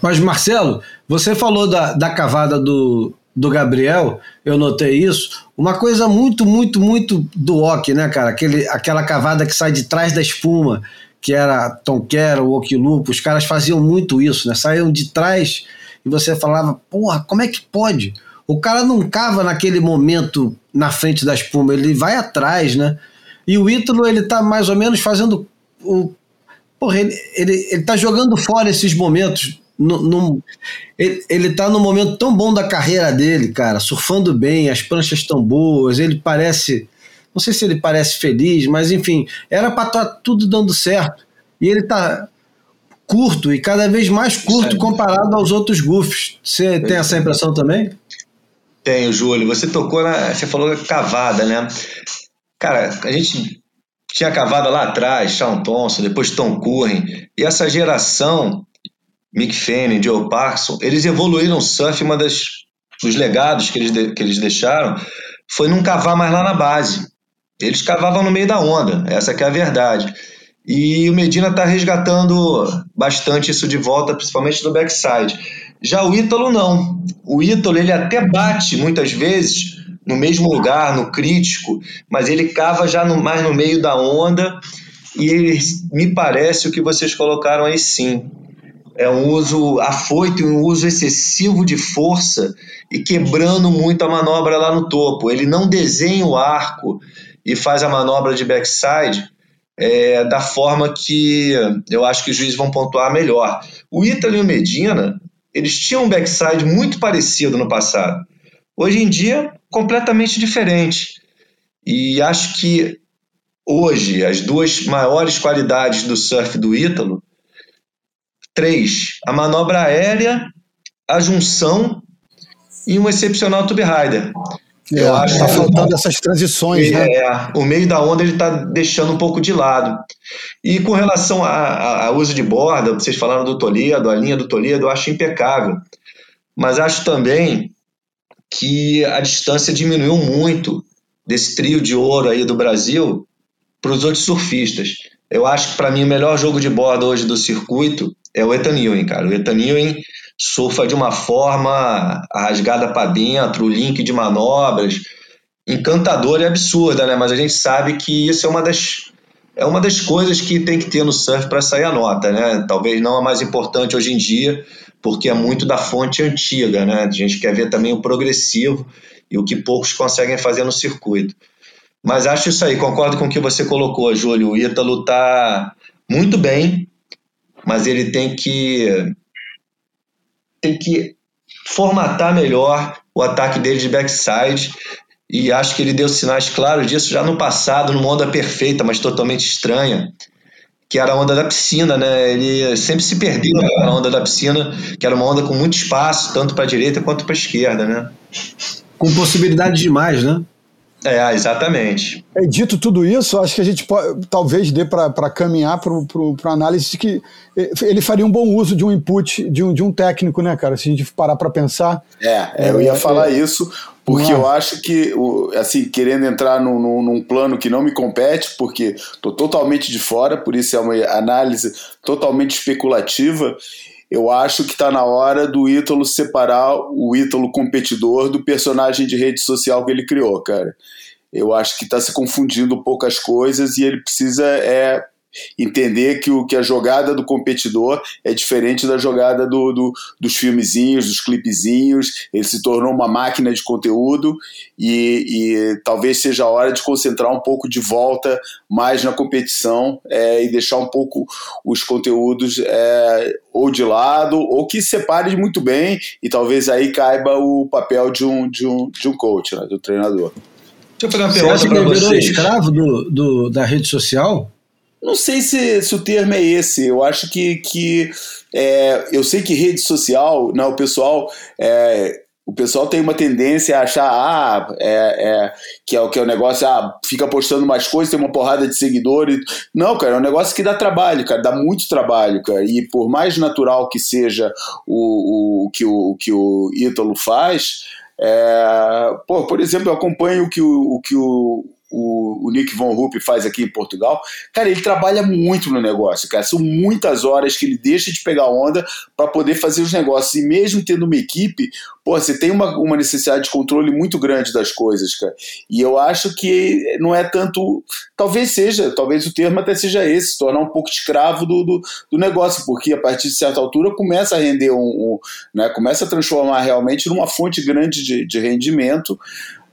Mas, Marcelo, você falou da, da cavada do, do Gabriel, eu notei isso. Uma coisa muito, muito, muito do Ok, né, cara? Aquele, aquela cavada que sai de trás da espuma, que era Tonquera, o Okilupo, os caras faziam muito isso, né? Saíam de trás e você falava, porra, como é que pode? O cara não cava naquele momento na frente da espuma, ele vai atrás, né? E o Ítalo, ele tá mais ou menos fazendo o. Porra, ele, ele, ele tá jogando fora esses momentos no, no, ele, ele tá num momento tão bom da carreira dele, cara, surfando bem, as pranchas tão boas, ele parece. Não sei se ele parece feliz, mas enfim, era para estar tá tudo dando certo. E ele tá curto e cada vez mais curto comparado aos outros goofs. Você tem essa impressão também? Tenho, Júlio. Você tocou na. Você falou cavada, né? Cara, a gente tinha cavada lá atrás, Sean Thompson, depois Tom Curren, e essa geração Mick Fanning, Joe Parkinson, eles evoluíram o surf. Uma das dos legados que eles, de, que eles deixaram foi não cavar mais lá na base. Eles cavavam no meio da onda, essa que é a verdade. E o Medina está resgatando bastante isso de volta, principalmente no backside. Já o Ítalo não. O Ítalo ele até bate muitas vezes no mesmo lugar, no crítico, mas ele cava já no, mais no meio da onda e me parece o que vocês colocaram aí sim é um uso afoito e um uso excessivo de força e quebrando muito a manobra lá no topo. Ele não desenha o arco e faz a manobra de backside é, da forma que eu acho que os juízes vão pontuar melhor. O Ítalo e o Medina, eles tinham um backside muito parecido no passado. Hoje em dia, completamente diferente. E acho que hoje as duas maiores qualidades do surf do Ítalo Três, a manobra aérea, a junção e um excepcional tube rider. É, Eu acho tá faltando essas transições, né? é? O meio da onda ele está deixando um pouco de lado. E com relação ao uso de borda, vocês falaram do Toledo, a linha do Toledo, eu acho impecável. Mas acho também que a distância diminuiu muito desse trio de ouro aí do Brasil para os outros surfistas. Eu acho que para mim o melhor jogo de borda hoje do circuito é o Ethan Ewing, cara. O Ethan Ewing surfa de uma forma rasgada para dentro, link de manobras, encantadora e absurda, né? Mas a gente sabe que isso é uma das é uma das coisas que tem que ter no surf para sair a nota, né? Talvez não a mais importante hoje em dia, porque é muito da fonte antiga, né? A gente quer ver também o progressivo e o que poucos conseguem fazer no circuito. Mas acho isso aí, concordo com o que você colocou, Júlio. O Ítalo tá muito bem, mas ele tem que tem que formatar melhor o ataque dele de backside e acho que ele deu sinais claros disso já no passado, numa onda perfeita, mas totalmente estranha, que era a onda da piscina, né? Ele sempre se perdeu na onda da piscina, que era uma onda com muito espaço, tanto para a direita quanto para a esquerda, né? Com possibilidades demais, né? É, exatamente. É, dito tudo isso, acho que a gente pode, talvez dê para caminhar para a análise de que ele faria um bom uso de um input de um, de um técnico, né, cara? Se a gente parar para pensar. É, eu ia é, falar é, isso, porque eu acho que, assim, querendo entrar num, num, num, plano que não me compete, porque estou totalmente de fora, por isso é uma análise totalmente especulativa eu acho que está na hora do Ítalo separar o Ítalo competidor do personagem de rede social que ele criou, cara. Eu acho que está se confundindo poucas coisas e ele precisa é, entender que, o, que a jogada do competidor é diferente da jogada do, do, dos filmezinhos, dos clipezinhos. Ele se tornou uma máquina de conteúdo e, e talvez seja a hora de concentrar um pouco de volta mais na competição é, e deixar um pouco os conteúdos é, ou de lado ou que separe muito bem e talvez aí caiba o papel de um, de um, de um coach, né, do treinador. Deixa eu fazer uma pergunta para vocês. Você escravo do, do, da rede social? Não sei se, se o termo é esse. Eu acho que, que é, eu sei que rede social, não, o pessoal é, o pessoal tem uma tendência a achar ah, é, é, que, é, o que é o negócio, ah, fica postando mais coisas, tem uma porrada de seguidores. Não, cara, é um negócio que dá trabalho, cara, dá muito trabalho, cara. E por mais natural que seja o, o, que, o, o que o Ítalo faz, é, pô, por exemplo, eu acompanho o que o, o, que o, o, o Nick Von Rupp faz aqui em Portugal, cara, ele trabalha muito no negócio, cara. São muitas horas que ele deixa de pegar onda para poder fazer os negócios. E mesmo tendo uma equipe, pô, você tem uma, uma necessidade de controle muito grande das coisas, cara. E eu acho que não é tanto. Talvez seja, talvez o termo até seja esse, se tornar um pouco escravo do, do, do, negócio, porque a partir de certa altura começa a render um. um né, começa a transformar realmente numa fonte grande de, de rendimento.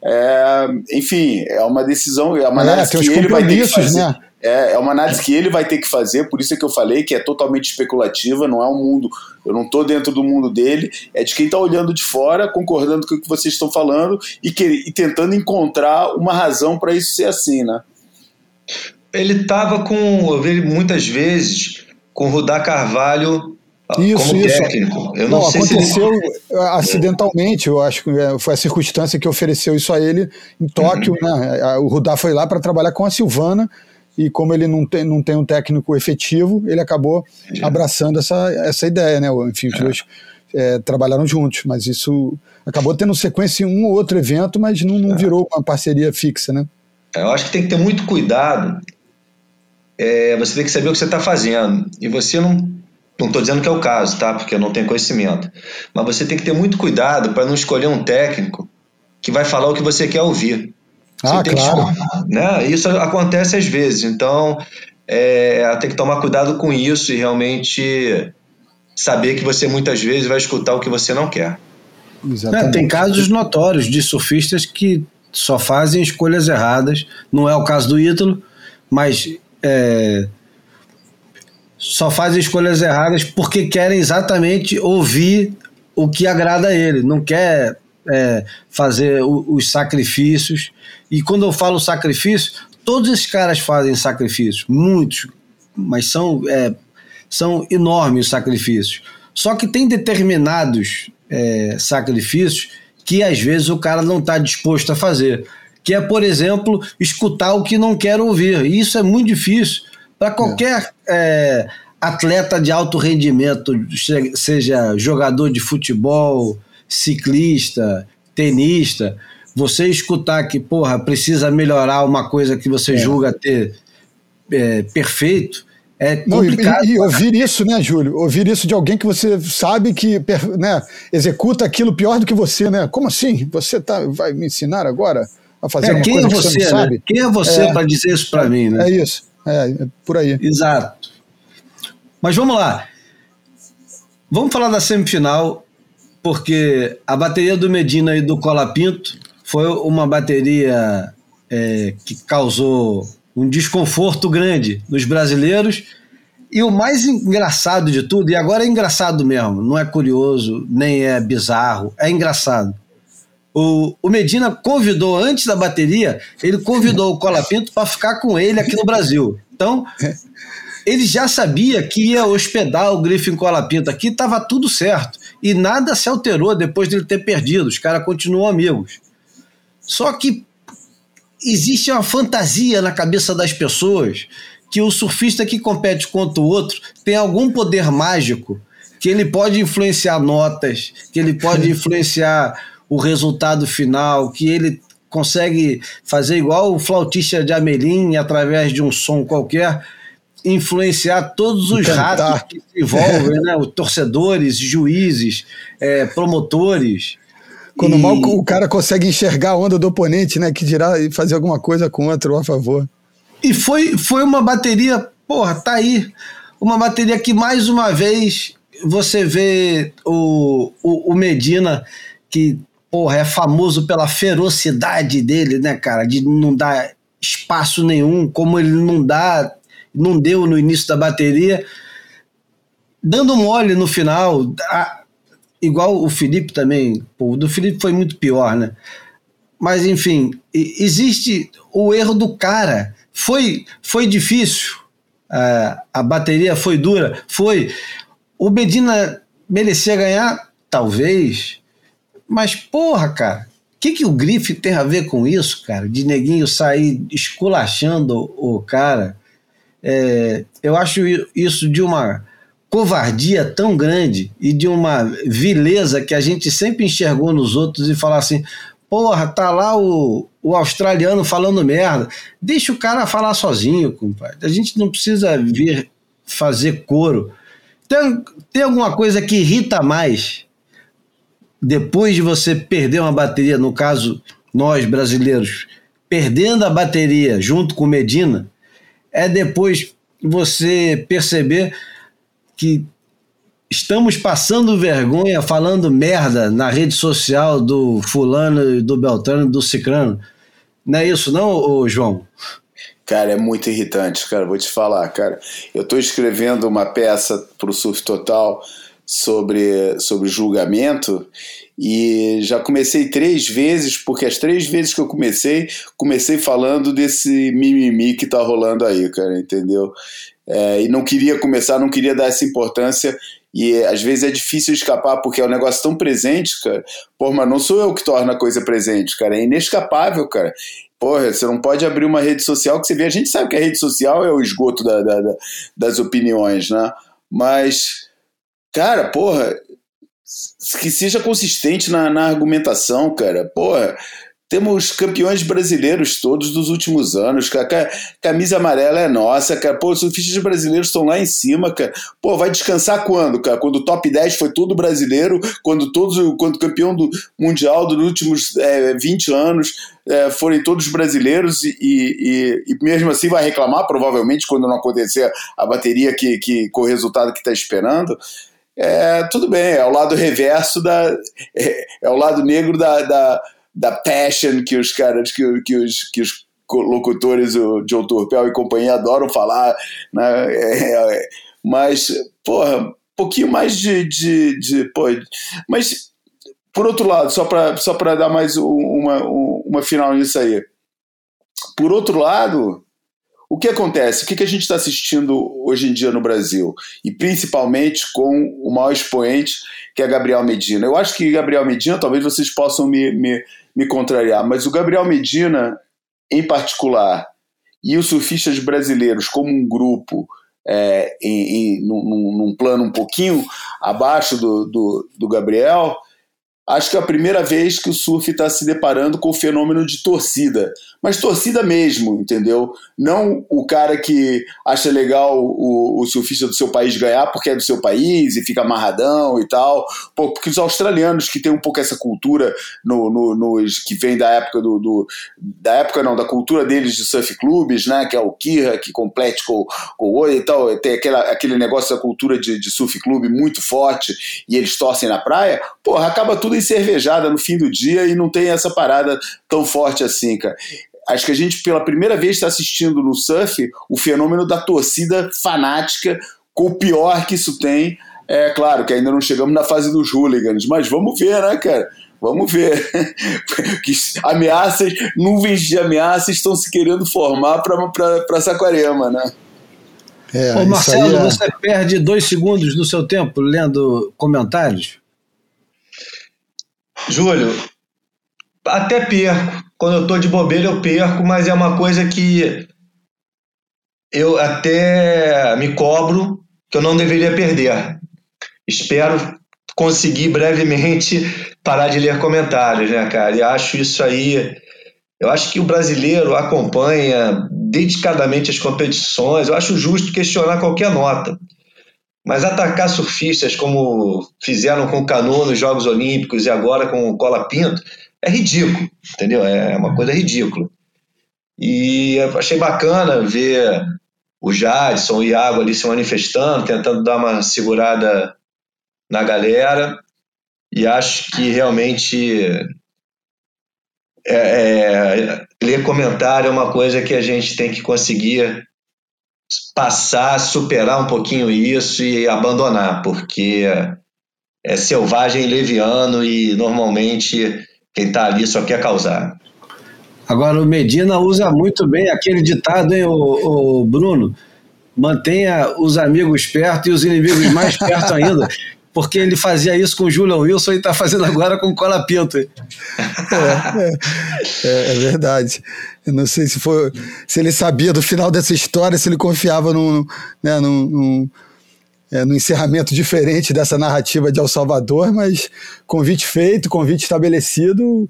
É, enfim, é uma decisão, é uma é, análise que ele vai ter que fazer. Né? É, é uma análise que ele vai ter que fazer, por isso é que eu falei que é totalmente especulativa, não é um mundo, eu não estou dentro do mundo dele, é de quem está olhando de fora, concordando com o que vocês estão falando e, que, e tentando encontrar uma razão para isso ser assim, né? Ele estava com, eu vi muitas vezes, com o Rudá Carvalho isso, como isso. técnico. Eu não, não aconteceu ele... acidentalmente, eu acho que é, foi a circunstância que ofereceu isso a ele em Tóquio. Uhum. Né? O Rudá foi lá para trabalhar com a Silvana e como ele não tem, não tem um técnico efetivo, ele acabou Entendi. abraçando essa, essa ideia, né? Enfim, os é. dois é, trabalharam juntos, mas isso acabou tendo sequência em um ou outro evento, mas não, não é. virou uma parceria fixa, né? Eu acho que tem que ter muito cuidado. É, você tem que saber o que você está fazendo. E você não não estou dizendo que é o caso, tá? Porque eu não tenho conhecimento. Mas você tem que ter muito cuidado para não escolher um técnico que vai falar o que você quer ouvir. Você ah, claro. Que, né? Isso acontece às vezes. Então, é, tem que tomar cuidado com isso e realmente saber que você muitas vezes vai escutar o que você não quer. É, tem casos notórios de surfistas que só fazem escolhas erradas. Não é o caso do Ítalo, mas é, só fazem escolhas erradas porque querem exatamente ouvir o que agrada a ele, não quer é, fazer o, os sacrifícios. E quando eu falo sacrifício, todos esses caras fazem sacrifícios, muitos, mas são, é, são enormes os sacrifícios. Só que tem determinados é, sacrifícios que às vezes o cara não está disposto a fazer. Que é, por exemplo, escutar o que não quer ouvir. E isso é muito difícil para qualquer é, atleta de alto rendimento, seja jogador de futebol, ciclista, tenista, você escutar que, porra, precisa melhorar uma coisa que você é. julga ter é, perfeito, é complicado. Não, e, e, ouvir isso, né, Júlio? Ouvir isso de alguém que você sabe que né, executa aquilo pior do que você, né? Como assim? Você tá, vai me ensinar agora a fazer é, uma quem coisa é você, que você não né? sabe? Quem é você é, para dizer isso para mim, né? É isso. É, é por aí. Exato. Mas vamos lá. Vamos falar da semifinal, porque a bateria do Medina e do Colapinto foi uma bateria é, que causou um desconforto grande nos brasileiros. E o mais engraçado de tudo, e agora é engraçado mesmo, não é curioso, nem é bizarro, é engraçado. O, o Medina convidou, antes da bateria, ele convidou o Colapinto para ficar com ele aqui no Brasil. Então, ele já sabia que ia hospedar o Griffin Colapinto aqui, estava tudo certo. E nada se alterou depois dele ter perdido, os caras continuam amigos. Só que existe uma fantasia na cabeça das pessoas que o surfista que compete contra o outro tem algum poder mágico, que ele pode influenciar notas, que ele pode influenciar o resultado final, que ele consegue fazer igual o flautista de Amelim através de um som qualquer, influenciar todos os ratos que se envolvem, né? Os torcedores, juízes, é, promotores. Quando e... mal o cara consegue enxergar a onda do oponente, né? Que dirá fazer alguma coisa contra ou a favor. E foi, foi uma bateria, porra, tá aí. Uma bateria que mais uma vez você vê o, o, o Medina, que porra, é famoso pela ferocidade dele, né, cara? De não dar espaço nenhum, como ele não dá, não deu no início da bateria, dando mole no final, a, igual o Felipe também, pô, o do Felipe foi muito pior, né? Mas enfim, existe o erro do cara. Foi, foi difícil, a, a bateria foi dura? Foi. O Medina merecia ganhar? Talvez. Mas, porra, cara, o que, que o Grife tem a ver com isso, cara? De neguinho sair esculachando o cara. É, eu acho isso de uma covardia tão grande e de uma vileza que a gente sempre enxergou nos outros e falar assim: porra, tá lá o, o australiano falando merda. Deixa o cara falar sozinho, compadre. A gente não precisa vir fazer coro. Tem, tem alguma coisa que irrita mais depois de você perder uma bateria, no caso, nós brasileiros, perdendo a bateria junto com Medina, é depois você perceber que estamos passando vergonha falando merda na rede social do fulano, do Beltrano, do Cicrano. Não é isso não, João? Cara, é muito irritante, cara, vou te falar, cara. Eu estou escrevendo uma peça para o Surf Total sobre, sobre julgamento e já comecei três vezes, porque as três vezes que eu comecei, comecei falando desse mimimi que tá rolando aí, cara, entendeu? é, e não queria começar, não queria dar essa importância. E às vezes é difícil escapar porque é um negócio tão presente, cara. Pô, mas não sou eu que torna a coisa presente, cara. É inescapável, cara. Porra, você não pode abrir uma rede social que você vê. A gente sabe que a rede social é o esgoto da, da, da, das opiniões, né? Mas, cara, porra, que seja consistente na, na argumentação, cara. Porra, temos campeões brasileiros todos dos últimos anos, cara. Camisa amarela é nossa, cara. Pô, os surfistas brasileiros estão lá em cima, cara. Pô, vai descansar quando, cara? Quando o top 10 foi tudo brasileiro, quando todos, quando campeão do mundial dos últimos é, 20 anos é, forem todos brasileiros e, e, e, mesmo assim vai reclamar, provavelmente, quando não acontecer a bateria que, que com o resultado que está esperando. É, tudo bem, é o lado reverso da. É, é o lado negro da, da da passion que os caras, que, que, os, que os locutores, o Turpel e companhia adoram falar, né? É, é, mas, porra, um pouquinho mais de, de, de mas por outro lado, só para só dar mais uma, uma final nisso aí. Por outro lado, o que acontece? O que, a gente está assistindo hoje em dia no Brasil? E principalmente com o maior expoente, que é Gabriel Medina. Eu acho que Gabriel Medina, talvez vocês possam me, me, me contrariar, mas o Gabriel Medina, em particular, e os surfistas brasileiros como um grupo, é, em, em, num, num, plano um pouquinho abaixo do, do, do Gabriel, acho que é a primeira vez que o surf está se deparando com o fenômeno de torcida. Mas torcida mesmo, entendeu? Não o cara que acha legal o, o surfista do seu país ganhar porque é do seu país e fica amarradão e tal. Pô, porque os australianos que têm um pouco essa cultura no, no, nos, que vem da época do, do, Da época não, da cultura deles de surf clubes, né? Que é o Kira, que complete com, com o Oi e tal. Tem aquela, aquele negócio da cultura de, de surf clube muito forte e eles torcem na praia. Porra, acaba tudo encervejada no fim do dia e não tem essa parada tão forte assim, cara. Acho que a gente, pela primeira vez, está assistindo no surf o fenômeno da torcida fanática, com o pior que isso tem. É claro que ainda não chegamos na fase dos hooligans, mas vamos ver, né, cara? Vamos ver. que ameaças, nuvens de ameaças estão se querendo formar para Saquarema, né? É, Ô, Marcelo, é... você perde dois segundos do seu tempo lendo comentários? Júlio, até perco. Quando eu tô de bobeira, eu perco, mas é uma coisa que eu até me cobro que eu não deveria perder. Espero conseguir brevemente parar de ler comentários, né, cara? E acho isso aí. Eu acho que o brasileiro acompanha dedicadamente as competições. Eu acho justo questionar qualquer nota. Mas atacar surfistas como fizeram com o Cano nos Jogos Olímpicos e agora com o Cola Pinto é ridículo, entendeu? É uma coisa ridícula. E achei bacana ver o Jadson o Iago ali se manifestando, tentando dar uma segurada na galera. E acho que realmente é, é, ler comentário é uma coisa que a gente tem que conseguir passar, superar um pouquinho isso e abandonar, porque é selvagem, leviano e normalmente quem está ali só quer causar. Agora o Medina usa muito bem aquele ditado, hein, o, o Bruno? mantenha os amigos perto e os inimigos mais perto ainda. Porque ele fazia isso com o Julian Wilson e está fazendo agora com o Cola Pinto. É, é, é, verdade. Eu não sei se foi, se ele sabia do final dessa história, se ele confiava num, né, num, num, é, num encerramento diferente dessa narrativa de El Salvador, mas convite feito, convite estabelecido,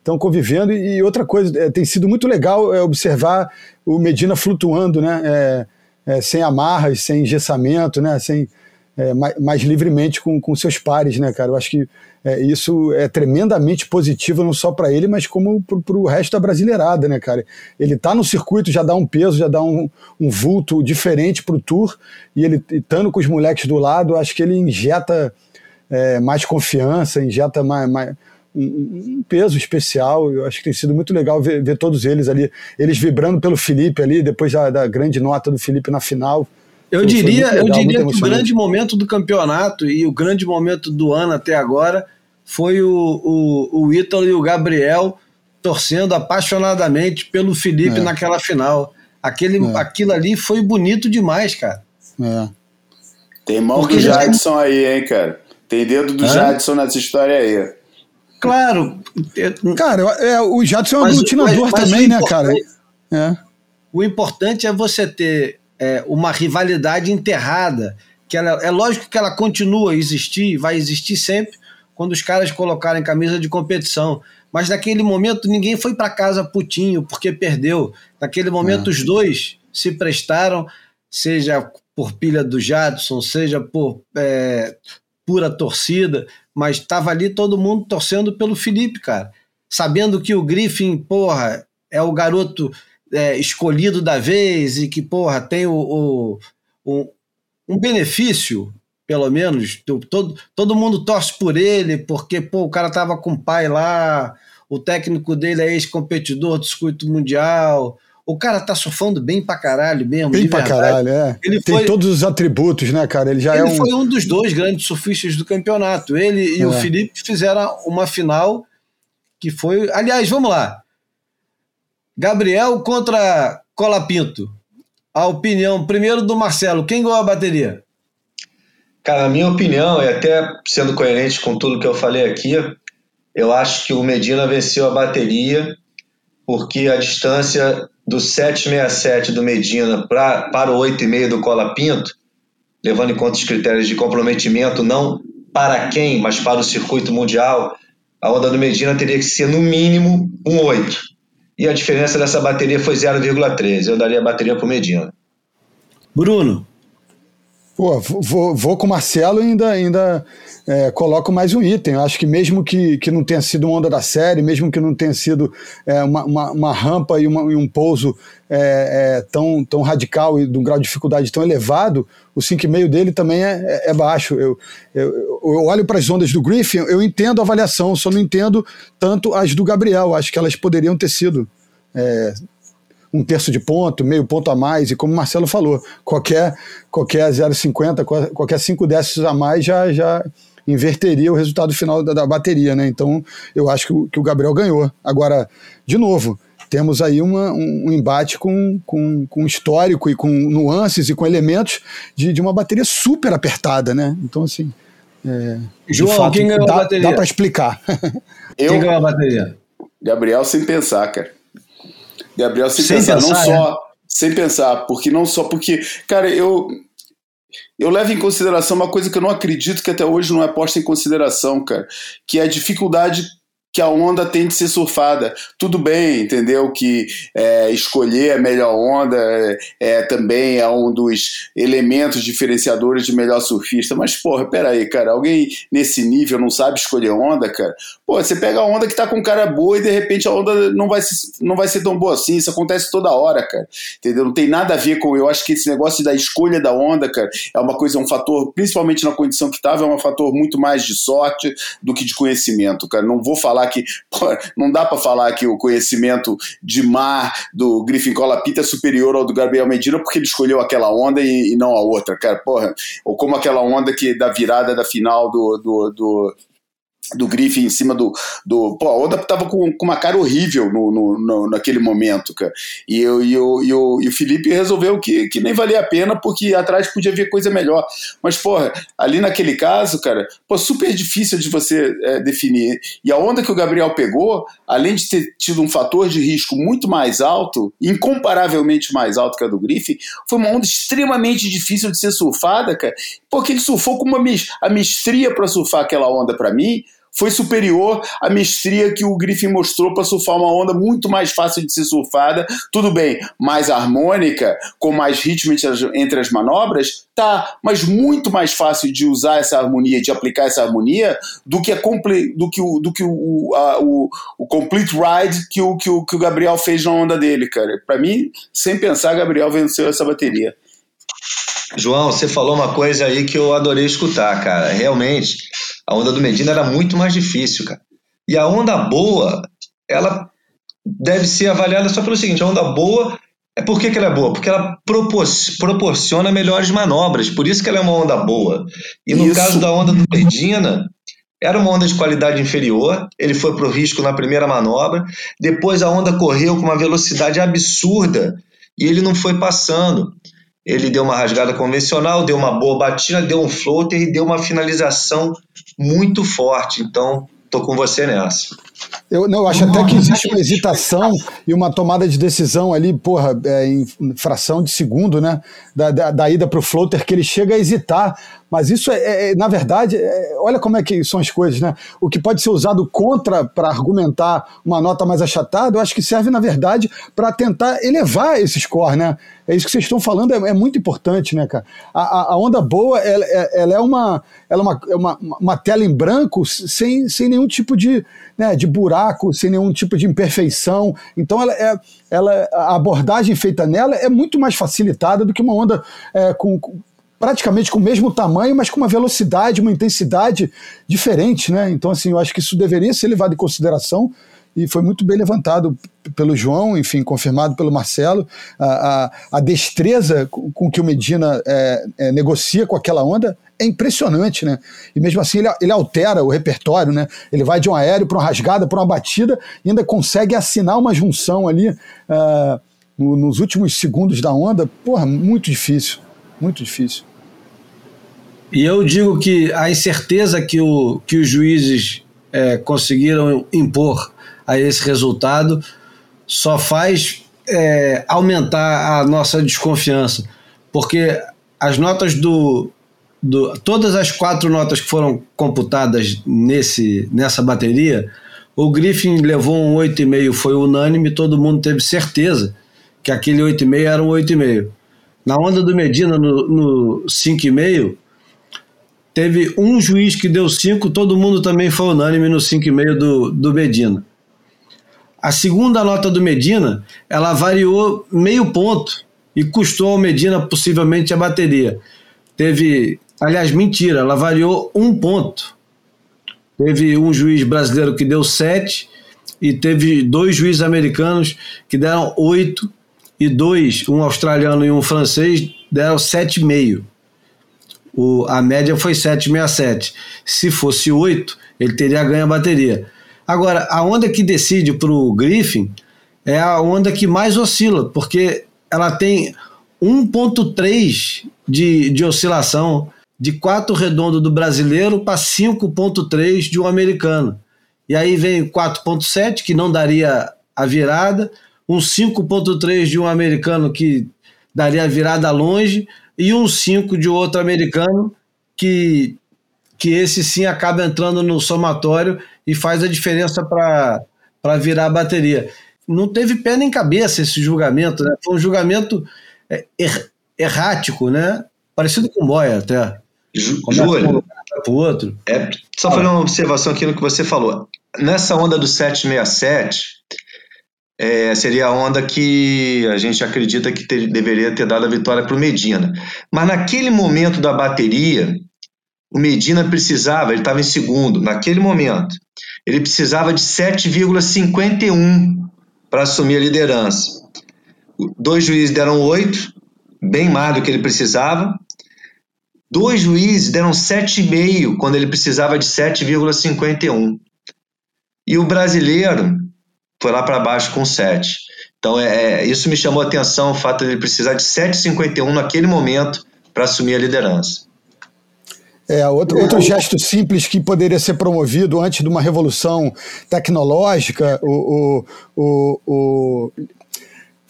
estão convivendo. E outra coisa, é, tem sido muito legal é, observar o Medina flutuando, né? É, é, sem amarras, sem engessamento, né? Sem, é, mais, mais, livremente com, com seus pares, né, cara? Eu acho que é, isso é tremendamente positivo, não só para ele, mas como para o resto da brasileirada, né, cara? Ele tá no circuito, já dá um peso, já dá um, um vulto diferente para o Tour, e ele estando com os moleques do lado, acho que ele injeta é, mais confiança, injeta mais, mais um, peso especial. Eu acho que tem sido muito legal ver, ver, todos eles ali, eles vibrando pelo Felipe ali, depois da, da grande nota do Felipe na final. Eu diria, legal, eu diria que o grande momento do campeonato e o grande momento do ano até agora foi o, o, o Ítalo e o Gabriel torcendo apaixonadamente pelo Felipe é. naquela final. Aquele, é. Aquilo ali foi bonito demais, cara. É. Tem mão Porque do Jadson aí, hein, cara? Tem dedo do Hã? Jadson nessa história aí. Claro. Cara, é, o Jadson é um aglutinador também, né, cara? É. O importante é você ter é, uma rivalidade enterrada, que ela, é lógico que ela continua a existir, vai existir sempre, quando os caras colocarem camisa de competição. Mas naquele momento ninguém foi para casa putinho porque perdeu. Naquele momento é. os dois se prestaram, seja por pilha do Jadson, seja por é, pura torcida, mas estava ali todo mundo torcendo pelo Felipe, cara. Sabendo que o Griffin, porra, é o garoto é, escolhido da vez e que, porra, tem o, o, o um benefício, pelo menos. Todo, todo mundo torce por ele, porque, pô, o cara tava com o pai lá, o técnico dele é ex-competidor do circuito mundial, o cara tá surfando bem pra caralho mesmo. Bem pra caralho, é. Ele Tem foi, todos os atributos, né, cara? Ele já ele é um. foi um dos dois grandes surfistas do campeonato. Ele e é. o Felipe fizeram uma final que foi. Aliás, vamos lá. Gabriel contra Colapinto. A opinião primeiro do Marcelo. Quem ganhou a bateria? Cara, a minha opinião, e até sendo coerente com tudo que eu falei aqui, eu acho que o Medina venceu a bateria porque a distância do 767 do Medina pra, para o 8,5 do Cola Pinto, levando em conta os critérios de comprometimento, não para quem, mas para o circuito mundial, a onda do Medina teria que ser no mínimo um 8. E a diferença dessa bateria foi 0,3. Eu daria a bateria para o Medina. Bruno. Pô, vou, vou com o Marcelo e ainda, ainda é, coloco mais um item. Eu acho que mesmo que, que não tenha sido uma onda da série, mesmo que não tenha sido é, uma, uma, uma, rampa e, uma, e um pouso é, é tão, tão radical e de um grau de dificuldade tão elevado, o 5,5 dele também é, é, é baixo. Eu, eu, eu olho para as ondas do Griffin, eu entendo a avaliação, só não entendo tanto as do Gabriel. Acho que elas poderiam ter sido um terço de ponto, meio ponto a mais, e como o Marcelo falou, qualquer, qualquer 0,50, qualquer 5 décimos a mais já, já inverteria o resultado final da, da bateria, né? Então eu acho que o, que o Gabriel ganhou. Agora, de novo, temos aí uma, um, um, embate com, com, com histórico e com nuances e com elementos de, de uma bateria super apertada, né? Então, assim. É, João, fato, quem ganhou dá, a bateria? Dá para explicar. Eu, quem ganhou a bateria? Gabriel, sem pensar, cara. Gabriel, sem, sem pensar, pensar, não é? só. Sem pensar, porque não só. Porque, cara, eu. Eu levo em consideração uma coisa que eu não acredito que até hoje não é posta em consideração, cara, que é a dificuldade que a onda tem de ser surfada. Tudo bem, entendeu? Que é, escolher a melhor onda é, é, também é um dos elementos diferenciadores de melhor surfista. Mas, porra, peraí, cara, alguém nesse nível não sabe escolher onda, cara? Pô, você pega a onda que tá com cara boa e de repente a onda não vai, ser, não vai ser tão boa assim. Isso acontece toda hora, cara. Entendeu? Não tem nada a ver com. Eu acho que esse negócio da escolha da onda, cara, é uma coisa, é um fator, principalmente na condição que tava, é um fator muito mais de sorte do que de conhecimento, cara. Não vou falar falar que não dá para falar que o conhecimento de mar do Griffin Colapita é superior ao do Gabriel Medina porque ele escolheu aquela onda e, e, não a outra, cara, porra. Ou como aquela onda que da virada da final do, do, do do Griffin em cima do. do pô, a Onda tava com, com uma cara horrível no, no, no, naquele momento, cara. E, eu, e, eu, e, eu, e o Felipe resolveu que, que nem valia a pena, porque atrás podia ver coisa melhor. Mas, porra, ali naquele caso, cara, pô, super difícil de você é, definir. E a onda que o Gabriel pegou, além de ter tido um fator de risco muito mais alto, incomparavelmente mais alto que a do Griffin, foi uma onda extremamente difícil de ser surfada, cara, porque ele surfou com uma a para surfar aquela onda para mim foi superior à mestria que o Griffin mostrou para surfar uma onda muito mais fácil de ser surfada. Tudo bem, mais harmônica, com mais ritmo entre as manobras, tá, mas muito mais fácil de usar essa harmonia, de aplicar essa harmonia, do que, a do que, o, do que o, a, o, o complete ride que o, que, o, que o Gabriel fez na onda dele, cara. Para mim, sem pensar, Gabriel venceu essa bateria. João, você falou uma coisa aí que eu adorei escutar, cara. Realmente, a onda do Medina era muito mais difícil, cara. E a onda boa, ela deve ser avaliada só pelo seguinte: a onda boa é por que, que ela é boa? Porque ela propor proporciona melhores manobras, por isso que ela é uma onda boa. E no isso. caso da onda do Medina, era uma onda de qualidade inferior, ele foi para o risco na primeira manobra, depois a onda correu com uma velocidade absurda e ele não foi passando. Ele deu uma rasgada convencional, deu uma boa batida, deu um floater e deu uma finalização muito forte. Então, tô com você nessa. Eu, não, eu acho até que existe uma hesitação e uma tomada de decisão ali, porra, é, em fração de segundo, né? Da, da, da ida para o floater, que ele chega a hesitar mas isso é, é na verdade, é, olha como é que são as coisas, né? O que pode ser usado contra para argumentar uma nota mais achatada, eu acho que serve, na verdade, para tentar elevar esse score, né? É isso que vocês estão falando, é, é muito importante, né, cara? A, a onda boa, ela, é, ela, é, uma, ela é uma, é uma, uma tela em branco sem, sem nenhum tipo de, né, de buraco, sem nenhum tipo de imperfeição. Então, ela é, ela, a abordagem feita nela é muito mais facilitada do que uma onda é, com praticamente com o mesmo tamanho, mas com uma velocidade, uma intensidade diferente, né? Então, assim, eu acho que isso deveria ser levado em consideração e foi muito bem levantado pelo João, enfim, confirmado pelo Marcelo. A, a, a destreza com que o Medina é, é, negocia com aquela onda é impressionante, né? E mesmo assim ele, ele altera o repertório, né? Ele vai de um aéreo para uma rasgada, para uma batida e ainda consegue assinar uma junção ali uh, nos últimos segundos da onda. Porra, muito difícil, muito difícil. E eu digo que a incerteza que, o, que os juízes é, conseguiram impor a esse resultado só faz é, aumentar a nossa desconfiança, porque as notas do, do, todas as quatro notas que foram computadas nesse, nessa bateria, o Griffin levou um 8,5, foi unânime, todo mundo teve certeza que aquele 8,5 era um 8,5. Na onda do Medina, no, no 5,5, Teve um juiz que deu 5, todo mundo também foi unânime no 5,5 do, do Medina. A segunda nota do Medina, ela variou meio ponto e custou ao Medina possivelmente a bateria. Teve, aliás, mentira, ela variou um ponto. Teve um juiz brasileiro que deu 7 e teve dois juízes americanos que deram 8 e dois, um australiano e um francês, deram 7,5 o, a média foi 767. Se fosse 8, ele teria ganho a bateria. Agora, a onda que decide para o Griffin é a onda que mais oscila, porque ela tem 1,3 de, de oscilação de 4 redondo do brasileiro para 5,3 de um americano. E aí vem 4,7, que não daria a virada, um 5,3 de um americano que daria a virada longe, e um 5 de outro americano que, que esse sim acaba entrando no somatório e faz a diferença para virar a bateria. Não teve pé nem cabeça esse julgamento, né? Foi um julgamento é, er, errático, né? Parecido com Boia até. Júlio, o outro. É, só fazer uma observação aqui no que você falou. Nessa onda do 767, é, seria a onda que a gente acredita que ter, deveria ter dado a vitória para o Medina. Mas naquele momento da bateria, o Medina precisava, ele estava em segundo, naquele momento, ele precisava de 7,51 para assumir a liderança. Dois juízes deram 8, bem mais do que ele precisava. Dois juízes deram 7,5 quando ele precisava de 7,51. E o brasileiro foi lá para baixo com 7. Então, é, é, isso me chamou a atenção, o fato de ele precisar de 7,51 naquele momento para assumir a liderança. É, outro, outro gesto simples que poderia ser promovido antes de uma revolução tecnológica, o, o, o, o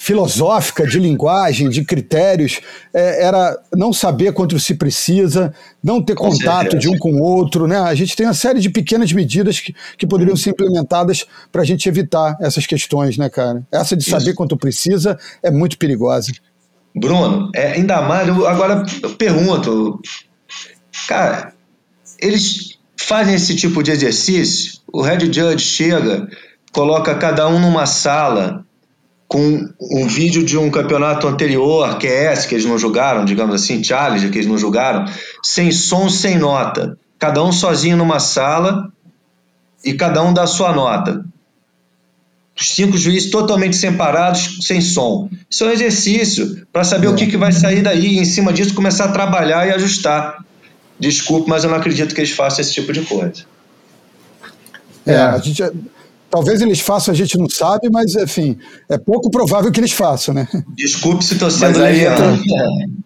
filosófica, de linguagem, de critérios, é, era não saber quanto se precisa, não ter com contato certeza. de um com o outro. Né? A gente tem uma série de pequenas medidas que, que poderiam ser implementadas para a gente evitar essas questões, né, cara? Essa de saber Isso. quanto precisa é muito perigosa. Bruno, é, ainda mais, eu, agora eu pergunto, cara, eles fazem esse tipo de exercício, o Red Judge chega, coloca cada um numa sala, com um vídeo de um campeonato anterior, que é esse, que eles não jogaram, digamos assim, Challenge, que eles não jogaram, sem som, sem nota. Cada um sozinho numa sala e cada um dá a sua nota. Cinco juízes totalmente separados, sem som. Isso é um exercício para saber é. o que, que vai sair daí e, em cima disso, começar a trabalhar e ajustar. Desculpe, mas eu não acredito que eles façam esse tipo de coisa. É, a gente, Talvez eles façam, a gente não sabe, mas enfim, é pouco provável que eles façam, né? Desculpe se estou sendo mas aí, entra,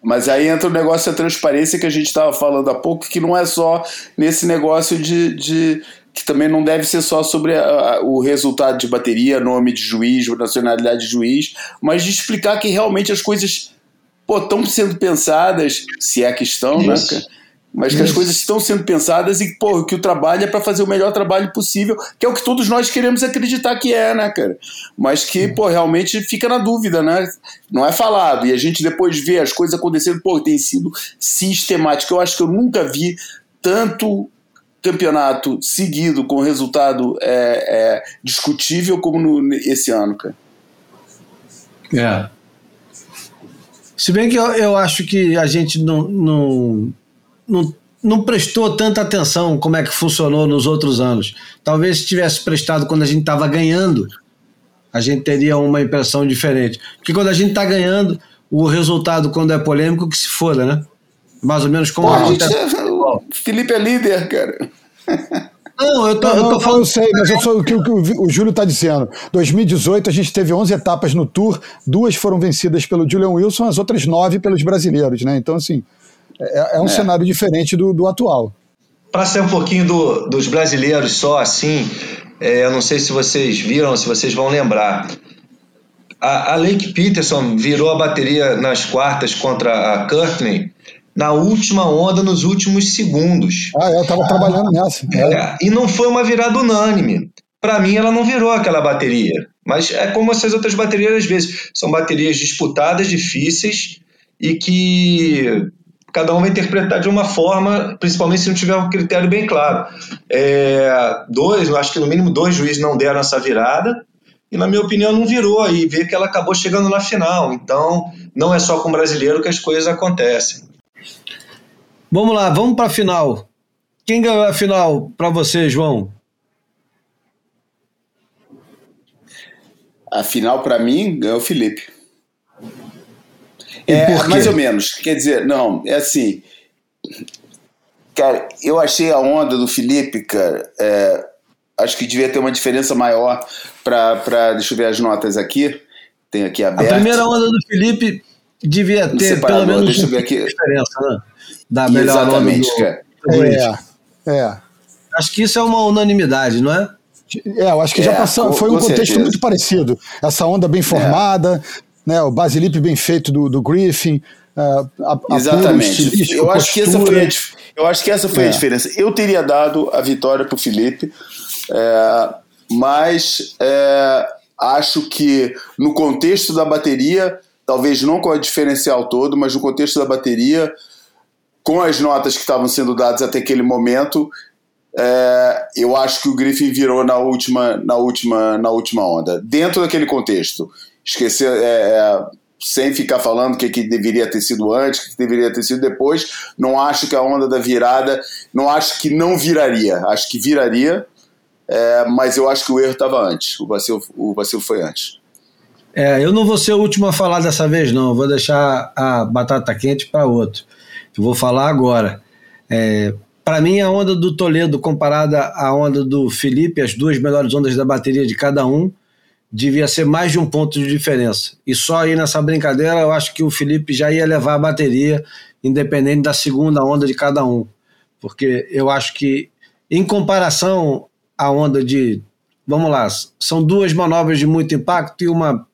mas aí entra o negócio da transparência que a gente estava falando há pouco, que não é só nesse negócio de, de que também não deve ser só sobre a, a, o resultado de bateria, nome de juiz, nacionalidade de juiz, mas de explicar que realmente as coisas estão sendo pensadas, se é que estão, né? Mas que as coisas estão sendo pensadas e pô, que o trabalho é para fazer o melhor trabalho possível, que é o que todos nós queremos acreditar que é, né, cara? Mas que, pô, realmente fica na dúvida, né? Não é falado. E a gente depois vê as coisas acontecendo, pô, tem sido sistemático. Eu acho que eu nunca vi tanto campeonato seguido com resultado é, é, discutível como no, esse ano, cara. É. Se bem que eu, eu acho que a gente não, não não, não prestou tanta atenção como é que funcionou nos outros anos. Talvez se tivesse prestado quando a gente estava ganhando, a gente teria uma impressão diferente. Porque quando a gente está ganhando, o resultado, quando é polêmico, que se foda, né? Mais ou menos como Pô, a gente. É... O Felipe é líder, cara. Não, eu tô, não, eu tô falando. Eu sei, mas eu sou o que, o, que o Júlio está dizendo. 2018 a gente teve 11 etapas no Tour, duas foram vencidas pelo Julian Wilson, as outras nove pelos brasileiros, né? Então, assim, é, é um é. cenário diferente do, do atual. Para ser um pouquinho do, dos brasileiros só assim, é, eu não sei se vocês viram, se vocês vão lembrar. A, a Lake Peterson virou a bateria nas quartas contra a Courtney na última onda, nos últimos segundos. Ah, eu estava trabalhando nessa. É, e não foi uma virada unânime. Para mim, ela não virou aquela bateria. Mas é como essas outras baterias, às vezes. São baterias disputadas, difíceis, e que cada um vai interpretar de uma forma, principalmente se não tiver um critério bem claro. É, dois, acho que no mínimo dois juízes não deram essa virada, e na minha opinião não virou, e vê que ela acabou chegando na final. Então, não é só com o brasileiro que as coisas acontecem. Vamos lá, vamos para a final. Quem ganhou a final para você, João? A final para mim ganhou o Felipe. É, mais ou menos. Quer dizer, não, é assim. Cara, eu achei a onda do Felipe, cara. É, acho que devia ter uma diferença maior para. Deixa eu ver as notas aqui. Tem aqui aberto. A primeira onda do Felipe devia ter pelo menos deixa eu ver aqui. diferença, né? Da melhor Exatamente, onda do, cara. É, é. Acho que isso é uma unanimidade, não é? É, eu acho que é, já passou, foi um contexto certeza. muito parecido. Essa onda bem formada, né, o Basilipe bem feito do, do Griffin. Uh, a, Exatamente. eu, acho que essa foi a, eu acho que essa foi é. a diferença. Eu teria dado a vitória para o Felipe, é, mas é, acho que no contexto da bateria, talvez não com o diferencial todo, mas no contexto da bateria, com as notas que estavam sendo dadas até aquele momento, é, eu acho que o Griffin virou na última, na última, na última onda. Dentro daquele contexto esquecer, é, é, sem ficar falando o que, que deveria ter sido antes, o que deveria ter sido depois. Não acho que a onda da virada, não acho que não viraria, acho que viraria, é, mas eu acho que o erro estava antes, o vacilo, o vacilo foi antes. É, eu não vou ser o último a falar dessa vez, não, vou deixar a batata quente para outro. Eu vou falar agora. É, para mim, a onda do Toledo comparada à onda do Felipe, as duas melhores ondas da bateria de cada um, devia ser mais de um ponto de diferença. E só aí nessa brincadeira eu acho que o Felipe já ia levar a bateria, independente da segunda onda de cada um. Porque eu acho que, em comparação à onda de. Vamos lá, são duas manobras de muito impacto e uma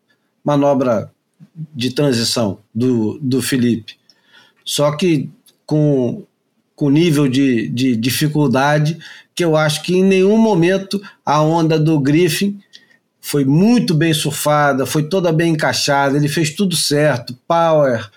manobra de transição do, do Felipe. Só que com, com nível de, de dificuldade que eu acho que em nenhum momento a onda do Griffin foi muito bem surfada, foi toda bem encaixada, ele fez tudo certo, power,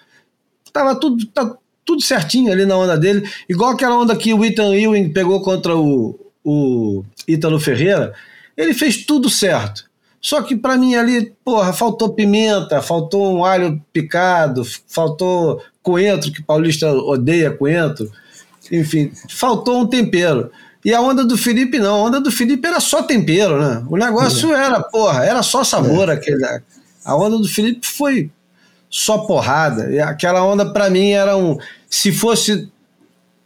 tava tudo, tá, tudo certinho ali na onda dele, igual aquela onda que o Ethan Ewing pegou contra o, o Ítalo Ferreira, ele fez tudo certo. Só que para mim ali, porra, faltou pimenta, faltou um alho picado, faltou coentro, que paulista odeia coentro, enfim, faltou um tempero. E a onda do Felipe não, a onda do Felipe era só tempero, né? O negócio é. era, porra, era só sabor é. aquele. A onda do Felipe foi só porrada. E aquela onda para mim era um, se fosse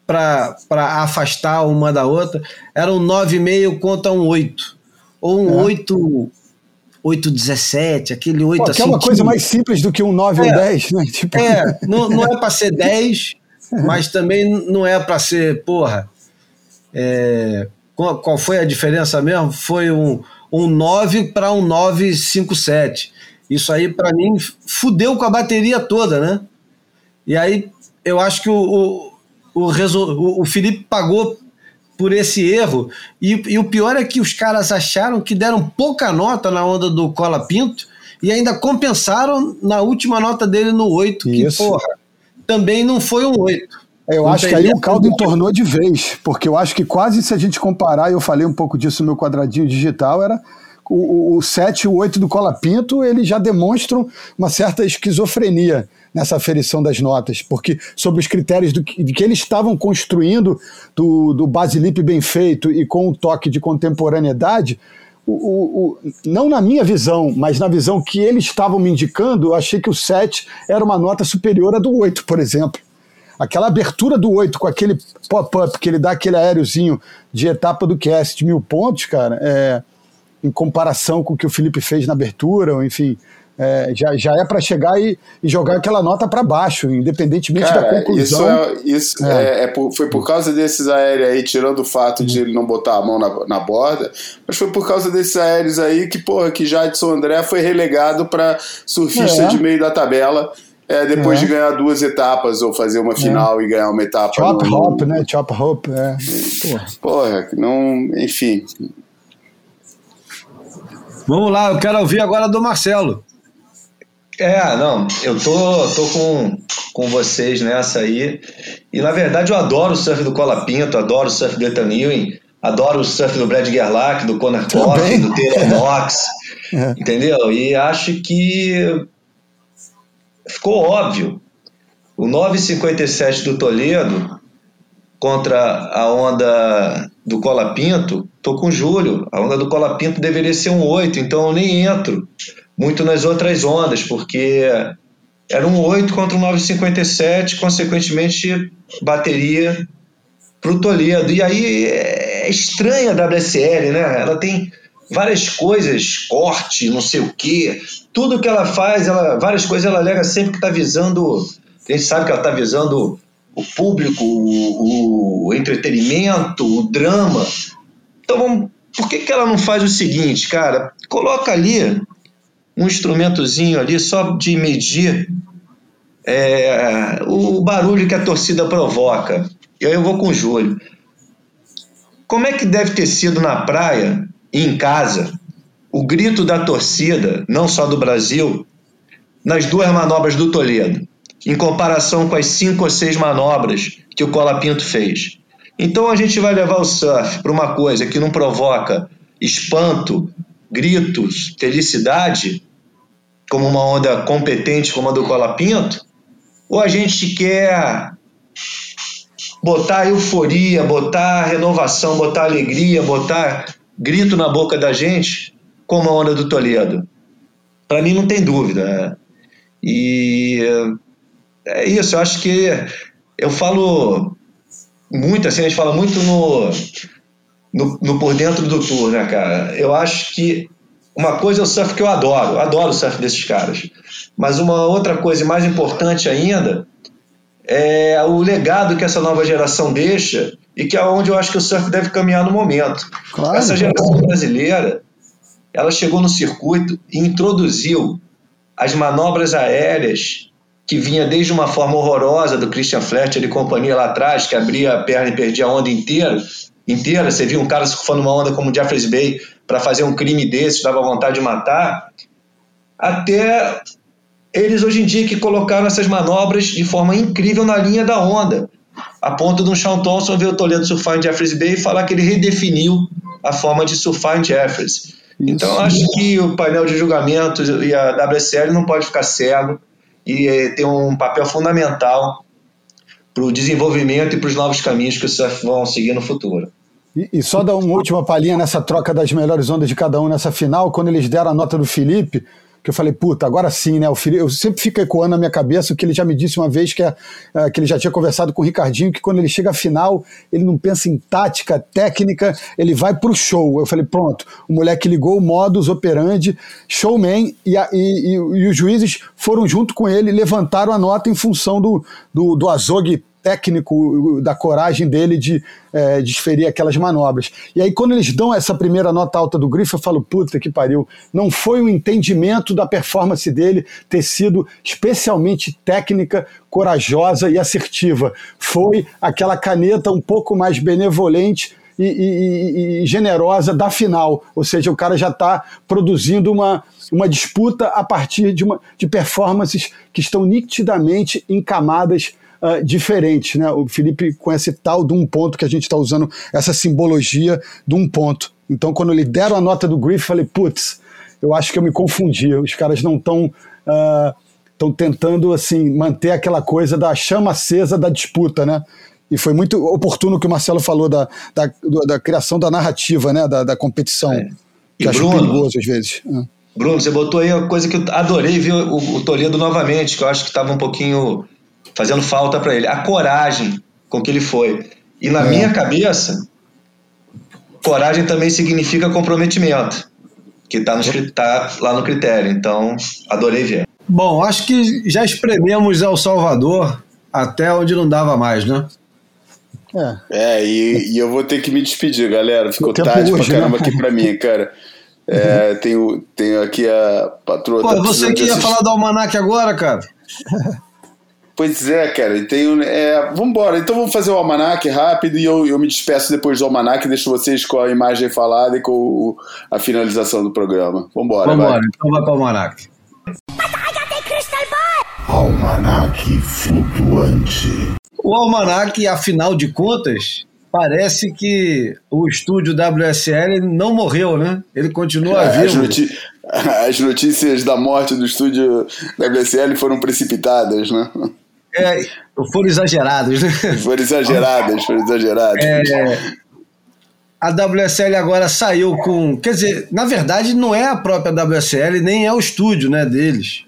para afastar uma da outra, era um 9,5 contra um 8. Ou um é. 8 8,17, aquele 8 Pô, assim. Que é uma coisa mais simples do que um 9 é, ou 10, né? Tipo... É, não, não é para ser 10, mas também não é para ser, porra, é, qual, qual, foi a diferença mesmo? Foi um, um 9 para um 957. Isso aí, para mim, fudeu com a bateria toda, né? E aí, eu acho que o, o, o, o Felipe pagou por esse erro. E, e, o pior é que os caras acharam que deram pouca nota na onda do Cola Pinto e ainda compensaram na última nota dele no 8, que, Isso. porra, também não foi um 8. É, eu acho que aí o caldo entornou de vez, porque eu acho que quase se a gente comparar, e eu falei um pouco disso no meu quadradinho digital, era o, o 7 e o 8 do Cola Pinto, eles já demonstram uma certa esquizofrenia nessa aferição das notas, porque sobre os critérios do que, de que eles estavam construindo do, do Basilip bem feito e com o toque de contemporaneidade, o, o, o, não na minha visão, mas na visão que eles estavam me indicando, eu achei que o 7 era uma nota superior à do 8, por exemplo. Aquela abertura do 8 com aquele pop-up que ele dá aquele aériozinho de etapa do cast de mil pontos, cara, é, em comparação com o que o Felipe fez na abertura, ou enfim, é, já, já é para chegar e, e, jogar aquela nota para baixo, independentemente Cara, da conclusão. Isso, é, isso é. é. é por, foi por causa desses aéreos aí, tirando o fato de ele não botar a mão na, na borda, mas foi por causa desses aéreos aí que, porra, que Jadson André foi relegado para surfista é. de meio da tabela. É, depois de ganhar duas etapas ou fazer uma final e ganhar uma etapa. Chop no, hop, né? Chop hop, é. Porra. porra, não. Enfim. Vamos lá, eu quero ouvir agora do Marcelo. É, não, eu tô, tô com, com vocês nessa aí. E na verdade eu adoro o surf do Cola Pinto, adoro o surf do Ethan Ewing, adoro o surf do Brad Gerlach, do Conor Coffey, do Taylor Knox, é. entendeu? E acho que ficou óbvio. O 9,57 do Toledo contra a onda do Cola Pinto, tô com Júlio. A onda do Cola Pinto deveria ser um 8, então eu nem entro muito nas outras ondas, porque era um 8 contra um 9,57, consequentemente bateria para o Toledo. E aí é estranha a WSL, né? Ela tem várias coisas, corte, não sei o quê. Tudo que ela faz, ela, várias coisas ela alega sempre que está visando. A gente sabe que ela está visando o público, o, o, entretenimento, o drama. Então, vamos, por que, que ela não faz o seguinte, cara? Coloca ali um instrumentozinho ali só de medir é, o barulho que a torcida provoca. E aí eu vou com o Júlio. Como é que deve ter sido na praia e em casa o grito da torcida, não só do Brasil, nas duas manobras do Toledo, em comparação com as cinco ou seis manobras que o Cola Pinto fez? Então a gente vai levar o surf para uma coisa que não provoca espanto, gritos, felicidade, como uma onda competente como a do Cola Pinto, ou a gente quer botar euforia, botar renovação, botar alegria, botar grito na boca da gente, como a onda do Toledo? Para mim não tem dúvida. Né? E é isso, eu acho que eu falo muito, assim, a gente fala muito no, no, no por dentro do tour, né, cara? Eu acho que uma coisa é o surf que eu adoro, adoro o surf desses caras. Mas uma outra coisa mais importante ainda é o legado que essa nova geração deixa e que é onde eu acho que o surf deve caminhar no momento. Claro, essa geração brasileira, ela chegou no circuito e introduziu as manobras aéreas que vinha desde uma forma horrorosa do Christian Fletcher e companhia lá atrás, que abria a perna e perdia a onda inteira, inteira. Você via um cara surfando uma onda como o Jeffreys Bay para fazer um crime desse, dava vontade de matar. Até eles hoje em dia que colocaram essas manobras de forma incrível na linha da onda, a ponto de um Sean Thompson ver o Toledo surfar em Jeffreys Bay e falar que ele redefiniu a forma de surfar em Jeffreys. Então acho que o painel de julgamento e a WSL não pode ficar cego e eh, tem um papel fundamental para o desenvolvimento e para os novos caminhos que o surf vão seguir no futuro. E, e, só dar uma última palhinha nessa troca das melhores ondas de cada um nessa final, quando eles deram a nota do Felipe, que eu falei, puta, agora sim, né? eu sempre fico ecoando na minha cabeça o que ele já me disse uma vez, que, é, é, que ele já tinha conversado com o Ricardinho, que quando ele chega à final, ele não pensa em tática, técnica, ele vai pro show. Eu falei, pronto, o moleque ligou o modus operandi, showman, e, a, e, e, e os juízes foram junto com ele, levantaram a nota em função do, do, do azog técnico, da coragem dele de é, desferir aquelas manobras. E aí, quando eles dão essa primeira nota alta do Griffith, eu falo, puta que pariu, não foi o entendimento da performance dele ter sido especialmente técnica, corajosa e assertiva. Foi aquela caneta um pouco mais benevolente e, e, e, generosa da final. Ou seja, o cara já está produzindo uma, uma disputa a partir de, uma, de performances que estão nitidamente encamadas uh, diferentes. Né? O Felipe com esse tal de um ponto que a gente está usando, essa simbologia de um ponto. Então, quando ele deram a nota do Griff, eu falei, putz, eu acho que eu me confundi. Os caras não estão. Uh, estão tentando assim manter aquela coisa da chama acesa da disputa, né? E foi muito oportuno o que o Marcelo falou da, da, da criação da narrativa, né? Da, da competição. É. Que acho perigoso às vezes. É. Bruno, você botou aí a coisa que eu adorei ver o, o Toledo novamente, que eu acho que estava um pouquinho fazendo falta para ele. A coragem com que ele foi. E na é. minha cabeça, coragem também significa comprometimento, que está tá lá no critério. Então, adorei ver. Bom, acho que já esprememos El Salvador até onde não dava mais, né? É, é e, e eu vou ter que me despedir, galera. Ficou tarde hoje, pra caramba né? aqui pra mim, cara. É, uhum. tenho, tenho aqui a patroa. Pô, tá você que ia falar do Almanac agora, cara? Pois é, cara, e tem. É, vambora, então vamos fazer o almanac rápido e eu, eu me despeço depois do almanac, deixo vocês com a imagem falada e com o, a finalização do programa. Vambora, Vambora, vai. então vai para o almanac. Almanac flutuante. O almanac, afinal de contas, parece que o estúdio WSL não morreu, né? Ele continua é, vivo. As notícias da morte do estúdio WSL foram precipitadas, né? É, foram exagerados, né? Foram exageradas, foram exageradas. É, a WSL agora saiu com. Quer dizer, na verdade, não é a própria WSL, nem é o estúdio né, deles.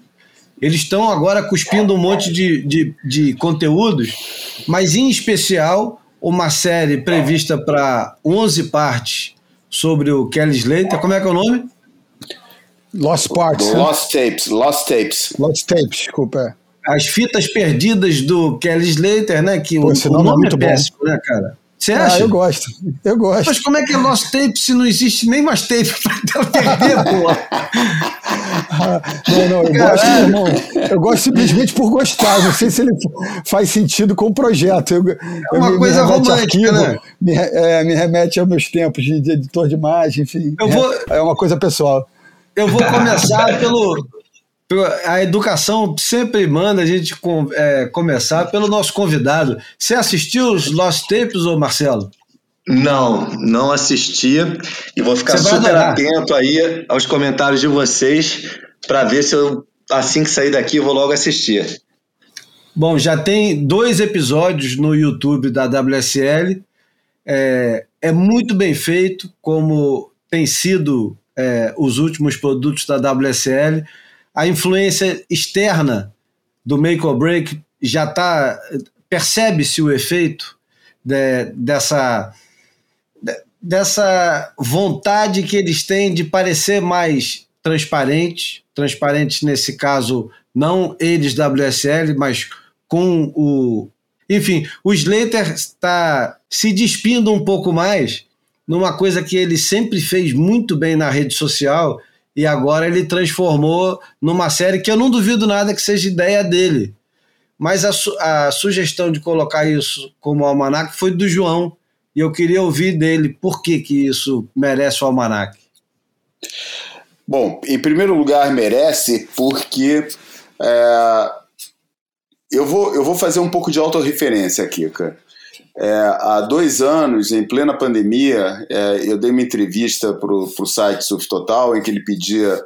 Eles estão agora cuspindo um monte de, de, de conteúdos, mas em especial uma série prevista para 11 partes sobre o Kelly Slater. Como é que é o nome? Lost Parts. Lost Tapes. Lost Tapes. Lost Tapes, desculpa. É as fitas perdidas do Kelly Slater, né? Que Pô, o, o nome, é muito é péssimo, bom. né, cara? Você ah, acha? Ah, eu gosto. Eu gosto. Mas como é que é Lost Tape se não existe nem mais tape pra perder, pô? Não, não, eu gosto, eu gosto simplesmente por gostar. Não sei se ele faz sentido com o projeto. Eu, é uma coisa romântica, né? Me, é, me remete aos meus tempos de, de editor de imagem, enfim. Eu vou, é uma coisa pessoal. Eu vou começar pelo, a educação sempre manda a gente com, é, começar pelo nosso convidado. Você assistiu os Lost Tapes, ou Marcelo? Não, não assisti e vou ficar super atento aí aos comentários de vocês para ver se eu, assim que sair daqui, vou logo assistir. Bom, já tem dois episódios no YouTube da WSL. É, é muito bem feito, como tem sido é, os últimos produtos da WSL a influência externa do make or break já está percebe-se o efeito de, dessa, de, dessa vontade que eles têm de parecer mais transparentes, transparentes nesse caso, não eles WSL, mas com o. Enfim, o Slater está se despindo um pouco mais numa coisa que ele sempre fez muito bem na rede social e agora ele transformou numa série que eu não duvido nada que seja ideia dele. Mas a, su a sugestão de colocar isso como almanac foi do João e eu queria ouvir dele por que, que isso merece o almanac. Bom, em primeiro lugar merece porque é, eu, vou, eu vou fazer um pouco de autorreferência aqui, cara. É, há dois anos, em plena pandemia, é, eu dei uma entrevista para o site Surf Total, em que ele pedia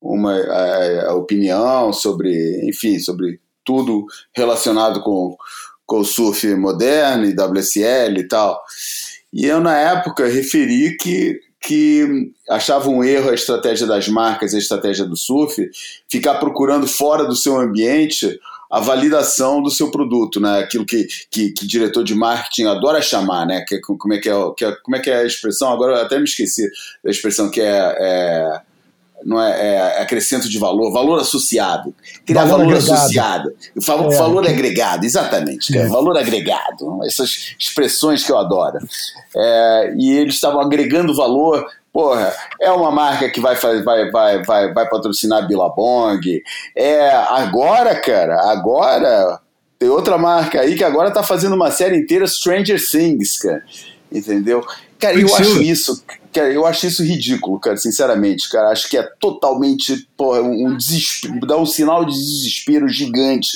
uma a, a opinião sobre, enfim, sobre tudo relacionado com, com o surf moderno e WSL e tal. E eu, na época, referi que, que achava um erro a estratégia das marcas a estratégia do surf ficar procurando fora do seu ambiente a validação do seu produto, né? Aquilo que, que, que diretor de marketing adora chamar, né? Que, como, é que é, que é, como é que é a expressão? Agora eu até me esqueci da expressão que é, é não é, é, acrescento de valor, valor associado. Criar valor, valor associado. Valor, é. valor agregado, exatamente. É. Valor agregado. Essas expressões que eu adoro. É, e eles estavam agregando valor Porra, é uma marca que vai, vai, vai, vai, vai patrocinar Billabong. É, agora, cara, agora tem outra marca aí que agora tá fazendo uma série inteira Stranger Things, cara. Entendeu? Cara, eu acho isso. Cara, eu acho isso ridículo, cara, sinceramente, cara. Acho que é totalmente, porra, um desespero, dá um sinal de desespero gigante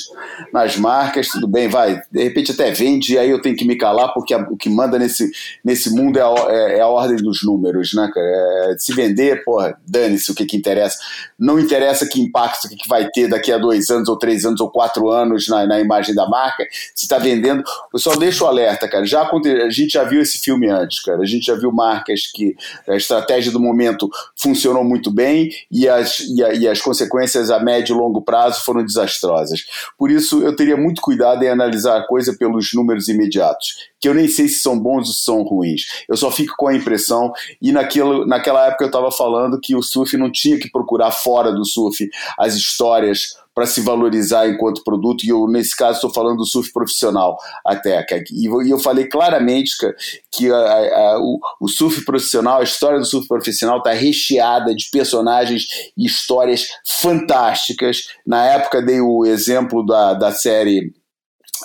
nas marcas. Tudo bem, vai, de repente até vende, e aí eu tenho que me calar, porque a, o que manda nesse, nesse mundo é a, é, é a ordem dos números, né, cara? É, se vender, porra, dane-se o que que interessa. Não interessa que impacto que, vai ter daqui a dois anos, ou três anos, ou quatro anos na, na imagem da marca. Se está vendendo, eu só deixo o alerta, cara. Já, a gente já viu esse filme antes, cara. A gente já viu marcas que a estratégia do momento funcionou muito bem e as, e, a, e as consequências a médio e longo prazo foram desastrosas. Por isso, eu teria muito cuidado em analisar a coisa pelos números imediatos, que eu nem sei se são bons ou se são ruins. Eu só fico com a impressão, e naquilo, naquela época eu estava falando que o surf não tinha que procurar fora do surf as histórias para se valorizar enquanto produto, e eu, nesse caso, estou falando do surf profissional até. E eu falei claramente que a, a, o, o, surf profissional, a história do surf profissional está recheada de personagens e histórias fantásticas. Na época, dei o exemplo da, da série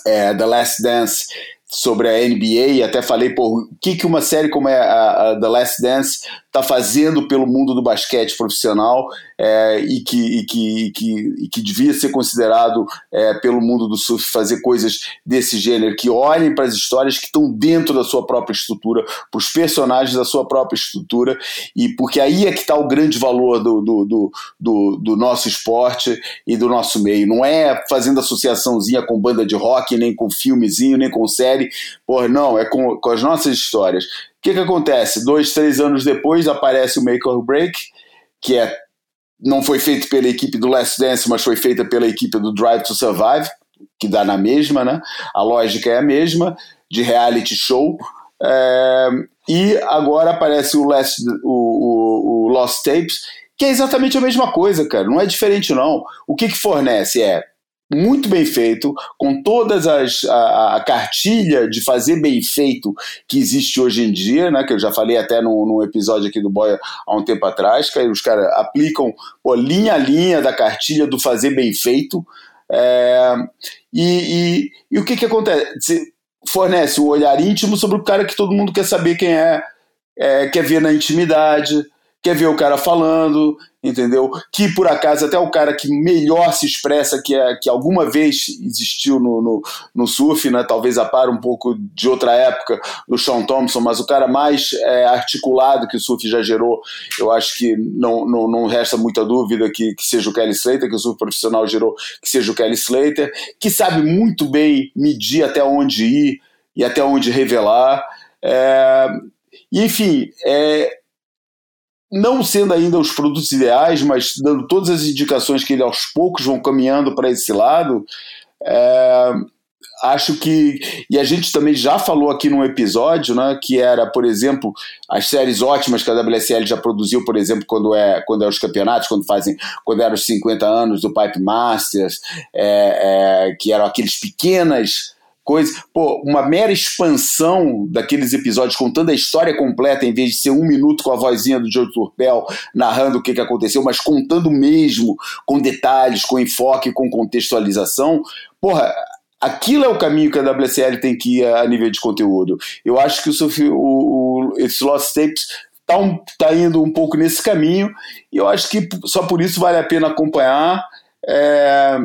é, The Last Dance sobre a NBA e até falei, por o que, que uma série como é a, a The Last Dance está fazendo pelo mundo do basquete profissional é, e, que, e, que, e, que, e que devia ser considerado é, pelo mundo do surf fazer coisas desse gênero, que olhem para as histórias que estão dentro da sua própria estrutura, para os personagens da sua própria estrutura, e porque aí é que está o grande valor do, do, do, do, do nosso esporte e do nosso meio. Não é fazendo associaçãozinha com banda de rock, nem com filmezinho, nem com série, porra, não, é com, com as nossas histórias que, que acontece? Dois, três anos depois aparece o Make or Break, que é, não foi feito pela equipe do Last Dance, mas foi feita pela equipe do Drive to Survive, que dá na mesma, né? A lógica é a mesma, de reality show. É, e agora aparece o, Last, o, o, o Lost Tapes, que é exatamente a mesma coisa, cara. Não é diferente, não. O que, que fornece é muito bem feito, com todas as a, a, cartilha de fazer bem feito que existe hoje em dia, né? Que eu já falei até num, num episódio aqui do Boia há um tempo atrás, que os caras aplicam pô, linha a linha da cartilha do fazer bem feito. É, e, e, e, o que que acontece? Fornece um olhar íntimo sobre o cara que todo mundo quer saber quem é, é quer ver na intimidade, quer ver o cara falando, entendeu? Que por acaso até o cara que melhor se expressa que, é, que alguma vez existiu no, no, no surf, né? talvez a par um pouco de outra época do Sean Thompson, mas o cara mais é, articulado que o surf já gerou, eu acho que não, não, não resta muita dúvida que, que seja o Kelly Slater, que o surf profissional gerou, que seja o Kelly Slater, que sabe muito bem medir até onde ir e até onde revelar. É, enfim, é, não sendo ainda os produtos ideais, mas dando todas as indicações que ele aos poucos vão caminhando para esse lado, é, acho que. E a gente também já falou aqui num episódio, né? Que era, por exemplo, as séries ótimas que a WSL já produziu, por exemplo, quando é, quando é os campeonatos, quando fazem. Quando eram os 50 anos do Pipe Masters, é, é, que eram aqueles pequenas coisas. Pô, uma mera expansão daqueles episódios contando a história completa, em vez de ser um minuto com a vozinha do Joe Turpel narrando o que, que aconteceu, mas contando mesmo, com detalhes, com enfoque, com contextualização. Porra, aquilo é o caminho que a WSL tem que ir a nível de conteúdo. Eu acho que o, o, o esse Lost Tapes está um, tá indo um pouco nesse caminho e eu acho que só por isso vale a pena acompanhar. É,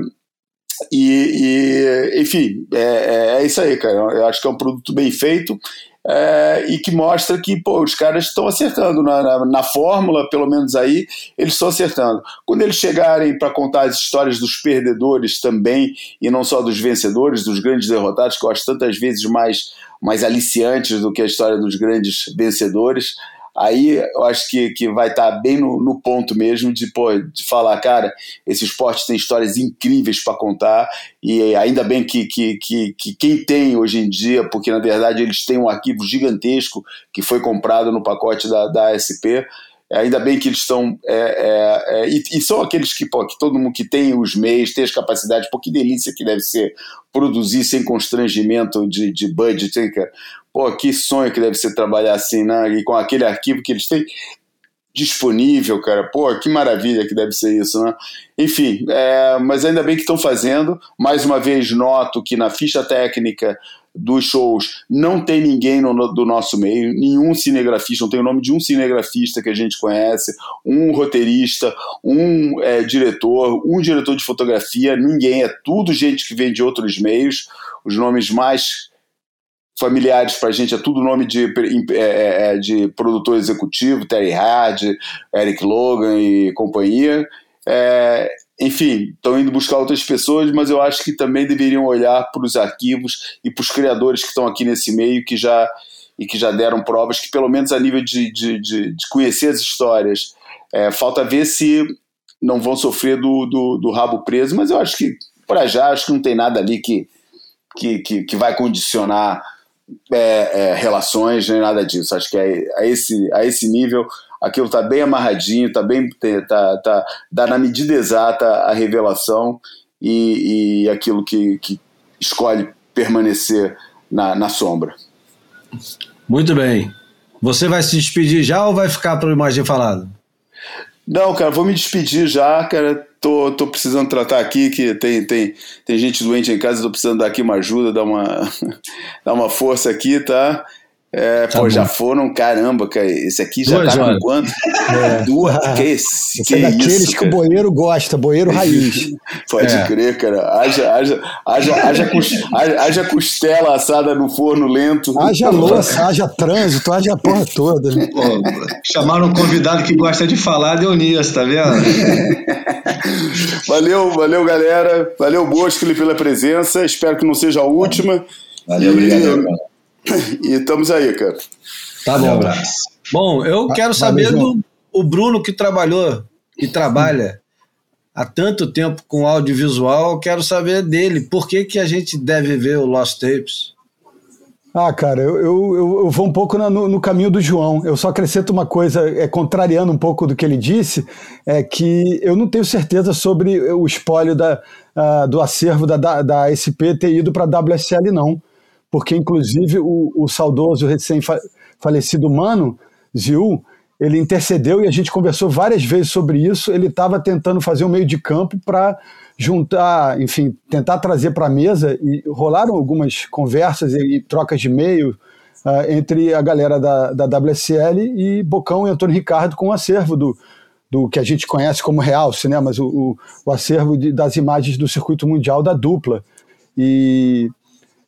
e, e, enfim, é, é, é, isso aí, cara. Eu acho que é um produto bem feito é, e que mostra que pô, os caras estão acertando na, na, na, fórmula, pelo menos aí, eles estão acertando. Quando eles chegarem para contar as histórias dos perdedores também, e não só dos vencedores, dos grandes derrotados, que eu acho tantas vezes mais, mais aliciantes do que a história dos grandes vencedores, aí eu acho que, que vai estar tá bem no, no, ponto mesmo de, pô, de falar, cara, esse esporte tem histórias incríveis para contar e ainda bem que, que, que, que, quem tem hoje em dia, porque na verdade eles têm um arquivo gigantesco que foi comprado no pacote da, da ASP, ainda bem que eles estão. É, é, é, e, e, são aqueles que, pô, que todo mundo que tem os meios, tem as capacidades, pô, que delícia que deve ser produzir sem constrangimento de, de budget, hein, cara? Pô, que sonho que deve ser trabalhar assim, né? E com aquele arquivo que eles têm disponível, cara. Pô, que maravilha que deve ser isso, né? Enfim, é, mas ainda bem que estão fazendo. Mais uma vez, noto que na ficha técnica dos shows não tem ninguém no, do nosso meio, nenhum cinegrafista, não tem o nome de um cinegrafista que a gente conhece, um roteirista, um é, diretor, um diretor de fotografia, ninguém, é tudo gente que vem de outros meios. Os nomes mais familiares para a gente, é tudo nome de, é, é, é, de produtor executivo, Terry Hard, Eric Logan e companhia. É, enfim, estão indo buscar outras pessoas, mas eu acho que também deveriam olhar para os arquivos e para os criadores que estão aqui nesse meio que já e que já deram provas que pelo menos a nível de, de, de, de conhecer as histórias, é, falta ver se não vão sofrer do, do, do rabo preso, mas eu acho que para já acho que não tem nada ali que, que, que, que vai condicionar é, é, relações nem nada disso. Acho que é, a, esse, a esse nível aquilo está bem amarradinho, está bem tá, tá, dá na medida exata a revelação e, e aquilo que, que escolhe permanecer na, na sombra. Muito bem. Você vai se despedir já ou vai ficar para o Imagem Falado? Não, cara, vou me despedir já, cara. Tô, tô precisando tratar aqui, que tem, tem, tem gente doente em casa, tô precisando dar aqui uma ajuda, dar uma, dar uma força aqui, tá? É, tá pô, bom. já foram, caramba, cara. Esse aqui já Duas tá horas. com quanto? É. Duas, que esse, que é daqueles isso, que o boeiro gosta, boeiro raiz. Pode é. crer, cara. Haja, haja, haja, haja, haja, costela assada no forno lento. Haja louça, haja trânsito, haja a porra toda. Né? Pô, chamaram um convidado que gosta de falar, deu nisso, tá vendo? valeu, valeu, galera. Valeu, Bosco, pela presença. Espero que não seja a última. Valeu, obrigado. E estamos aí, cara. Tá bom. Um abraço. Bom, eu quero saber do o Bruno que trabalhou e trabalha há tanto tempo com audiovisual, quero saber dele. Por que, que a gente deve ver o Lost Tapes? Ah, cara, eu, eu, eu vou um pouco no, no, caminho do João. Eu só acrescento uma coisa, é, contrariando um pouco do que ele disse, é que eu não tenho certeza sobre o espólio da, uh, do acervo da, da, da SP ter ido para a WSL, não porque inclusive o, o saudoso recém-falecido Mano, Ziu, ele intercedeu e a gente conversou várias vezes sobre isso. Ele estava tentando fazer um meio de campo para juntar, enfim, tentar trazer para a mesa e rolaram algumas conversas e, e trocas de e-mail uh, entre a galera da, da WSL e Bocão e Antônio Ricardo com o acervo do, do que a gente conhece como Realce, né? mas o, o, o acervo de, das imagens do circuito mundial da dupla. E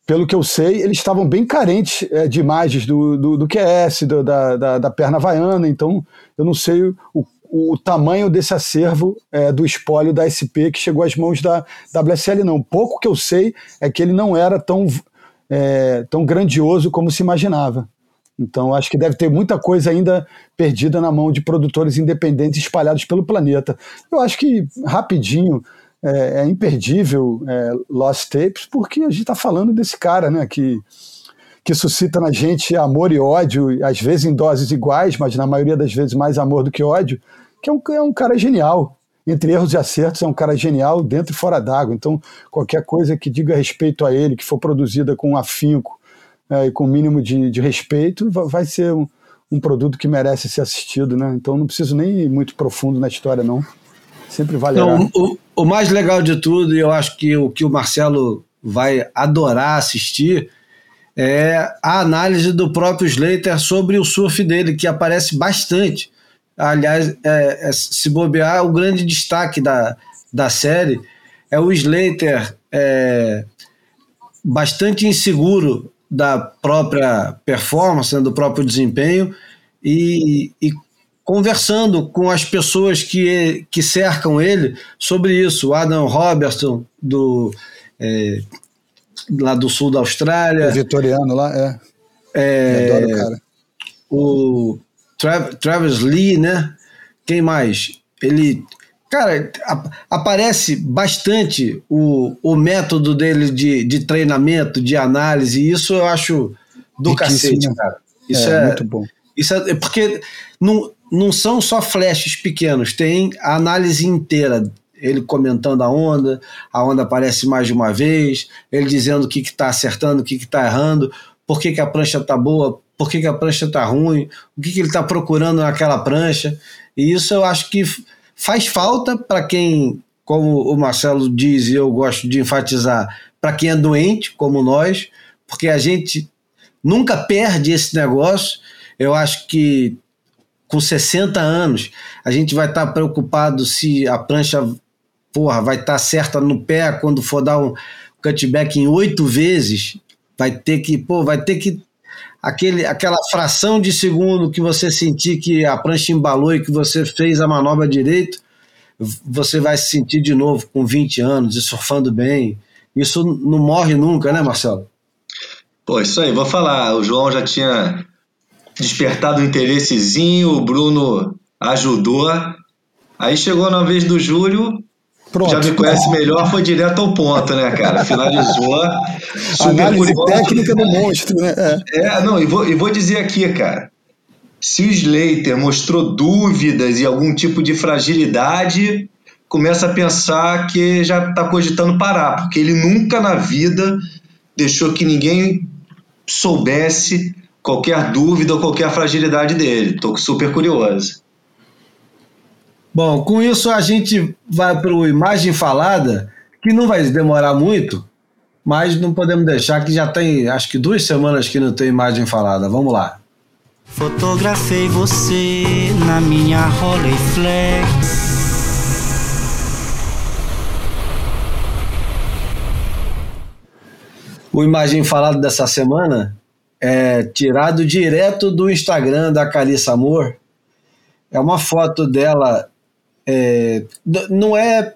pelo que eu sei, eles estavam bem carentes é, de imagens do, do, do QS, do, da, da, da, perna havaiana, então eu não sei o, o tamanho desse acervo é, do espólio da SP que chegou às mãos da WSL, não. Pouco que eu sei é que ele não era tão, é, tão grandioso como se imaginava. Então, acho que deve ter muita coisa ainda perdida na mão de produtores independentes espalhados pelo planeta. Eu acho que, rapidinho, é, é imperdível é, Lost Tapes, porque a gente está falando desse cara, né? Que, que suscita na gente amor e ódio, às vezes em doses iguais, mas na maioria das vezes mais amor do que ódio, que é um, é um cara genial. Entre erros e acertos, é um cara genial dentro e fora d'água. Então, qualquer coisa que diga respeito a ele, que for produzida com afinco é, e com mínimo de, de respeito, vai ser um, um produto que merece ser assistido, né? Então, não preciso nem ir muito profundo na história, não. Sempre vale Não, o, o mais legal de tudo, e eu acho que o que o Marcelo vai adorar assistir, é a análise do próprio Slater sobre o surf dele, que aparece bastante. Aliás, é, é, se bobear, o grande destaque da, da série é o Slater é, bastante inseguro da própria performance, né, do próprio desempenho, e, e conversando com as pessoas que, que cercam ele sobre isso. O Adam Robertson, do, é, lá do sul da Austrália. O vitoriano lá, é. é adoro o cara. O Tra Travis Lee, né? Quem mais? Ele. Cara, aparece bastante o, o método dele de, de treinamento, de análise, e isso eu acho do Riquíssimo. cacete, cara. Isso é, é, muito bom. Isso é, porque não, não são só flashes pequenos, tem a análise inteira. Ele comentando a onda, a onda aparece mais de uma vez, ele dizendo o que está acertando, o que está errando, por que, que a prancha está boa, por que, que a prancha está ruim, o que, que ele está procurando naquela prancha. E isso eu acho que faz falta para quem, como o Marcelo diz e eu gosto de enfatizar, para quem é doente, como nós, porque a gente nunca perde esse negócio. Eu acho que com 60 anos, a gente vai estar tá preocupado se a prancha porra, vai estar tá certa no pé quando for dar um cutback em oito vezes, vai ter que, pô, vai ter que aquele, aquela fração de segundo que você sentir que a prancha embalou e que você fez a manobra direito, você vai se sentir de novo com 20 anos e surfando bem. Isso não morre nunca, né, Marcelo? Pô, isso aí, vou falar. O João já tinha despertado um interessezinho, o Bruno ajudou. Aí chegou na vez do Júlio, Pronto. já me conhece melhor, foi direto ao ponto, né, cara? Finalizou. Análise técnica do monstro, né? É, é não, e vou, e vou dizer aqui, cara. Se o Slater mostrou dúvidas e algum tipo de fragilidade, começa a pensar que já está cogitando parar, porque ele nunca na vida deixou que ninguém soubesse qualquer dúvida ou qualquer fragilidade dele. Estou super curioso. Bom, com isso a gente vai para o Imagem Falada, que não vai demorar muito, mas não podemos deixar que já tem acho que duas semanas que não tem Imagem Falada. Vamos lá. Fotografei você na minha Rolleiflex. O Imagem Falada dessa semana é tirado direto do Instagram da Carissa Amor. É uma foto dela. É, não é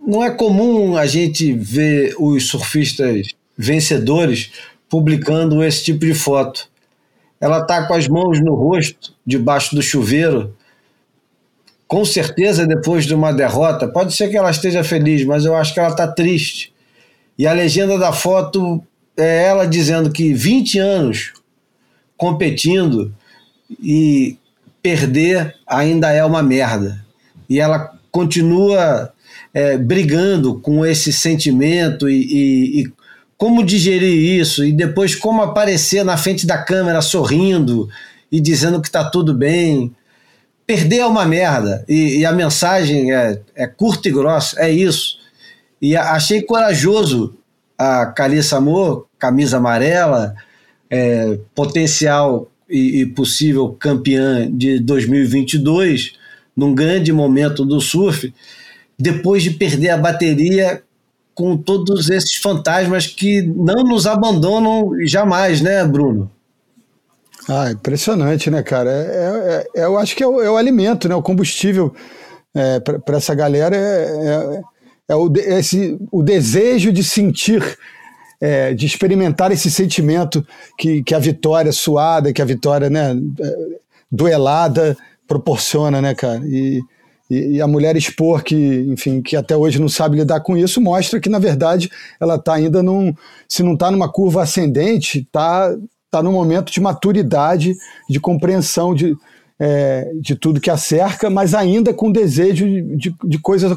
não é comum a gente ver os surfistas vencedores publicando esse tipo de foto. Ela está com as mãos no rosto, debaixo do chuveiro. Com certeza, depois de uma derrota, pode ser que ela esteja feliz, mas eu acho que ela está triste. E a legenda da foto é ela dizendo que 20 anos competindo e perder ainda é uma merda. E ela continua é, brigando com esse sentimento e, e, e, como digerir isso e depois como aparecer na frente da câmera sorrindo e dizendo que está tudo bem. Perder é uma merda e, e a mensagem é, é curta e grossa, é isso. E achei corajoso a Carissa Amor, camisa amarela, é, potencial e, e, possível campeã de 2022, num grande momento do surf, depois de perder a bateria com todos esses fantasmas que não nos abandonam jamais, né, Bruno? Ah, impressionante, né, cara? É, é, é eu acho que é o, é o, alimento, né? O combustível é, para essa galera é, é o, esse, o desejo de sentir, é, de experimentar esse sentimento que, que a vitória suada, que a vitória né, é, duelada proporciona, né, cara? E, e, e, a mulher expor que, enfim, que até hoje não sabe lidar com isso, mostra que, na verdade, ela está ainda num. Se não está numa curva ascendente, está tá num momento de maturidade, de compreensão de, é, de tudo que a cerca, mas ainda com desejo de, de coisas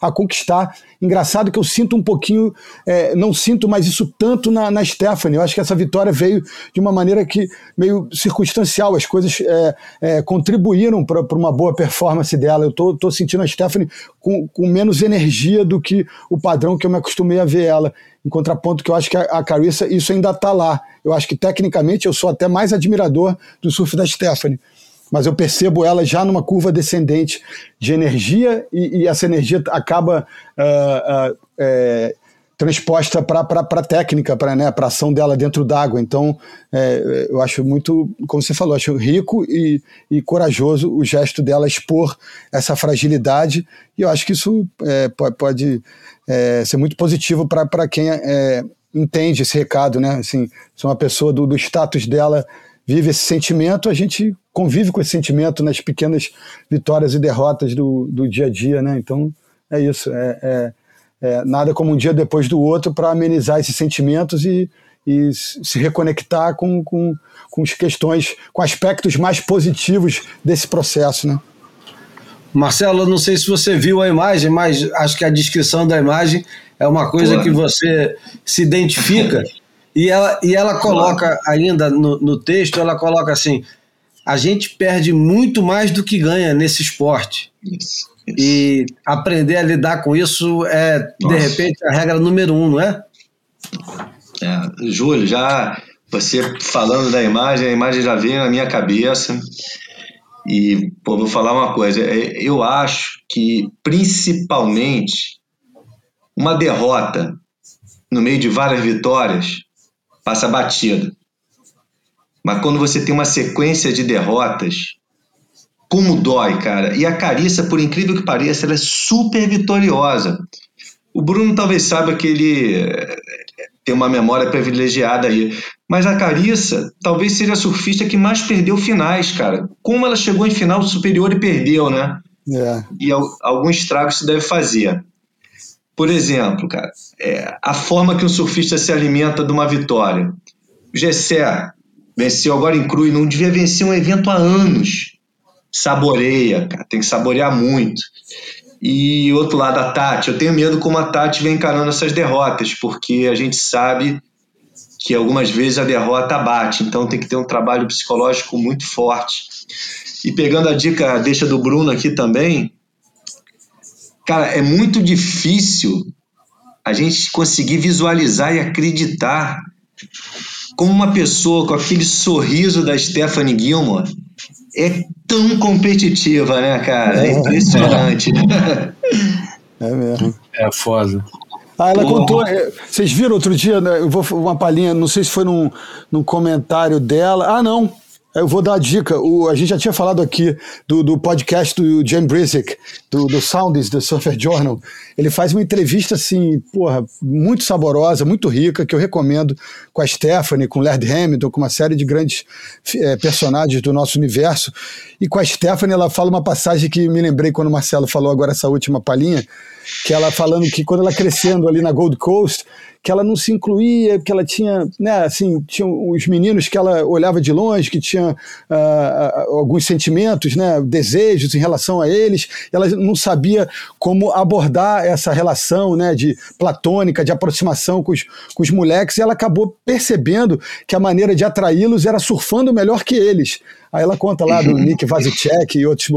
a, conquistar. Engraçado que eu sinto um pouquinho, é, não sinto mais isso tanto na, na Stephanie. Eu acho que essa vitória veio de uma maneira que meio circunstancial. As coisas é, é contribuíram para uma boa performance dela. Eu tô, tô sentindo a Stephanie com, com menos energia do que o padrão que eu me acostumei a ver ela. Em contraponto, que eu acho que a, a Carissa, isso ainda está lá. Eu acho que tecnicamente eu sou até mais admirador do surf da Stephanie mas eu percebo ela já numa curva descendente de energia e, e essa energia acaba uh, uh, é, transposta para a técnica, para né, a ação dela dentro d'água. Então, é, eu acho muito, como você falou, acho rico e, e corajoso o gesto dela expor essa fragilidade e eu acho que isso é, pode, pode é, ser muito positivo para quem é, entende esse recado, né? Assim, se uma pessoa do, do status dela vive esse sentimento, a gente convive com esse sentimento nas pequenas vitórias e derrotas do, do dia a dia, né? Então é isso, é, é, é nada como um dia depois do outro para amenizar esses sentimentos e, e se reconectar com, com, com as questões, com aspectos mais positivos desse processo, né? Marcelo, não sei se você viu a imagem, mas acho que a descrição da imagem é uma coisa Pô. que você se identifica. E ela, e ela coloca ainda no, no texto, ela coloca assim: a gente perde muito mais do que ganha nesse esporte. Isso, isso. E aprender a lidar com isso é, Nossa. de repente, a regra número um, não é? é? Júlio, já você falando da imagem, a imagem já veio na minha cabeça. E pô, vou falar uma coisa: é, eu acho que, principalmente, uma derrota no meio de várias vitórias passa batido. Mas quando você tem uma sequência de derrotas, como dói, cara. E a Carissa, por incrível que pareça, ela é super vitoriosa. O Bruno talvez saiba que ele eh, tem uma memória privilegiada aí. Mas a Carissa talvez seja a surfista que mais perdeu finais, cara. Como ela chegou em final superior e perdeu, né? É. E algum estrago se deve fazer. Por exemplo, cara, é, a forma que um surfista se alimenta de uma vitória. O Gessé, Venceu agora em cru não devia vencer um evento há anos. Saboreia, cara, tem que saborear muito. E outro lado, a Tati. Eu tenho medo como a Tati vem encarando essas derrotas, porque a gente sabe que algumas vezes a derrota bate, então tem que ter um trabalho psicológico muito forte. E pegando a dica, deixa do Bruno aqui também, cara, é muito difícil a gente conseguir visualizar e acreditar como uma pessoa com aquele sorriso da Stephanie Gilmore é tão competitiva, né, cara? É impressionante. É mesmo. É foda. Ah, ela contou. É, vocês viram outro dia, né, eu vou uma palhinha, não sei se foi num, num comentário dela. Ah, não. Eu vou dar a dica. O, a gente já tinha falado aqui do, do podcast do Jim Brisick, do, do do Surfer Journal. Ele faz uma entrevista, assim, porra, muito saborosa, muito rica, que eu recomendo com a Stephanie, com o Laird Hamilton, com uma série de grandes é, personagens do nosso universo. E com a Stephanie, ela fala uma passagem que me lembrei quando o Marcelo falou agora essa última palhinha, que ela falando que quando ela crescendo ali na Gold Coast, que ela não se incluía, que ela tinha, né, assim, tinha os meninos que ela olhava de longe, que tinha uh, alguns sentimentos, né, desejos em relação a eles, ela não sabia como abordar essa relação, né, de platônica, de aproximação com os, com os moleques, e ela acabou percebendo que a maneira de atraí-los era surfando melhor que eles. Aí ela conta lá do Nick Vazicek e outros,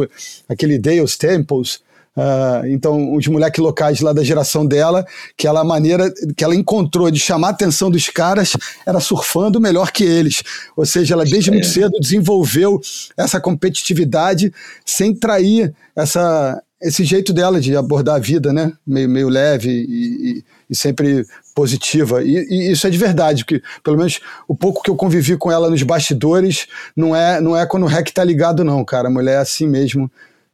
aquele Dale Staples, Uh, então, os moleques locais lá da geração dela, que ela a maneira que ela encontrou de chamar a atenção dos caras era surfando melhor que eles. Ou seja, ela desde muito é. cedo desenvolveu essa competitividade sem trair essa, esse jeito dela de abordar a vida, né? Meio, meio leve e, e, e sempre positiva. E, e, isso é de verdade, porque pelo menos o pouco que eu convivi com ela nos bastidores não é, não é quando o rec tá ligado, não, cara. A mulher é assim mesmo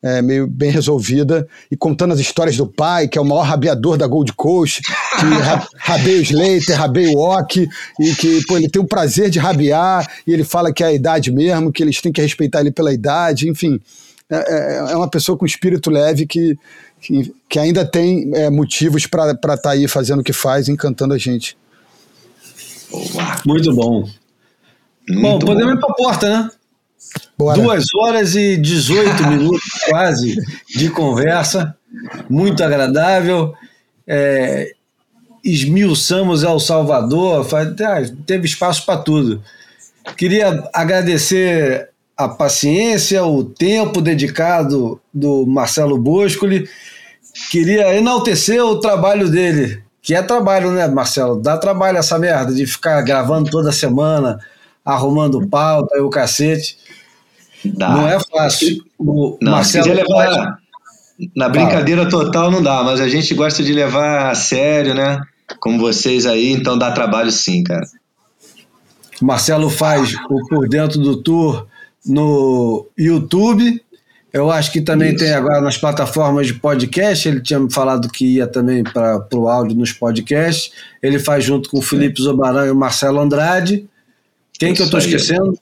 é, meio bem resolvida, e contando as histórias do pai, que é o maior rabiador da Gold Coast, que rabeia o Slater, rabeia o Ock, e que pô, ele tem o prazer de rabiar, e ele fala que é a idade mesmo, que eles têm que respeitar ele pela idade, enfim. é, é uma pessoa com espírito leve que, que, que ainda tem é, motivos para estar tá aí fazendo o que faz, encantando a gente. Muito bom. Muito bom, podemos bom. ir para a porta, né? Bora. Duas horas e 18 minutos quase de conversa, muito agradável. É, esmiuçamos El Salvador, teve espaço para tudo. Queria agradecer a paciência, o tempo dedicado do Marcelo Boscoli. Queria enaltecer o trabalho dele, que é trabalho, né, Marcelo? Dá trabalho essa merda de ficar gravando toda semana, arrumando pauta e o cacete. Dá. Não é fácil. O não, Marcelo levar faz... na brincadeira total não dá, mas a gente gosta de levar a sério, né? Como vocês aí, então dá trabalho sim, cara. O Marcelo faz o Por Dentro do Tour no YouTube. Eu acho que também Isso. tem agora nas plataformas de podcast. Ele tinha me falado que ia também para o áudio nos podcasts. Ele faz junto com o Felipe Zobaran e o Marcelo Andrade. Quem Isso que eu estou esquecendo?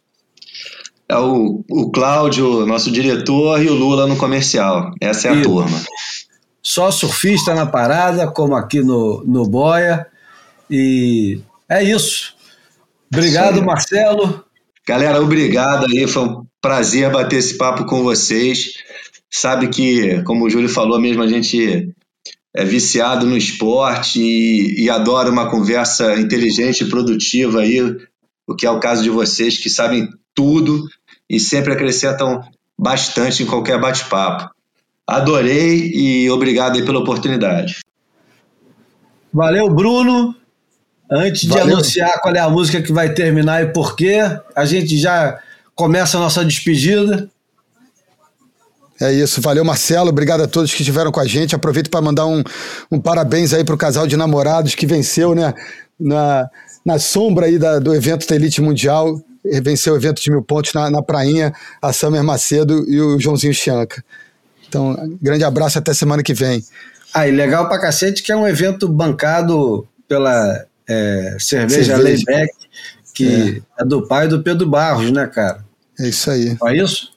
É o, o Cláudio, nosso diretor, e o Lula no comercial. Essa é a Isso. turma. Só surfista na parada, como aqui no, no Boia. E é isso. Obrigado, Sim. Marcelo. Galera, obrigado aí. Foi um prazer bater esse papo com vocês. Sabe que, como o Júlio falou mesmo, a gente é viciado no esporte e, e adora uma conversa inteligente e produtiva aí, o que é o caso de vocês que sabem tudo e sempre acrescentam bastante em qualquer bate-papo. Adorei e obrigado aí pela oportunidade. Valeu, Bruno. Antes Valeu. de anunciar qual é a música que vai terminar e por quê, a gente já começa a nossa despedida. É isso, valeu Marcelo, obrigado a todos que estiveram com a gente. Aproveito para mandar um, um parabéns aí para o casal de namorados que venceu, né, na, na sombra aí da, do evento da Elite Mundial venceu o evento de mil pontos na, na prainha, a Samer Macedo e o Joãozinho Chianca. Então, grande abraço até semana que vem. Ah, e legal pra cacete que é um evento bancado pela é, cerveja, cerveja. Layback, que é. é. do pai do Pedro Barros, né, cara? É isso aí. É isso?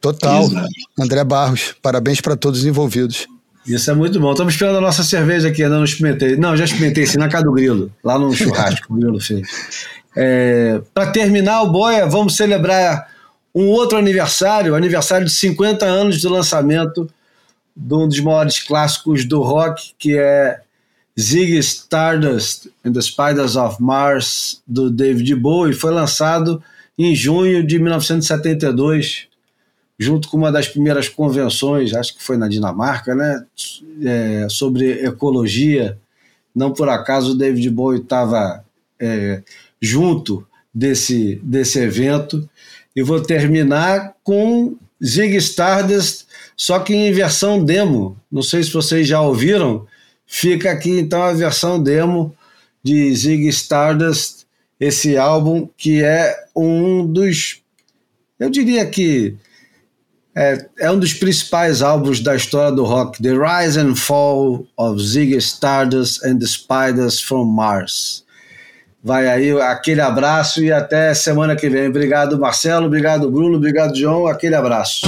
Total. Exato. André Barros, parabéns para todos os envolvidos. Isso é muito bom. Estamos esperando a nossa cerveja aqui, ainda não experimentei. Não, já experimentei sim na casa do Grilo, lá no churrasco, o Grilo fez. É, Para terminar o Boia, vamos celebrar um outro aniversário, aniversário de 50 anos de lançamento de um dos maiores clássicos do rock, que é Ziggy Stardust and the Spiders of Mars, do David Bowie. Foi lançado em junho de 1972, junto com uma das primeiras convenções, acho que foi na Dinamarca, né, é, sobre ecologia. Não por acaso o David Bowie estava é, junto desse, desse evento. E vou terminar com Zig Stardust, só que em versão demo. Não sei se vocês já ouviram. Fica aqui então a versão demo de Zig Stardust, esse álbum que é um dos, eu diria que é, é, um dos principais álbuns da história do rock, The Rise and Fall of Zig Stardust and the Spiders from Mars. Vai aí aquele abraço e até semana que vem. Obrigado, Marcelo. Obrigado, Bruno. Obrigado, João. Aquele abraço.